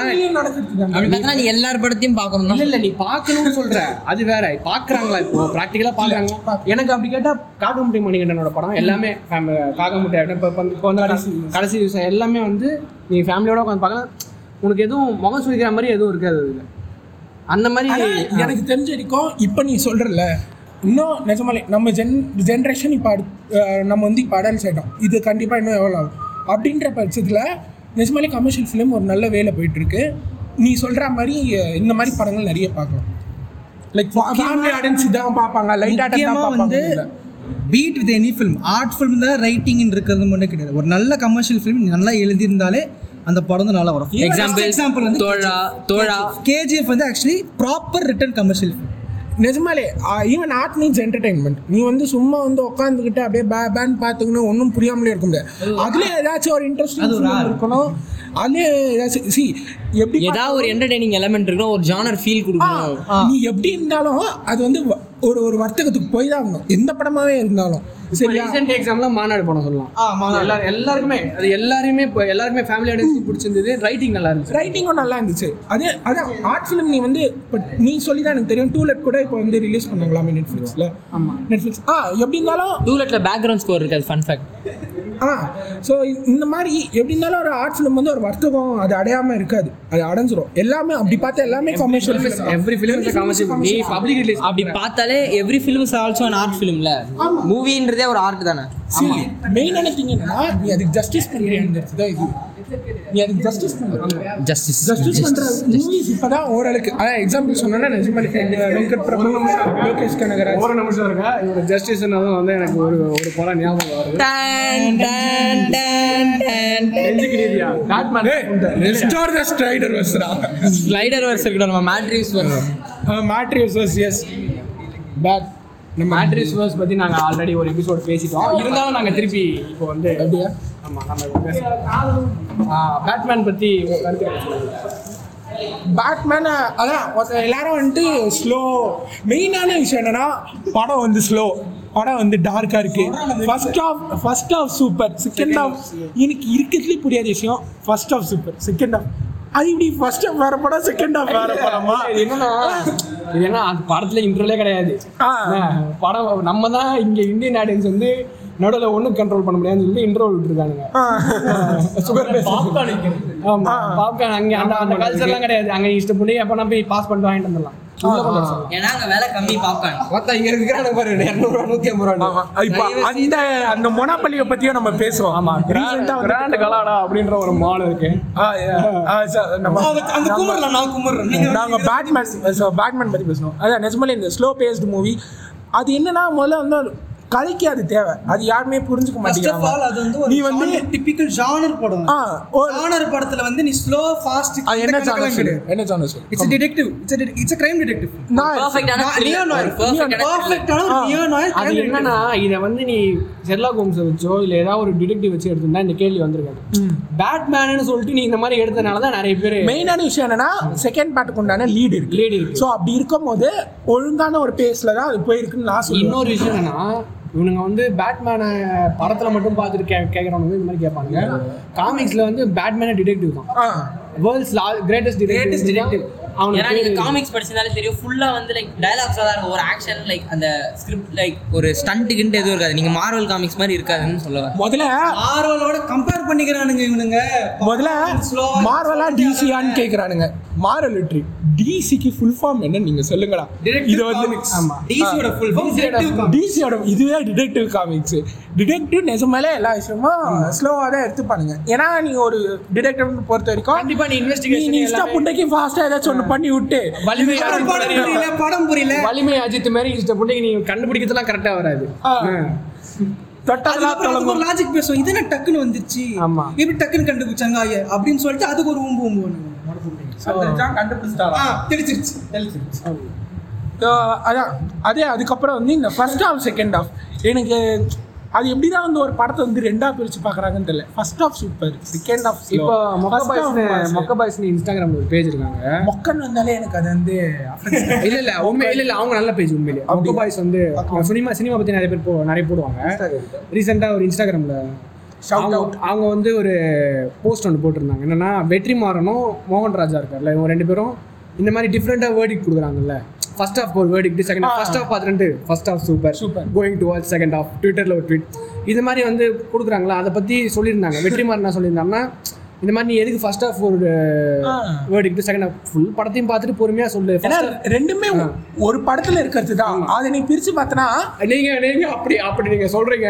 பார்த்தா நீ எல்லார் படத்தையும் பார்க்கணும் இல்ல இல்ல நீ பார்க்கணும்னு சொல்ற. அது வேற. பாக்குறாங்களா இப்போ? பிராக்டிகலா பாக்குறாங்க எனக்கு அப்படி கேட்டா காக்கமுட்டி மணிகண்டனோட படம் எல்லாமே காக்கமுட்டி இப்போ கடைசி விஷயம் எல்லாமே வந்து நீ ஃபேமிலியோட உட்காந்து பார்க்கலாம் உனக்கு எதுவும் முகம் சுழிக்கிற மாதிரி எதுவும் இருக்காது அதுல. அந்த மாதிரி எனக்கு தெரிஞ்ச வரைக்கும் இப்போ நீ சொல்றல இன்னும் நிஜமாலே நம்ம ஜென் ஜென்ரேஷன் இப்போ நம்ம வந்து இப்போ அடல்ஸ் ஆகிட்டோம் இது கண்டிப்பாக இன்னும் எவ்வளோ ஆகும். அப்படின்ற பட்சத்தில் நிஜமாலே கமர்ஷியல் ஃபிலிம் ஒரு நல்ல வேலை போயிட்டு இருக்கு நீ சொல்ற மாதிரி இந்த மாதிரி படங்கள் நிறைய பார்க்கலாம். லைக் ஃபேமிலி ஆடியன்ஸ் இதான் பார்ப்பாங்க. லைட் ஆட்டம் தான் வந்து பார்ப்பாங்க. Beat with any film art film தான் ரைட்டிங் இருக்கிறது மட்டும் கிடையாது. ஒரு நல்ல கமர்ஷியல் ஃபிலிம் நல்லா எழுதியிருந்தாலே அந்த படம் வந்து நல்லா வரும். எக்ஸாம்பிள் எக்ஸாம்பிள் வந்து தோழா தோழா கேஜிஎஃப் வந்து actually proper written commercial film நிஜமாலே ஈவன் ஆர்ட் மீன்ஸ் என்டர்டைன்மெண்ட் நீ வந்து சும்மா வந்து உட்காந்துக்கிட்டு அப்படியே பே பேன் பார்த்துக்கணும் ஒன்றும் புரியாமலே இருக்க முடியாது. அதுல ஏதாச்சும் ஒரு இன்ட்ரெஸ்டிங் இருக்கணும். அதுல ஏதாச்சும் சி எப்படி ஏதாவது ஒரு என்டர்டைனிங் எலமெண்ட் இருக்கணும் ஒரு ஜானர் ஃபீல் கொடுக்கணும். நீ எப்படி இருந்தாலும் அது வந்து ஒரு ஒரு வர்த்தகத்துக்கு போய் தான் ஆகணும். எந்த படமாவே இருந்தாலும். சரியா? ரீசெண்ட் எக்ஸாம்லாம் மாநாடு படம் சொல்லலாம். எல்லாரும் எல்லாருக்குமே அது எல்லாருமே இப்போ எல்லாருக்குமே ஃபேமிலி ஆடியன்ஸ் பிடிச்சிருந்தது ரைட்டிங் நல்லா இருந்துச்சு. ரைட்டிங்கும் நல்லா இருந்துச்சு. அதே அதான் ஆர்ட் ஃபிலிம் நீ வந்து இப்போ நீ சொல்லி தான் எனக்கு தெரியும் டூலெட் கூட இப்போ வந்து ரிலீஸ் பண்ணாங்களாமே நெட்ஃப்ளிக்ஸில் ஆமா. நெட்ஃப்ளிக்ஸ் ஆ எப்படி இருந்தாலும் டூலெட்ல பேக்ரவுண்ட் ஸ்கோர் இருக்காது ஃபன் ஃபேக்ட் ஆ ஸோ இந்த மாதிரி எப்படி இருந்தாலும் ஒரு ஆர்ட் ஃபிலிம் வந்து ஒரு வர்த்தகம் அது அடையாம இருக்காது. அது அடைஞ்சிரும். எல்லாமே அப்படி பார்த்தா எல்லாமே commercial every film is commercial நீ பப்ளிக் ரிலீஸ் அப்படி பார்த்தாலே every film is also an art ஃபிலிம்ல மூவின்றதே ஒரு ஆர்ட் தானே? மெயினான திங் என்னன்னா நீ அதுக்கு ஜஸ்டிஸ் பண்ணுறியாங்கிறது தான் இது. நீ அதுக்கு ஜஸ்டிஸ் பண்ணுற ஜஸ்டிஸ் ஜஸ்டிஸ் பண்ற மூவிஸ் இப்பதான் ஓரளவுக்கு அதான் எக்ஸாம்பிள் சொன்னா நிஜமாலி வெங்கட் பிரபு லோகேஷ் கனகராஜ். ஒரு நிமிஷம் இருக்கா? இவரு ஜஸ்டிஸ் வந்து எனக்கு ஒரு ஒரு படம் ஞாபகம் வருது ஸ்ட்ரைடர் வஸ்ரா ஸ்லைடர் வர்ஸ் இருக்கணும் நம்ம மேட்ரிக்ஸ் வர்ஸ் மேட்ரி வர்சஸ் எஸ் பேட் நம்ம மேட்ரிஸ் வேர்ஸ் பத்தி நாங்க ஆல்ரெடி ஒரு எபிசோட் பேசிட்டோம். இருந்தாலும் நாங்க திருப்பி இப்போ வந்து நம்ம பேசலாம் பேட்மேன் உங்க கருத்து பேட்மேன் அதான் எல்லாரும் வந்துட்டு ஸ்லோ மெயினான விஷயம் என்னன்னா படம் வந்து ஸ்லோ படம் வந்து டார்க்காக இருக்கு. First half first half super second half எனக்கு இருக்கிறதுலே புரியாத விஷயம். First half super second half அது இப்படி ஃபர்ஸ்ட் ஆஃப் வேற படம் செகண்ட் ஆஃப் வேற படமா? என்னன்னா இது என்ன அந்த படத்துல இன்ட்ரோலே கிடையாது. படம் நம்ம தான் இங்க இந்தியன் ஆடியன்ஸ் வந்து நடுவில் ஒன்றும் கண்ட்ரோல் பண்ண முடியாதுன்னு சொல்லி இன்ட்ரோ விட்டுருக்கானுங்க. சுகர் ஆமா பாப்கார்ன் அங்க அந்த அந்த கல்ச்சர்லாம் கிடையாது. அங்க இஷ்டப்படி அப்ப நம்ம போய் பாஸ் பண்ணிட்டு வாங்கிட்டு வந்துடலாம். ஏன்னா அங்க விலை கம்மி பாப்கார்ன் மொத்தம் இங்க இருக்கிறாங்க பாரு இரநூறுவா நூத்தி ஐம்பது ரூபா இப்போ அந்த அந்த மொனாப்பள்ளியை பற்றியும் நம்ம பேசுவோம் ஆமா வந்து- கிராண்ட் கலாடா அப்படின்ற ஒரு மால் இருக்கு. அந்த குமரில் நான் குமர்றேன் நீங்க நாங்கள் பேட்மேன் பேட்மேன் பற்றி பேசணும் அதான் நிஜமாலே இந்த ஸ்லோ பேஸ்டு மூவி அது என்னன்னா முதல்ல வந்து கலைக்கு அது தேவை. அது யாருமே புரிஞ்சுக்க ஃபர்ஸ்ட் ஆஃப் ஆல் அது வந்து ஒரு நீ வந்து டிபிக்கல் ஜானர் படம். ஆ, ஜானர் படத்துல வந்து நீ ஸ்லோ ஃபாஸ்ட் அது என்ன ஜானர் சொல்லு? என்ன ஜானர் சொல்லு? It's detective it's it's crime detective நான் பர்ஃபெக்ட்டான நியோ அது என்னன்னா இதை வந்து நீ ஷெர்லாக் ஹோம்ஸை வச்சோ இல்லை ஏதாவது ஒரு டிடெக்டிவ் வச்சு எடுத்திருந்தா இந்த கேள்வி வந்திருக்காது. பேட்மேனு சொல்லிட்டு நீ இந்த மாதிரி எடுத்தனால தான் நிறைய பேர் மெயினான விஷயம் என்னன்னா செகண்ட் பார்ட்டுக்கு உண்டான லீடு இருக்கு. Lead இருக்கு. ஸோ அப்படி இருக்கும்போது ஒழுங்கான ஒரு பேஸ்ல தான் அது போயிருக்குன்னு நான் சொல்லுவேன். இன்னொரு விஷயம் என்னன்னா இவனுங்க வந்து பேட்மேனை படத்துல மட்டும் பார்த்துட்டு கே கேட்குறவங்க இந்த மாதிரி கேட்பானுங்க. காமிக்ஸ்ல வந்து பேட்மேனே டிடெக்டிவ் தான். வேர்ல்ட்ஸ் கிரேட்டஸ்ட் Greatest டிடெக்டிவ் ஏன்னா நீங்க அவனுக்கு காமிக்ஸ் படிச்சதாலே தெரியும். ஃபுல்லா வந்து லைக் டயலாக்ஸ் தான் இருக்கும். ஒரு ஆக்ஷன் லைக் அந்த ஸ்கிரிப்ட் லைக் ஒரு ஸ்டண்ட்டுக்குன்ட்டு எதுவும் இருக்காது. நீங்க மார்வல் காமிக்ஸ் மாதிரி இருக்காதுன்னு சொல்லுவேன் முதல்ல ஆர்வலோட கம்பேர் பண்ணிக்கிறானுங்க இவனுங்க. முதல்ல மார்வலா டிசியான்னு கேக்குறானுங்க. மாரல் லிட்ரி டிசிக்கு ஃபுல் ஃபார்ம் என்ன நீங்க சொல்லுங்கடா. இது வந்து ஆமா. டிசியோட ஃபுல் ஃபார்ம் டிசியோட இதுவே டிடெக்டிவ் காமிக்ஸ் டிடெக்டிவ் நிஜமாலே எல்லா விஷயமும் ஸ்லோவா தான் எடுத்துப்பானுங்க. ஏன்னா நீங்க ஒரு டிடெக்டிவ் பொறுத்த வரைக்கும் கண்டிப்பா நீ நீ இன்வெஸ்டிகேஷன் நீ இஷ்ட புண்டைக்கு ஃபாஸ்டா ஏதாச்சும் ஒன்று பண்ணி விட்டு வலிமை படம் புரியல. படம் புரியல. வலிமை அஜித் மாதிரி இஷ்ட புண்டைக்கு நீ கண்டுபிடிக்கிறதுலாம் கரெக்டா வராது. தொட்டதெல்லாம் லாஜிக் பேசுவோம். இது என்ன டக்குன்னு வந்துச்சு? ஆமா. எப்படி டக்குன்னு கண்டுபிடிச்சாங்க ஐயா? அப்படின்னு சொல்லிட்டு அதுக்கு ஒரு ஊம்பு ஊம்பு அதான். அதே அதுக்கப்புறம் வந்து இந்த ஃபர்ஸ்ட் ஹாஃப் செகண்ட் ஹாஃப் எனக்கு அது எப்படிதான் வந்து ஒரு படத்தை வந்து ரெண்டா பிரிச்சு பாக்குறாங்கன்னு தெரியல. First half super second half இப்போ மொக்க பாய்ஸ் மொக்க பாய்ஸ்னு இன்ஸ்டாகிராம்ல ஒரு பேஜ் இருக்காங்க. மொக்கன் வந்தாலே எனக்கு அது வந்து இல்ல இல்ல உண்மை இல்ல இல்ல அவங்க நல்ல பேஜ் உண்மையிலே. மொக்க பாய்ஸ் வந்து சினிமா சினிமா பத்தி நிறைய பேர் போ நிறைய போடுவாங்க. ரீசெண்டா ஒரு இன்ஸ்டாகிராம்ல Shout அவங்க out. அவங்க வந்து ஒரு போஸ்ட் ஒன்று போட்டிருந்தாங்க. என்னன்னா வெற்றி மாறனும் மோகன் ராஜா இருக்கார்ல இவங்க ரெண்டு பேரும் இந்த மாதிரி டிஃப்ரெண்டாக வேர்டிக் கொடுக்குறாங்கல்ல. ஃபர்ஸ்ட் ஹாஃப் ஒரு வேர்டிக் செகண்ட் ஆ. ஃபர்ஸ்ட் ஹாஃப் பார்த்துட்டு first half super Super. Going to watch second half ட்விட்டரில் ஒரு ட்வீட் இது மாதிரி வந்து கொடுக்குறாங்களா? அதை பற்றி சொல்லியிருந்தாங்க. (laughs) வெற்றி மாறன் என்ன சொல்லியிருந்தாங்கன்னா இந்த மாதிரி நீ எதுக்கு ஃபர்ஸ்ட் ஹாஃப் ஒரு ஆ. வேர்டிக் செகண்ட் ஹாஃப் ஃபுல் படத்தையும் பார்த்துட்டு பொறுமையாக சொல்லு. ரெண்டுமே ஒரு படத்துல இருக்கிறது தான். அதை நீ பிரிச்சு பார்த்தனா நீங்க நீங்க அப்படி அப்படி நீங்க சொல்றீங்க.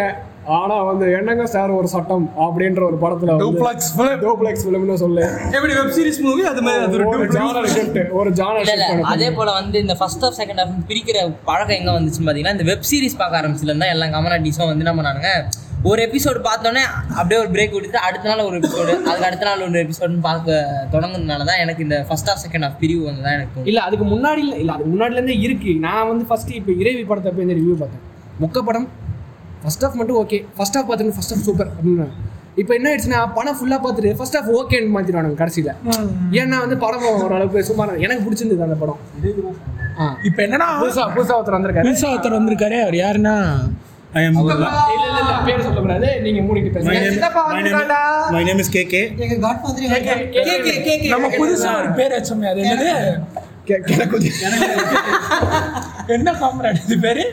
ஆனா வந்து என்னங்க சார் ஒரு சட்டம் அப்படின்ற ஒரு படத்துல Duplex film. டூப்ளெக்ஸ் ஃபிலிம்னு சொல்லு. எப்படி வெப் சீரிஸ் மூவி அது மாதிரி அது ஒரு ஜானர் ஷிஃப்ட் ஒரு ஜானர் இல்ல அதே போல வந்து இந்த ஃபர்ஸ்ட் ஆஃப் செகண்ட் ஆஃப் பிரிக்கிற பழக்கம் எங்க வந்துச்சுன்னு பாத்தீங்கன்னா இந்த வெப் சீரிஸ் பார்க்க ஆரம்பிச்சுல இருந்தா எல்லா கமனாட்டிஸும் வந்து என்ன பண்ணானுங்க ஒரு எபிசோடு பார்த்தோன்னே அப்படியே ஒரு பிரேக் விட்டுட்டு அடுத்த நாள் ஒரு எபிசோடு அதுக்கு அடுத்த நாள் ஒரு எபிசோடுன்னு பார்க்க தொடங்குனதுனால தான் எனக்கு இந்த ஃபர்ஸ்ட் ஆஃப் செகண்ட் ஆஃப் பிரிவு வந்து தான் எனக்கு. இல்ல அதுக்கு முன்னாடி இல்ல இல்ல அதுக்கு முன்னாடில இருந்தே இருக்கு. நான் வந்து ஃபர்ஸ்ட் இப்போ இறைவி படத்தை போய் இந்த ரிவ்யூ பார்த்தேன். மொக்க படம் ஃபர்ஸ்ட் ஹாஃப் மட்டும் ஓகே ஃபர்ஸ்ட் ஹாஃப் பார்த்துட்டு ஃபர்ஸ்ட் ஹாஃப் சூப்பர் அப்படின்னு. இப்போ என்ன ஆயிடுச்சுன்னா படம் ஃபுல்லாக பார்த்துட்டு ஃபர்ஸ்ட் ஹாஃப் ஓகேன்னு மாற்றிடுவானுங்க கடைசியில். ஏன்னா வந்து படம் ஓரளவுக்கு சுமார் எனக்கு பிடிச்சிருந்தது அந்த படம். ஆ. இப்ப என்னன்னா புதுசா புதுசா ஒருத்தர் வந்திருக்காரு. புதுசா ஒருத்தர் வந்திருக்காரு. அவர் யாருன்னா. நம்ம புதுசா ஒரு பேர் வச்சோமே அது என்னது. (laughs) என்ன காம்ராட் இது பேரு?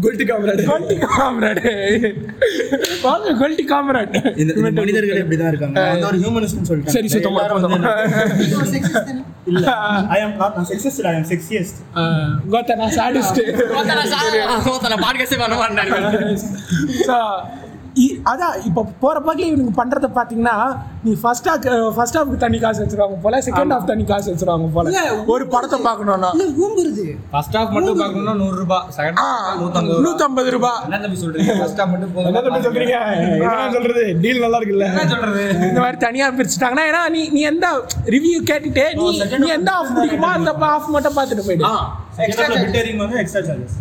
குல்டி காமராடு கோல்டி காம்ராட் வாங்க கோல்டி காம்ராட் இந்த மனிதர்கள் இப்படிதான் இருக்காங்க. நான் வந்து ஒரு ஹியூமனிஸ்ட்னு சொல்லிட்டேன். சரி சுத்தமா. இல்ல. ஐ அம் நாட் நான் செக்ஸிஸ்ட் ஐ அம் செக்ஸியஸ்ட் கோத்தா நான் சாடிஸ்ட் ஒருத்தனை பாட்காஸ்டே பண்ண மாட்டேன் அதான் இப்போ போற பக்கத்துல இவனுக்கு பண்றத பாத்தீங்கன்னா நீ ஃபர்ஸ்ட் ஹாஃப் ஃபர்ஸ்ட் ஹாஃப்க்கு தண்ணி காசு வச்சிருவாங்க போல செகண்ட் ஹாஃப் தண்ணி காசு வச்சிருவாங்க போல. ஒரு படத்தை பார்க்கணும்னா. இல்ல ஊம்புறது. ஃபர்ஸ்ட் ஹாஃப் மட்டும் பார்க்கணும்னா நூறு ரூபாய் செகண்ட் நூற்றம்பது நூத்தம்பது ரூபாய் என்ன தம்பி சொல்றீங்க ஃபர்ஸ்ட் ஹாஃப் மட்டும் போதும். என்ன தம்பி சொல்றீங்க? என்ன சொல்றது டீல் நல்லா இருக்குல்ல? என்ன சொல்றது? இந்த மாதிரி தனியா பிரிச்சுட்டாங்கன்னா ஏன்னா நீ நீ எந்த ரிவ்யூ கேட்டுட்டு நீ நீ எந்த ஆஃப் பிடிக்குமோ அந்த ஆஃப் மட்டும் பார்த்துட்டு போயிடு. எக்ஸ்ட்ரா பிட்டரிங் வந்து எக்ஸ்ட்ரா சார்ஜஸ்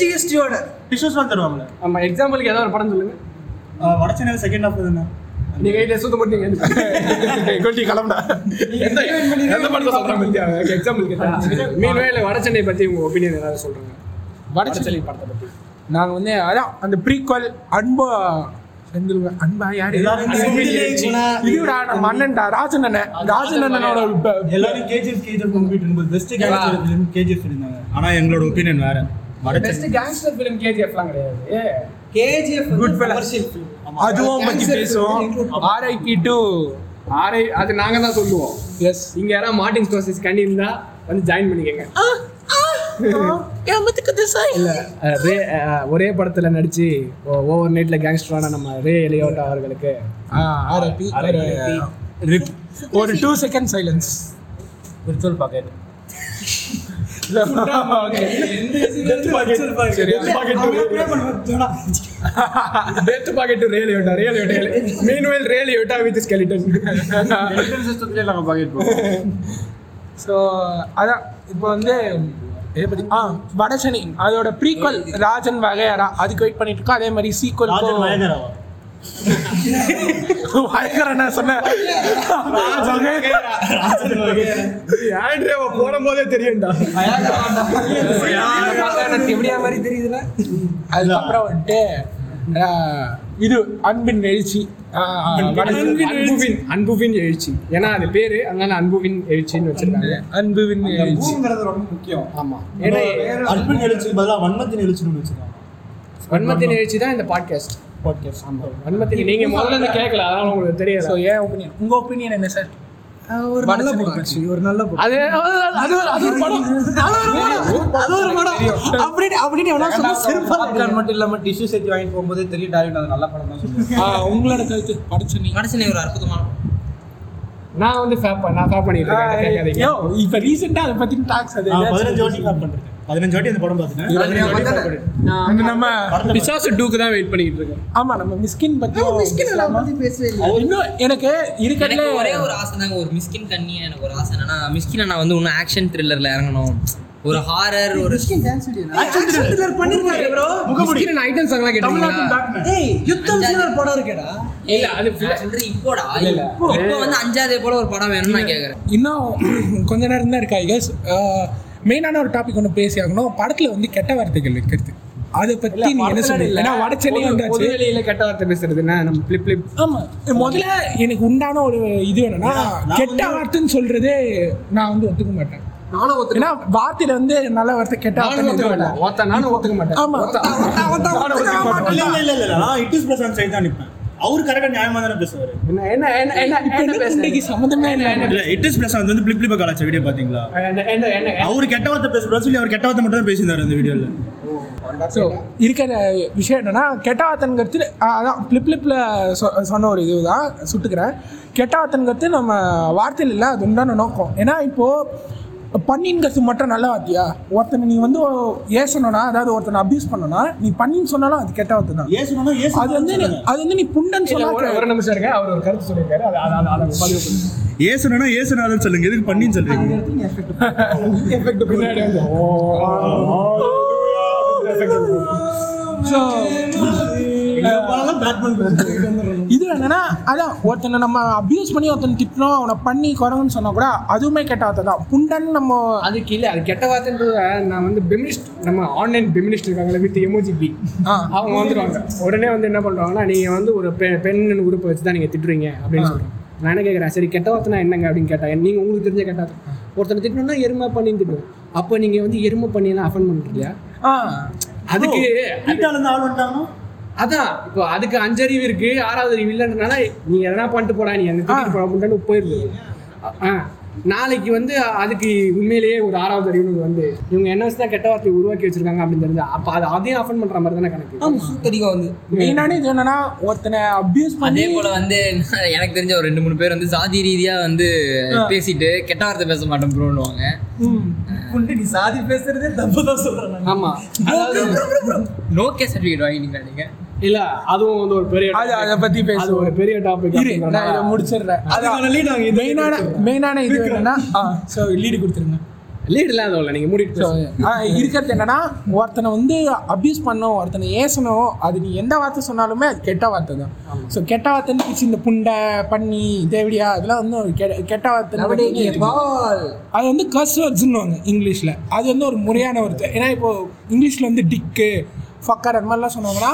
ஜிஎஸ்டியோட டிஷ்யூஸ் தருவாங்களே ஆமா (laughs) எக்ஸாம்பிளுக்கு ஏதாவது ஒரு படம் சொல்லுங்க. வடச்சென்னை செகண்ட் ஹாஃப் தானே? நீங்க இதை சுத்த மாட்டீங்க (laughs) கொல்டி கிளம்புடா எந்த படத்தை சொல்றாங்க எக்ஸாம்பிள் கேட்டா. மீன்வே இல்லை வட சென்னை பத்தி உங்க ஒப்பீனியன் ஏதாவது சொல்றாங்க வட சென்னை படத்தை பத்தி. நாங்க வந்து அதான் அந்த ப்ரீக்வல் அன்பா செந்தில் அன்பா யாரு இதுடா நம்ம அண்ணன்டா ராஜன் அண்ணன் ராஜன் அண்ணனோட எல்லாரும் கேஜிஎஃப் கேஜிஎஃப் கம்ப்ளீட் பண்ணும்போது பெஸ்ட் கேஜிஎஃப் கேஜிஎஃப் இருந்தாங்க ஆனா எங்களோட ஒப்பீனியன் வேற. பெஸ்ட் கேங்ஸ்டர் ஃபிலிம் கேஜிஎஃப்லாம் கிடையாது. ஏ. KGF Good fella. Commercial film அதுவும் பத்தி பேசுவோம் ஆர்ஐபி டு ஆரை அது நாங்க தான் சொல்லுவோம். எஸ் இங்க யாராவது மார்டின் ஸ்கோர்சிஸ் கண்டி இருந்தா வந்து ஜாயின் பண்ணிக்கங்க. (laughs) இல்ல அஹ், ரே அஹ், ஒரே படத்துல நடிச்சு ஓவர் நைட்ல கேங்ஸ்டரான நம்ம ரே எலியோட்டா அவர்களுக்கு. ஆர்ஐபி ரிப் ஒரு two second silence virtual pocket death pocket ரேல் யோட்டா ரேல் யோட்டா மீன்வெல் ரேல் யோட்டா வித் ஸ்கெலிட்டன் சிஸ்டத்துலேயே நாங்கள் பாக்கெட் போவோம். (laughs) ஸோ அதான் இப்போ வந்து ஆ வடசனி அதோட ப்ரீக்வல் ராஜன் வகையரா அதுக்கு வெயிட் பண்ணிட்டு இருக்கோம் அதே மாதிரி சீக்வல் சொன்னேன் ஆண்ட்ரேவ போடும் போதே தெரியும்டா எப்படியா மாதிரி தெரியுதுல அதுக்கப்புறம் வந்துட்டு இது அன்பின் எழுச்சி. அன்புவின் அன்புவின் எழுச்சி. ஏன்னா அது பேரு அதனால அன்புவின் எழுச்சின்னு வச்சிருக்காங்க. அன்புவின் எழுச்சி. பூங்கிறது ரொம்ப முக்கியம். ஆமா. ஏன்னா அன்பின் எழுச்சிக்கு பதிலாக வன்மத்தின் எழுச்சின்னு வச்சுருக்காங்க. வன்மத்தின் எழுச்சி தான் இந்த பாட்காஸ்ட் பாட்காஸ்ட் ஆமா. வன்மத்தின் நீங்க முதல்ல இருந்து கேட்கல அதனால உங்களுக்கு ஸோ தெரியாது ஏன் ஒப்பீனியன் உங்க ஒப்பீனியன் என்ன சார் ஒரு நல்ல படம் ஒரு நல்ல படம் அது அது- அது ஒரு- அது ஒரு படம் அது ஒரு படம் அப்படின்னு அப்படின்னு எவனா சொன்னா பாப்கார்ன் மட்டும் இல்லாமல் டிஷ்யூ சேர்த்து வாங்கிட்டு போகும்போதே தெரியும் டார்வின் அது நல்ல படம் தான் சொல்லுவேன் உங்களோட கருத்து படச்சனி ஒரு அற்புதமான நான் வந்து ஃபேப் நான் ஃபேப் பண்ணிட்டு இருக்கேன் இப்போ ரீசெண்டாக அதை பற்றி டாக்ஸ் அது பதினஞ்சு வாட்டி நான் பண்ணிருக்கேன் பதினஞ்சு வாட்டி அந்த படம் பார்த்துட்டேன். அது நம்ம பிசாசு டூக்கு தான் வெயிட் பண்ணிட்டு இருக்கேன் ஆமா நம்ம மிஸ்கின் பத்தி மிஸ்கின் எல்லாம் பத்தி பேசவே இல்லை இன்னும் எனக்கு இருக்கிறதுல ஒரே ஒரு ஆசை தாங்க ஒரு மிஸ்கின் கண்ணியா எனக்கு ஒரு ஆசை என்னன்னா மிஸ்கின் நான் வந்து இன்னும் ஆக்ஷன் த்ரில்லர்ல இறங்கணும். ஒரு ஹாரர் ஒரு மிஸ்கின் டான்ஸ் ஆக்ஷன் த்ரில்லர் பண்ணிருக்காரு ப்ரோ முகமுடி. ஐட்டம் சாங்லாம் கேட்டீங்களா ஏய் யுத்தம் ஒரு படம் இருக்கேடா. இல்ல அது நான் சொல்றது இப்போடா. இப்போ இப்போ வந்து அஞ்சாவது போல ஒரு படம் வேணும்னு நான் கேக்குறேன். இன்னும் (clears throat) கொஞ்ச நேரம் தான் இருக்கா மெயினான ஒரு டாபிக் ஒன்று பேசி ஆகணும். படத்துல வந்து கெட்ட வார்த்தைகள் இருக்கிறது அதை பத்தி நீ என்ன சொல்றீங்க? ஏன்னா வட சென்னை வந்தாச்சு. வெளியில கெட்ட வார்த்தை பேசுறதுன்னா நம்ம பிளிப் பிளிப் ஆமா. முதல்ல எனக்கு உண்டான ஒரு இது என்னன்னா கெட்ட வார்த்தைன்னு சொல்றதே நான் வந்து ஒத்துக்க மாட்டேன். நானும் ஒத்துக்க ஏன்னா வார்த்தையில வந்து நல்ல வார்த்தை கெட்ட நானும் வார்த்தை நானும் ஒத்துக்க மாட்டேன். ஆமா. இல்ல இல்ல இல்ல இல்ல. நான் இட் இஸ் பிரசாந்த் சைடு தான் நிற்பேன் அவர் கரெக்டா நியாயமா தானே பேசுவாரு. என்ன என்ன என்ன என்ன பேசுறீங்க இல்லை. இட் இஸ் பிரசாந்த் வந்து பிளிப் கலாச்ச வீடியோ பாத்தீங்களா? அவர் கெட்ட வார்த்தை பேசுறாரு சொல்லி அவர் கெட்ட வார்த்தை மட்டும் தான் பேசியிருந்தாரு அந்த வீடியோல ஸோ இருக்கிற விஷயம் என்னன்னா கெட்டாவத்தன்கிறது அதான் ஃப்ளிப் ஃப்ளிப்பில் சொன்ன ஒரு இதுதான் சுட்டுக்கிறேன். கெட்டாவத்தன்கிறது நம்ம வார்த்தையில் இல்லை அது உண்டான நோக்கம். ஏன்னா இப்போது பண்ணிங்கிறது மட்டும் நல்ல வார்த்தையா ஒருத்தனை நீ வந்து ஏசணும்னா அதாவது ஒருத்தனை அபியூஸ் பண்ணனா நீ பண்ணின்னு சொன்னாலும் அது கெட்ட வார்த்தை தான் ஏசு சொன்னா ஏசு அது வந்து அது வந்து நீ புண்டன் இல்ல, ஒரு சொன்னா ஒரு நிமிஷம் இருங்க அவர் ஒரு கருத்து சொல்லியிருக்காரு அதை அதை அதை பதிவு பண்ணுங்க ஏசுனா ஏசுனாதன் சொல்லுங்க எதுக்கு பண்ணின்னு சொல்றீங்க எஃபெக்ட் பின்னாடி வந்து இது என்னன்னா அதான் ஒருத்தனை நம்ம அபியூஸ் பண்ணி ஒருத்தனை திட்டுறோம் அவனை பண்ணி குறவுன்னு சொன்னா கூட அதுவுமே கெட்ட வார்த்தை தான். புண்டன் நம்ம அதுக்கு இல்லை அது கெட்ட வார்த்தைன்றத நான் வந்து பெமினிஸ்ட் நம்ம ஆன்லைன் பெமினிஸ்ட் இருக்காங்களே வித் எமோஜி பி. அவங்க வந்துடுவாங்க உடனே வந்து என்ன பண்ணுறாங்கன்னா நீங்கள் வந்து ஒரு பெ பெண் உறுப்பை வச்சு தான் நீங்கள் திட்டுறீங்க அப்படின்னு சொல்கிறேன் நான் என்ன கேட்குறேன் சரி கெட்ட வார்த்தைனா என்னங்க அப்படின்னு கேட்டேன் நீங்கள் உங்களுக்கு தெரிஞ்ச கெட்ட வார்த்தை. ஒருத்தனை திட்டணும்னா எருமை பண்ணி திட்டுவோம். அப்போ நீங்கள் வந்து எருமை பண்ணியெல்லாம் அஃபன் பண்ணுறீங்க இல்லையா? ஆ. அதுக்கு அதான் இப்போ அதுக்கு அஞ்சறிவு இருக்கு ஆறாவது அறிவு இல்லைன்றனால நீ எதனா பண்ணிட்டு போடா நீ போயிடுது. ஆ நாளைக்கு வந்து அதுக்கு உண்மையிலேயே ஒரு ஆறாவது அறிவுன்னு வந்து இவங்க என்ன வச்சு தான் கெட்ட வார்த்தையை உருவாக்கி வச்சிருக்காங்க அப்படின்னு தெரிஞ்சா அப்போ அது அதையும் அஃபன் பண்ற மாதிரி தானே கணக்கு? சுத்தரிக்கும் வந்து. மெயினான இது என்னன்னா ஒருத்தனை அபியூஸ் பண்ணி அதே போல வந்து எனக்கு தெரிஞ்ச ஒரு ரெண்டு மூணு பேர் வந்து சாதி ரீதியா வந்து பேசிட்டு கெட்ட வார்த்தை பேச மாட்டோம் ப்ரோன்னுவாங்க நீ சாதி பேசுறதே தப்பு தான் சொல்றேன் நான். ஆமா. அதாவது நோக்கே சர்டிஃபிகேட் வாங்கிட்டீங்களா நீங்க? இல்ல அதுவும் வந்து ஒரு பெரிய அது அதை பத்தி பேசுவோம். ஒரு பெரிய டாபிக் இரு நான் இதை முடிச்சிடுறேன். அதுக்கான வாங்க, இது மெயினான மெயினான இது என்னன்னா ஆ ஸோ லீடு கொடுத்துருங்க. லீட்லாம் அதுவும் இல்லை நீங்க மூடிட்டு. இருக்கிறது என்னன்னா ஒருத்தனை வந்து அபியூஸ் பண்ணோம் ஒருத்தனை ஏசணும் அது நீ எந்த வார்த்தை சொன்னாலுமே அது கெட்ட வார்த்தை தான். ஸோ கெட்ட வார்த்தைன்னு பிடிச்சி இந்த புண்டை பண்ணி தேவடியா அதெல்லாம் வந்து கெட்ட வார்த்தை அது வந்து கர்ஸ் வேர்ட்ஸ்னுவாங்க இங்கிலீஷில். அது வந்து ஒரு முறையான வார்த்தை. ஏன்னா இப்போ இங்கிலீஷில் வந்து டிக்கு ஃபக்கர் அந்த மாதிரிலாம் சொன்னாங்கன்னா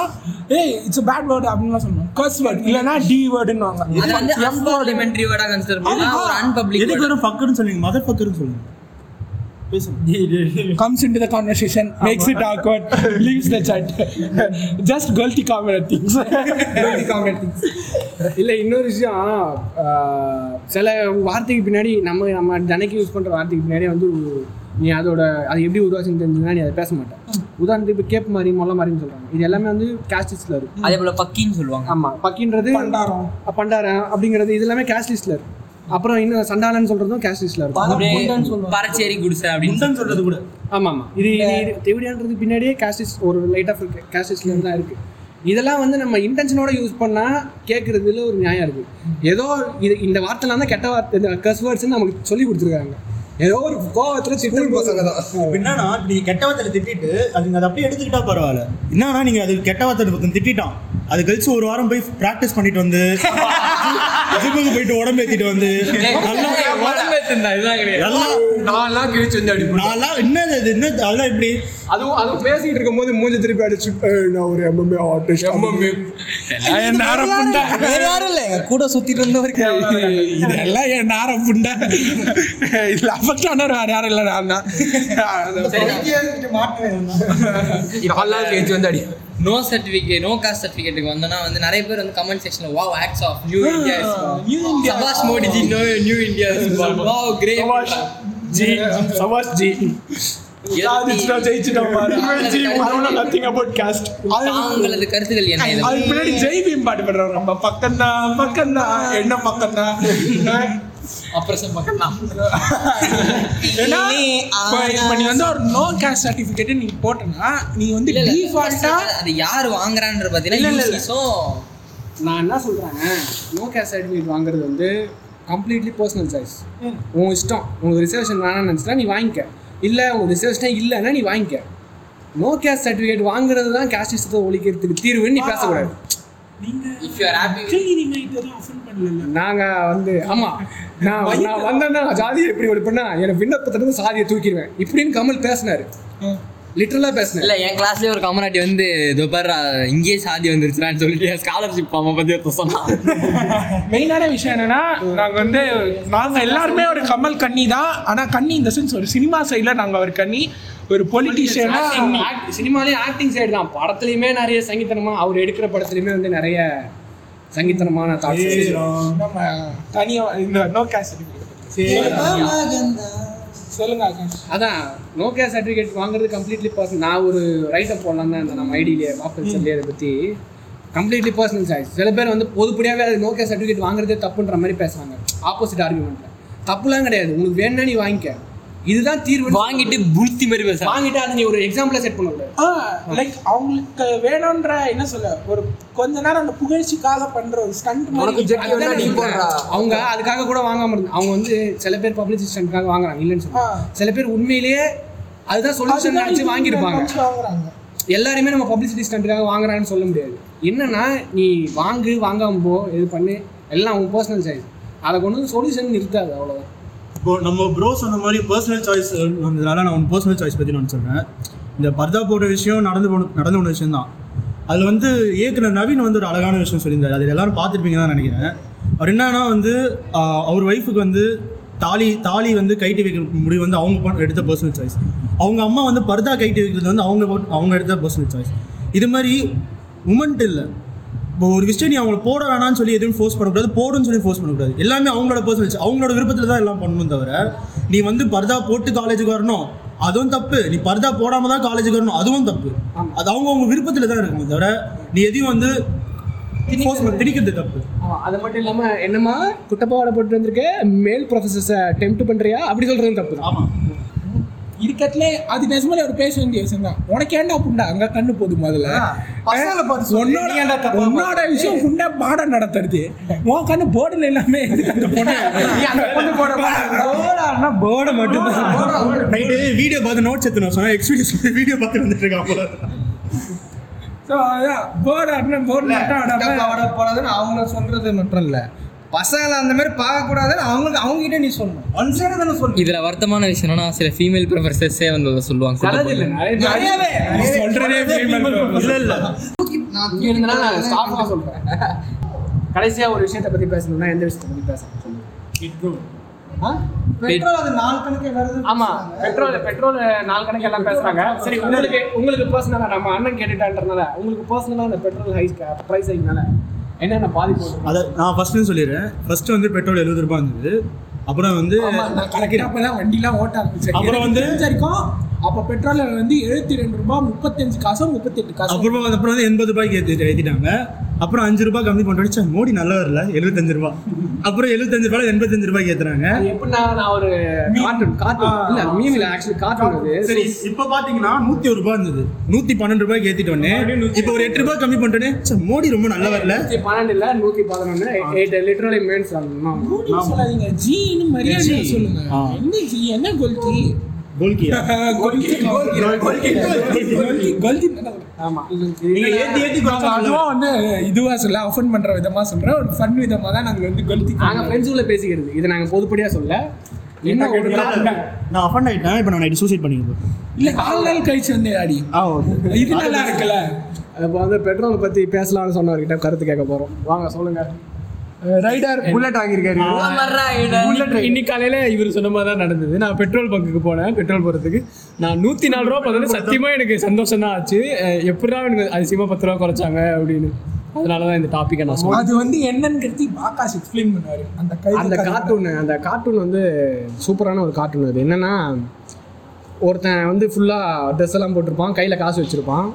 ஏய் இட்ஸ் பேட் வேர்டு அப்படின்லாம் சொல்லுவாங்க கர்ஸ் வேர்ட் இல்லைன்னா டி வேர்டுன்னுவாங்க அது வந்து எஃப் வேர்டு அன்பார்லிமெண்ட்ரி வேர்டா கன்சிடர் பண்ணா ஒரு அன்பப்ளிக் எதுக்கு வெறும் ஃபக்கர்னு சொல்லுங்க? மதர் ஃபக்கர்னு சொல்லுங்க. comes into the conversation, makes it awkward, leaves the chat. Just guilty comment things. guilty comment things. இல்ல இன்னொரு விஷயம் சில வார்த்தைக்கு பின்னாடி நம்ம நம்ம தினைக்கு யூஸ் பண்ற வார்த்தைக்கு பின்னாடி வந்து ஒரு- நீ அதோட அது எப்படி உருவாச்சுன்னு தெரிஞ்சுன்னா நீ அதை பேச மாட்டேன் உதாரணத்துக்கு இப்போ கேப் மாதிரி மொல்ல மாதிரின்னு சொல்றாங்க. இது எல்லாமே வந்து கேஸ்ட் லிஸ்ட்ல இருக்கு. அதே போல பக்கின்னு சொல்லுவாங்க. ஆமா பக்கின்றது பண்டாரம். பண்டாரம் அப்படிங்கிறது இது எல்லாமே கேஸ்ட் லிஸ்ட்ல இருக்கு. அப்புறம் இன்னும் சண்டாளன்னு சொல்றதும் கேஸ்டிஸ்ல இருக்கும் அப்படியே பறச்சேரி குடிசை அப்படின்னு சொல்றது கூட. ஆமா ஆமா இது இது தேவடியான்றது பின்னாடியே கேஸ்டிஸ் ஒரு லைட் ஆஃப் கேஸ்டிஸ்ல இருந்து தான் இருக்கு. இதெல்லாம் வந்து நம்ம இன்டென்ஷனோட யூஸ் பண்ணா கேட்கறதுல ஒரு நியாயம் இருக்கு. ஏதோ இது இந்த வார்த்தைலாம் தான் கெட்ட வார்த்தை இந்த கஸ் வேர்ட்ஸ் நமக்கு சொல்லி கொடுத்துருக்காங்க. ஏதோ ஒரு கோவத்துல சிக்கல் பசங்க தான். என்னன்னா நீங்க கெட்ட வார்த்தை திட்டிட்டு அதுங்க அதை அப்படியே எடுத்துக்கிட்டா பரவாயில்ல. என்னன்னா நீங்க அது கெட்ட வார்த்தை திட்டிட்டான். அது கழிச்சு ஒரு வாரம் போய் பிராக்டிஸ் பண்ணிட்டு வந்து ஜிம்முக்கு போயிட்டு உடம்பு ஏத்திட்டு வந்து நல்லா நல்லா நான்லாம் கிழிச்சு வந்து அடிப்பேன் நான்லாம் என்னது இது என்ன அதெல்லாம் எப்படி? அதுவும் அதுவும் பேசிட்டு இருக்கும்போது மூஞ்சி திருப்பி அடிச்சு "ஏய், நான் ஒரு எம்எம்ஏ ஆர்டிஸ்ட் எம்எம்ஏ என் நேர புண்டை. வேற யாரும் இல்லை. கூட சுத்திட்டு இருந்தவருக்கு இதெல்லாம் என் நேர புண்டை. இதுல அஃபெக்ட் ஆனவர் வேற யாரும் இல்லை நான் தான். நான்லாம் கிழிச்சு வந்து அடி. நோ சர்டிஃபிகேட் நோ காஸ்ட் சர்டிஃபிகேட்டுக்கு வந்தோம்னா வந்து நிறைய பேர் வந்து கமெண்ட் செக்ஷன்ல wow acts of new India New India. சபாஷ் Modiji no new India wow great ji சபாஷ் ஜி உங்களது கருத்துக்கள் என்ன பக்கம் தான் பக்கம் தான் என்ன பக்கம் தான் (laughs) தான் ஏன்னா இப்ப நீ வந்து ஒரு நோ கேஸ்ட் சர்டிபிகேட் நீ போட்டனா நீ வந்து இல்ல, இல்ல, டிஃபால்ட்டா அது யார் வாங்குறான்ற பாத்தீங்கன்னா யூசிஸோ நான் என்ன சொல்றேன் நோ கேஷ் சர்டிஃபிகேட் வாங்குறது வந்து கம்ப்ளீட்லி பர்சனல் சாய்ஸ் உன் இஷ்டம். உனக்கு ரிசர்வேஷன் வேணாம்னு நினச்சினா நீ வாங்கிக்க. இல்லை உனக்கு ரிசர்வேஷனே இல்லைன்னா நீ வாங்கிக்க. நோ கேஷ் சர்டிஃபிகேட் வாங்குறது தான் கேஸ்ட் இஷ்டத்தை ஒழிக்கிறதுக்கு தீர்வுன்னு நீ பேசக்கூடாது. நாங்கள் வந்து ஆமாம் நான் நான் வந்தேன்னா ஜாதியை எப்படி ஒழிப்பேன்னா எனக்கு விண்ணப்பத்திலிருந்து சாதியை தூக்கிடுவேன். இப்படின்னு கமல் பேசினாரு. லிட்டரலாக பேசினார். இல்ல என் கிளாஸ்லயே ஒரு கம்யூனிட்டி வந்து இதோ பாரு இங்கேயே சாதி வந்துருச்சுனான்னு சொல்லிட்டு ஸ்காலர்ஷிப் அம்மா பத்தி சொன்னான். மெயினான விஷயம் என்னன்னா நாங்க வந்து நாங்க எல்லாருமே ஒரு கமல் கன்னி தான். ஆனா கன்னி இந்த சென்ஸ் ஒரு சினிமா சைடுல நாங்க ஒரு கன்னி ஒரு பொலிட்டீஷியனா சினிமாலேயே ஆக்டிங் சைடு தான். படத்துலையுமே நிறைய சங்கீதனமா அவர் எடுக்கிற படத்துலையுமே வந்து நிறைய சங்கீதனமான தாட்ஸ் நம்ம தனியா இந்த நோ கேஷ் சொல்லுங்க அதான் நோ கேஸ் சர்டிஃபிகேட் வாங்குறது கம்ப்ளீட்லி பர்சனல் நான் ஒரு ரைட்டப் போடலாம் தான் நம்ம ஐடியிலே வாப்பல் சொல்லி அதை பற்றி கம்ப்ளீட்லி பர்சனல் சாய்ஸ் சில பேர் வந்து பொதுப்படியாகவே அது நோ கேஸ் சர்டிஃபிகேட் வாங்குறதே தப்புன்ற மாதிரி பேசுவாங்க ஆப்போசிட் ஆர்குமெண்ட்டில் தப்புலாம் கிடையாது. உங்களுக்கு வேணும்னா நீ வாங்கிக்க. இதுதான் தீர்வு வாங்கிட்டு புளுத்தி மாதிரி பேச. வாங்கிட்டு அதை நீ ஒரு எக்ஸாம்பிளாக செட் பண்ணக்கூடாது லைக் அவங்களுக்கு வேணும்ன்ற என்ன சொல்ல ஒரு கொஞ்ச நேரம் அந்த புகழ்ச்சிக்காக பண்ற ஒரு ஸ்டண்ட் அவங்க அதுக்காக கூட வாங்காம இருந்தாங்க அவங்க வந்து சில பேர் பப்ளிசிஸ்டன்ட்காக வாங்குறாங்க இல்லைன்னு சொல்லுவாங்க சில பேர் உண்மையிலேயே அதுதான் சொல்யூஷன் நினச்சி வாங்கியிருப்பாங்க. எல்லாருமே நம்ம பப்ளிசிட்டி ஸ்டண்ட்டுக்காக வாங்குறாங்கன்னு சொல்ல முடியாது. என்னன்னா நீ வாங்கு வாங்காம போ இது பண்ணு. எல்லாம் உன் பர்சனல் சாய்ஸ் அதை கொண்டு வந்து சொல்யூஷன் நிறுத்தாது அவ்வளோதான் இப்போ நம்ம ப்ரோ சொன்ன மாதிரி பர்சனல் சாய்ஸ் வந்ததுனால நான் ஒன்று பர்சனல் சாய்ஸ் பற்றி நான் சொல்கிறேன் இந்த பர்தா போடுற விஷயம் நடந்து போன நடந்து போன விஷயம் தான் அதில் வந்து ஏற்கனவே நவீன் வந்து ஒரு அழகான விஷயம் சொல்லியிருந்தார். அது எல்லாரும் பார்த்துருப்பீங்க தான் நினைக்கிறேன். அவர் என்னன்னா வந்து அவர் ஒய்ஃபுக்கு வந்து தாலி தாலி வந்து கைட்டி வைக்கிற முடிவு வந்து அவங்க எடுத்த பர்சனல் சாய்ஸ் அவங்க அம்மா வந்து பர்தா கைட்டி வைக்கிறது வந்து அவங்க போட்- அவங்க எடுத்த பர்சனல் சாய்ஸ் இது மாதிரி உமன்ட்டு இல்லை. இப்போ ஒரு விஷயம் நீ அவங்கள போட வேணாம்னு சொல்லி எதுவும் ஃபோர்ஸ் பண்ணக்கூடாது போடுன்னு சொல்லி ஃபோர்ஸ் பண்ணக்கூடாது. எல்லாமே அவங்களோட பர்சனல் அவங்களோட விருப்பத்தில் தான் எல்லாம் பண்ணணும் தவிர நீ வந்து பர்தா போட்டு காலேஜுக்கு வரணும் அதுவும் தப்பு. நீ பர்தா போடாம தான் காலேஜுக்கு வரணும் அதுவும் தப்பு. அது அவங்க அவங்க விருப்பத்தில் தான் இருக்கணும் தவிர நீ எதையும் வந்து திணிக்கிறது தப்பு. அது மட்டும் இல்லாமல் என்னம்மா குட்டப்பாவோட போட்டு வந்திருக்க மேல் ப்ரொஃபஸர்ஸை டெம்ப்ட் பண்ணுறியா அப்படி சொல்கிறது தப்பு தான். இருக்கட்டுல அது நிஜமாலே ஒரு பேச வேண்டிய விஷயம் தான். உனக்கு ஏன்டா புண்டா? அங்க கண்ணு போது முதல்ல. பசங்களை பார்த்து சொல்லு. உன்னோட விஷயம் புண்டா பாடம் நடத்துறது. உன் கண்ணு போர்டுல எல்லாமே எதுக்கு அந்த பொண்ணு? நீ அந்த பொண்ணு போட போர்டானா போர்டை மட்டும் வீடியோ பார்த்து நோட்ஸ் எடுத்து நான் சொன்னேன் எக்ஸ்பீரியன்ஸ் வீடியோ பார்த்து வந்துட்டு இருக்கான் போல. ஸோ அதான் போர்டு அண்ணன் போர்டு போடாதுன்னு அவங்க சொல்றது மட்டும் இல்ல. பசங்களை அந்த மாதிரி பார்க்கக்கூடாதுன்னு அவங்களுக்கு அவங்க கிட்ட நீ சொல்லணும். ஒன் சைடு தானே சொல்லணும். இதுல வருத்தமான விஷயம் என்னன்னா சில ஃபீமேல் ப்ரொஃபசர்ஸே வந்து அதை சொல்லுவாங்க நிறையவே. சொல்றதே இல்லை இல்லை. நான் இருந்தனா நான் ஸ்டாஃபாக சொல்கிறேன் கடைசியாக ஒரு விஷயத்தை பற்றி பேசணும்னா எந்த விஷயத்தை பற்றி பேசணும் சொல்லுங்க. ஆ? பெட்ரோல் அது நாலு கணக்கு வருது ஆமா பெட்ரோல் பெட்ரோல் நாலு கணக்கு எல்லாம் பேசுறாங்க. சரி உங்களுக்கு உங்களுக்கு பர்சனலா நம்ம அண்ணன் கேட்டுட்டான்றதுனால உங்களுக்கு பர்சனலா அந்த பெட்ரோல் ஹை பிரைஸ் ஹைக்னால என்னென்ன பாதிப்பு? அதை நான் ஃபஸ்ட்டு சொல்லிடுறேன். ஃபர்ஸ்ட் வந்து பெட்ரோல் எழுபது ரூபாய் இருந்தது. அப்புறம் வந்து தான் வண்டிலாம் ஓட்ட ஆரம்பிச்சேன். அப்புறம் வந்து- அப்போ பெட்ரோல் வந்து எழுபத்தி ரெண்டு ரூபாய் முப்பத்தஞ்சு காசோ முப்பத்தெட்டு காசோ அப்புறமா வந்து- அப்புறம் வந்து எண்பது ரூபாய்க்கு ஏற்றி ஏற்றிட்டாங்க அப்புறம் அஞ்சு ரூபாய் கம்மி பண்ணிட்டு மோடி நல்லா வரல எழுபத்தஞ்சு ரூபாய். அப்புறம் எழுபத்தஞ்சு ரூபாய் எண்பத்தஞ்சு ரூபாய்க்கு ஏத்துறாங்க. எப்படின்னா நான் ஒரு கார்ட்டூன் கார்ட்டூன். இல்ல மீம் இல்ல ஆக்சுவலி கார்ட்டூன் அது. சரி இப்போ பாத்தீங்கன்னா நூத்தி ஒரு ரூபாய் இருந்தது. நூத்தி பன்னெண்டு ரூபாய்க்கு ஏத்திட்டு வந்தேன். இப்போ ஒரு எட்டு ரூபாய் கம்மி பண்ணிட்டேனே. ச்சே, மோடி ரொம்ப நல்லா வரல. பன்னெண்டு இல்ல நூத்தி பதினொன்னு. எயிட் லிட்டரலி மீன்ஸ் சொல்லாதீங்க. ஜின்னு மரியாதை சொல்லுங்க. என்ன ஜி என்ன கொல்கி (laughs) நீங்க நாங்க அதுவா வந்து இதுவா சொல்ல அஃபன் பண்ற விதமா சொல்றோம் ஒரு ஃபன் விதமா தான் நாங்க வந்து கொல்கி நாங்க ஃப்ரெண்ட்ஸுக்குள்ள பேசிக்கிறது. இது நாங்க பொதுப்படியா சொல்ல. என்ன ஒரு நான் அஃபண்ட் ஆயிட்டேன். இப்போ நான் நைட்டு சூசைட் பண்ணிக்கிறேன் இல்ல நாலு நாள் கழிச்சு வந்து ஆடி. ஆ இது நல்லா இருக்குல்ல. இப்போ வந்து பெட்ரோலை பத்தி பேசலாம்னு சொன்னவர்கிட்ட கருத்து கேட்க போறோம். வாங்க சொல்லுங்க. ரைடர் புல்லட் வாங்கியிருக்காரு புல்லட் இன்னைக்கு காலையில இவர் சொன்ன மாதிரி தான் நடந்தது. நான் பெட்ரோல் பங்குக்கு போனேன். பெட்ரோல் போறதுக்கு. நான் நூத்தி நாலு ரூபா பார்த்தது சத்தியமா எனக்கு சந்தோஷம் தான் ஆச்சு எப்படிடா எனக்கு அதிசயமா பத்து ரூபா குறைச்சாங்க அப்படின்னு. அதனால தான் இந்த டாப்பிக்கை நான் சொன்னேன். அது வந்து என்னன்னு பாக்காஸ் எக்ஸ்பிளைன் பண்ணுவாரு. அந்த கை அந்த கார்ட்டூன் அந்த கார்ட்டூன் வந்து சூப்பரான ஒரு கார்ட்டூன் அது. என்னன்னா ஒருத்தன் வந்து ஃபுல்லாக ட்ரெஸ் எல்லாம் போட்டிருப்பான். கையில் காசு வச்சுருப்பான்.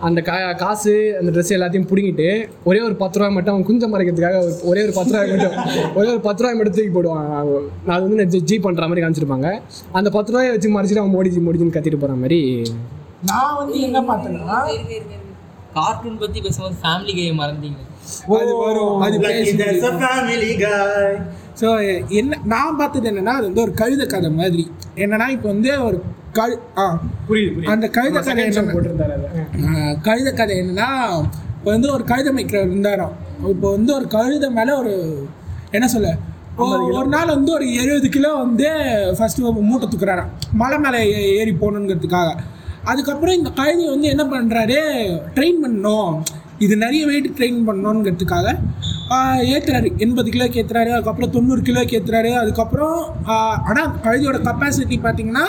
அந்த கா காசு அந்த ட்ரெஸ் எல்லாத்தையும் பிடுங்கிட்டு ஒரே ஒரு பத்து ரூபாய் மட்டும் அவன் குஞ்சம் மறைக்கிறதுக்காக ஒரு- ஒரே பத்து ரூபாய் மட்டும் ஒரே ஒரு பத்து ரூபாய் மட்டும் தூக்கி போடுவான். நான் அது வந்து ஜி- ஜி பண்ணுற மாதிரி காமிச்சிருப்பாங்க. அந்த பத்து ரூபாயை வச்சு மறைச்சிட்டு அவன் மோடிஜி மோடிஜின்னு கத்திட்டு போகிற மாதிரி. நான் வந்து என்ன பார்த்தேன்னா கார்ட்டூன் பத்தி பேசும்போது ஃபேமிலி கே மறந்தீங்க அது வரும். அது காய் ஸோ என்ன நான் பார்த்தது என்னன்னா அது வந்து ஒரு கழுத கதை மாதிரி. என்னன்னா இப்போ வந்து ஒரு கழு ஆ. புரியுது அந்த கழுத கதை என்ன போட்டிருந்தாரு கழுத கதை என்னன்னா இப்போ வந்து ஒரு கழுத மேய்க்கிறவர் இருந்தாராம். இப்போ வந்து ஒரு கழுத மேலே ஒரு என்ன சொல்ல ஒரு நாள் வந்து ஒரு எழுபது கிலோ வந்து ஃபஸ்ட்டு மூட்டை தூக்குறாராம். மலை மேலே ஏறி போகணுங்கிறதுக்காக. அதுக்கப்புறம் இந்த கழுதை வந்து என்ன பண்ணுறாரு ட்ரெயின் பண்ணணும். இது நிறைய வெயிட் ட்ரெயின் பண்ணணுங்கிறதுக்காக ஏற்றுறாரு எண்பது கிலோக்கு ஏற்றுறாரு அதுக்கப்புறம் தொண்ணூறு கிலோக்கு ஏற்றுறாரு அதுக்கப்புறம் ஆனால் கழுதியோட கப்பாசிட்டி பார்த்தீங்கன்னா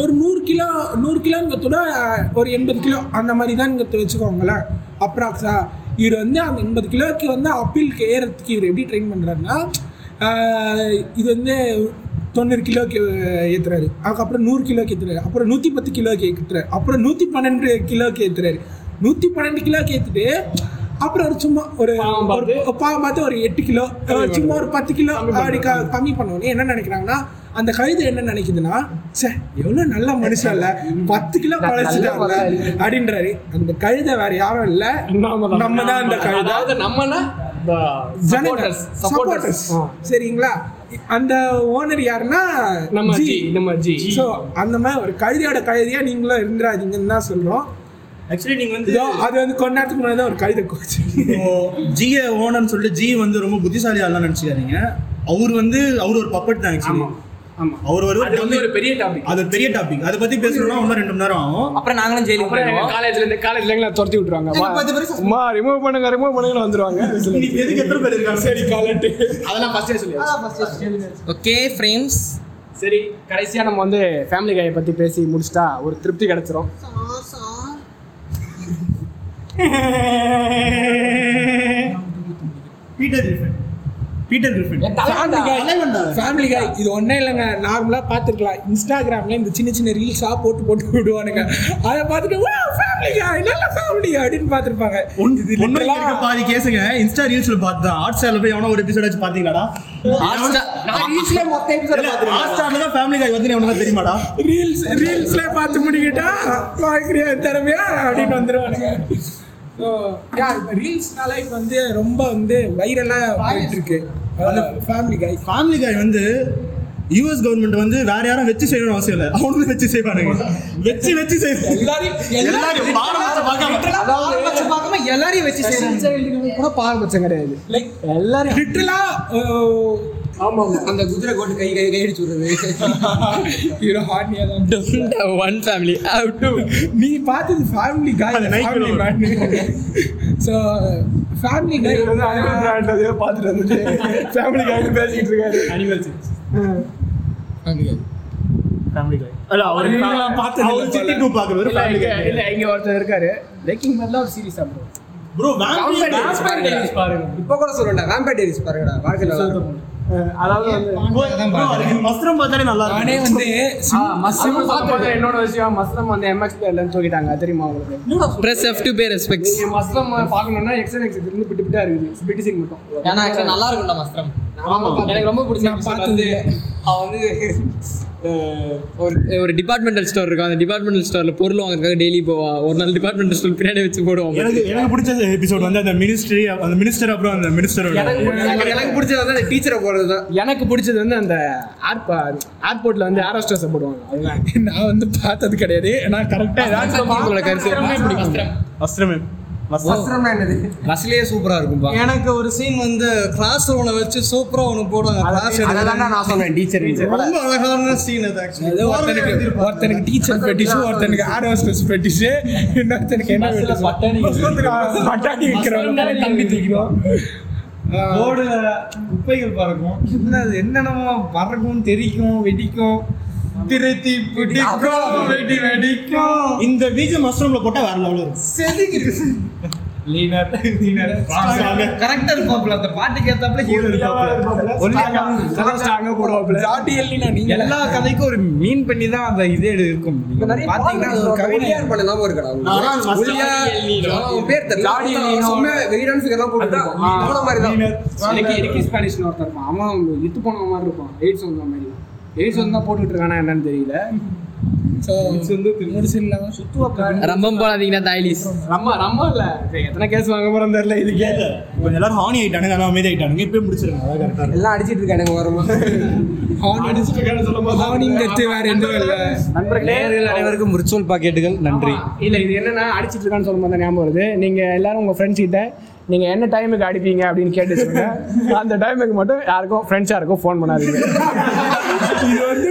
ஒரு நூறு கிலோ நூறு கிலோங்கிறதோட ஒரு எண்பது கிலோ. அந்த மாதிரி தான் வச்சுக்கோங்களேன். அப்ராக்ஸா இவர் வந்து அந்த எண்பது கிலோக்கு வந்து அப்பீலுக்கு ஏறத்துக்கு இவர் எப்படி ட்ரெயின் பண்ணுறாருன்னா இது வந்து தொண்ணூறு கிலோக்கு ஏற்றுறாரு அதுக்கப்புறம் நூறு கிலோக்கு ஏற்றுறாரு அப்புறம் நூற்றி பத்து கிலோக்கு ஏற்றுறாரு அப்புறம் நூற்றி பன்னெண்டு கிலோக்கு ஏற்றுறாரு நூற்றி பன்னெண்டு கிலோக்கு ஏற்றுட்டு அப்புறம் ஒரு சும்மா ஒரு பாவம் பார்த்து. ஒரு எட்டு கிலோ சும்மா ஒரு பத்து கிலோ அப்படி கம்மி பண்ணோன்னே என்ன நினைக்கிறாங்கன்னா அந்த கழுது என்ன நினைக்குதுன்னா சே எவ்வளோ நல்ல மனுஷன் இல்ல. பத்து கிலோ குறைச்சிட்டாங்க அப்படின்றாரு. அந்த கழுதை வேற யாரும் இல்ல. நம்ம தான். அந்த கழுதை. நம்மனா சரிங்களா? அந்த ஓனர் யாருன்னா நம்ம ஜி நம்ம ஜி ஸோ அந்த மாதிரி ஒரு கழுதையோட கழுதியா நீங்களும் இருந்துராதீங்கன்னு தான் சொல்றோம். ஆக்சுவலி நீங்க வந்து அது வந்து கொஞ்ச நேரத்துக்கு முன்னாடி தான் ஒரு கழுதை கோச்சு ஜிய ஓனர்னு சொல்லிட்டு ஜி வந்து ரொம்ப புத்திசாலி ஆள்லாம் நினைச்சுக்காதீங்க. அவர் வந்து அவர் ஒரு பப்பட் தான் ஆக்சுவலி ஆமா அவர் ஒரு வந்து ஒரு பெரிய டாபிக் அது பெரிய டாபிக் அதை பத்தி பேசணும்னா இன்னும் ரெண்டு மணி நேரம் ஆகும். அப்புறம் நாங்களும் ஜெயிலுக்கு போயிடுவோம். காலேஜ்ல இருந்து காலேஜ்ல எங்களை துரத்தி விட்டுருவாங்க. அம்மா ரிமூவ் பண்ணுங்க ரிமூவ் பண்ணுங்க வந்துருவாங்க. இன்னைக்கு எதுக்கு எத்தனை பேர் இருக்காங்க? சரி காலட்டு அதெல்லாம் ஃபர்ஸ்டே சொல்லி ஓகே ஃப்ரெண்ட்ஸ் சரி கடைசியா நம்ம வந்து ஃபேமிலி கையை பத்தி பேசி முடிச்சிட்டா ஒரு திருப்தி கிடைச்சிரும். Peter Griffin Peter Griffin Family Guy தலைவன்டா. Family Guy இது ஒன்றே இல்லைங்க. நார்மலாக பார்த்துருக்கலாம். இன்ஸ்டாகிராமில் இந்த சின்ன சின்ன ரீல்ஸாக போட்டு போட்டு விடுவானுங்க. அதை பார்த்துட்டு வா ஃபேமிலி கை நல்ல ஃபேமிலி அப்படின்னு பார்த்துருப்பாங்க. இருக்க பாதி கேஸுங்க. இன்ஸ்டா ரீல்ஸ்ல பார்த்து தான். ஹாட் ஸ்டார்ல போய் எவனோ ஒரு எபிசோட் காய் வந்து எவனுக்கு தெரியுமாடா? ரீல்ஸ் ரீல்ஸ்ல பார்த்து முடிக்கிட்டா? திறமையா அப்படின்னு வந்துருவானுங்க. ஸோ யா இப்போ ரீல்ஸ்னால இப்போ வந்து ரொம்ப வந்து வைரலாக இருக்கு ஃபேமிலி கை ஃபேமிலி காய் வந்து யூஎஸ் கவர்மெண்ட் வந்து வேற யாரும் வச்சு செய்யணும்னு அவசியம் இல்லை. அவனும் வச்சு செய்வானுங்க. வச்சு வச்சு செய்வாங்க எல்லாரையும் வச்சு செய்யறாங்க கூட பாரபட்சம் கிடையாது. லைக் எல்லாரும் லிட்டரலாக ஆமா அந்த குதிரை கோட்டு கை கை கை அடிச்சு விடுறது. ஹீரோ ஹார்னியா தான். ஒன் ஃபேமிலி அவுட் டு நீ பார்த்தது ஃபேமிலி காய் அது ஃபேமிலி. மேன் ஸோ ஃபேமிலி காய் பார்த்துட்டு வந்துட்டு ஃபேமிலி காய்ச்சி பேசிக்கிட்டு இருக்காரு. அனிமல்ஸ் ஃபேமிலி காய் அல்ல அவர் பார்த்தது அவர் இல்ல. சிட்டி. டூ இல்ல ஃபேமிலி இங்க காய் இங்க ஒருத்தர் இருக்காரு. பிரேக்கிங் பேட்ல ஒரு சீரிஸ் ப்ரோ ப்ரோ வேம்பயர் பாருங்க. இப்போ கூட சொல்றேன் வேம்பேர் டேரிஸ் பாருங்கடா. வாழ்க்கை என்னோட விஷயம் மஸ்ரம் வந்து எம்எக்ஸ் பேர்லன்னு தூக்கிட்டாங்க தெரியுமா உங்களுக்கு? Press F to pay respects நீங்க மஸ்ரம் பார்க்கணும்னா எக்ஸன் எக்ஸ் இருந்து பிட்டு பிட்டா இருக்குது. பிட்டு சிங் மட்டும். ஏன்னா ஆக்சுவலாக நல்லா இருக்கும்டா ஆமா எனக்கு ரொம்ப பிடிச்ச பார்த்தது வந்து அவன் வந்து ஒரு ஒரு டிபார்ட்மெண்டல் ஸ்டோர் இருக்கும். அந்த டிபார்ட்மெண்டல் ஸ்டோர்ல பொருள் வாங்குறதுக்காக டெய்லி போவான் ஒரு நாள் டிபார்ட்மெண்டல் ஸ்டோர் பின்னாடி வச்சு போடுவான் எனக்கு எனக்கு பிடிச்ச எபிசோட் வந்து அந்த மினிஸ்ட்ரி அந்த மினிஸ்டர் அப்புறம் அந்த மினிஸ்டரோட எனக்கு பிடிச்சது வந்து அந்த டீச்சரை போடுறது தான். எனக்கு பிடிச்சது வந்து அந்த ஏர்போர்ட்ல வந்து ஏரோஸ்டர்ஸ் போடுவாங்க. அதுதான் நான் வந்து பார்த்தது கிடையாது. நான் கரெக்டாக உங்களோட கருத்து என்னது பஸ்லயே சூப்பரா இருக்கும்பா எனக்கு ஒரு சீன் வந்து கிளாஸ் ரூம்ல வச்சு சூப்பரா ஒன்று போடுவாங்க. கிளாஸ் நான் சொன்னேன் டீச்சர் ரொம்ப அழகான சீன் அது ஆக்சுவலி ஒருத்தனுக்கு ஒருத்தனுக்கு டீச்சர் பெட்டிஷு ஒருத்தனுக்கு ஏர் ஹோஸ்டஸ் பெட்டிஷு இன்னொருத்தனுக்கு என்ன பெட்டிஷு பட்டாணி விற்கிறவங்க தம்பி தூக்கிறோம் ரோடுல குப்பைகள் பறக்கும். என்னென்னமோ பறக்கும் தெரிக்கும் வெடிக்கும். திருத்தி பிடிக்கும் வெடி வெடிக்கும் இந்த பீஜம் மஸ்ரூம்ல போட்டா வேற லெவலில் இருக்கும். லீனர் லீனர். கரெக்டா இருப்பாப்ல அந்த பாட்டுக்கு ஏத்தாப்புல ஹீரோ இருப்பாப்ல ஸ்ட்ராங்கா. போடுவாப்ல ஜாட்டி எல்லினா நீங்க. எல்லா கதைக்கும் ஒரு மீன் பண்ணி தான் அந்த இதே இருக்கும். பாத்தீங்கன்னா அது ஒரு கவிதை. ஒல்லியார் பண்ண ஞாபகம் இருக்கடா பேர் தெரியல. ஜாடி செம்மையா வெயிட்டான figure தான் போட்டுருப்பான். அவன மாதிரி தான். ஸ்பானிஷ்னு ஒருத்தர் இருப்பான். அவன் இத்து போன மாதிரி இருப்பான். எய்ட்ஸ் வந்த மாதிரி. எய்ட்ஸ் வந்து தான் போட்டுட்டு இருக்கானா என்னன்னு தெரியல. ஸோ முடிச்சிடலாம் ரம்பம் போடாதீங்கன்னா தாய்லிஸ். நம்ம நம்ம இல்ல. எத்தனை கேஸ் வாங்க போறோம் தெரியல இதுக்கே. கொஞ்சம் எல்லாரும் ஹானி ஆயிட்டானுங்க எல்லாம் அமைதி ஆயிட்டானுங்க. இப்பயே முடிச்சிருங்க அதான் கரெக்டா எல்லாம் அடிச்சிட்டு இருக்கானுங்க ஓரமா. ஹார்னிங் கத்து வேற எதுவும் இல்லை. நண்பர்களே அனைவருக்கும் விர்ச்சுவல் பாக்கெட்டுகள் நன்றி. இல்ல இது என்னன்னா அடிச்சிட்டு இருக்கான்னு சொல்லும்போது ஞாபகம் வருது. நீங்க எல்லாரும் உங்க ஃப்ரெண்ட்ஸ் கிட்ட நீங்க என்ன டைமுக்கு அடிப்பீங்க? அப்படின்னு கேட்டு சொல்லுங்க. அந்த டைமுக்கு மட்டும் யாருக்கும் ஃப்ரெண்ட்ஸா இருக்கும் ஃபோன் பண்ணாதீங்க. இது வந்து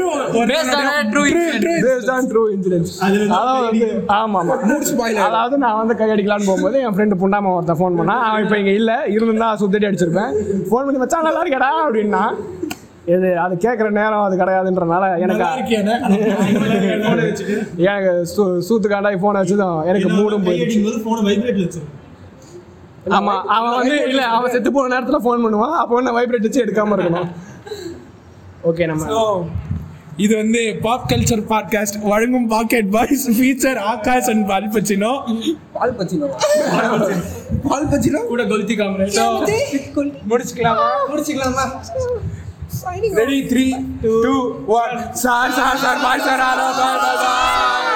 Based on true incidents. அதாவது வந்து ஆமா ஆமா அதாவது நான் வந்து கை போகும்போது என் ஃப்ரெண்டு புண்டாம ஒருத்தன் ஃபோன் பண்ணா அவன் இப்போ இங்க இல்ல இருந்திருந்தா சுத்தடி அடிச்சிருப்பேன். ஃபோன் பண்ணி மச்சான் நல்லா இருக்கடா அப்படின்னா இது அது கேட்குற நேரம் அது கிடையாதுன்றனால எனக்கு (laughs) எனக்கு சூ- சூத்துக்காண்டாய் ஃபோனை வச்சதும் எனக்கு மூடும் போயிடுச்சு. ஆமா அவன் வந்து இல்ல அவன் செத்து போன நேரத்துல ஃபோன் பண்ணுவான். அப்போ நான் வைப்ரேட் வச்சு எடுக்காம இருக்கணும். ஓகே நம்ம இது வந்து பாப் கல்ச்சர் பாட்காஸ்ட் வழங்கும் pocket boys feature Akash and Al Pacino. Al Pacino. Al Pacino? கூட கொல்தி காமரே ஸோ முடிச்சுக்கலாமா? முடிச்சுக்கலாமா? Ready three two one sir sir sir bye sir bye bye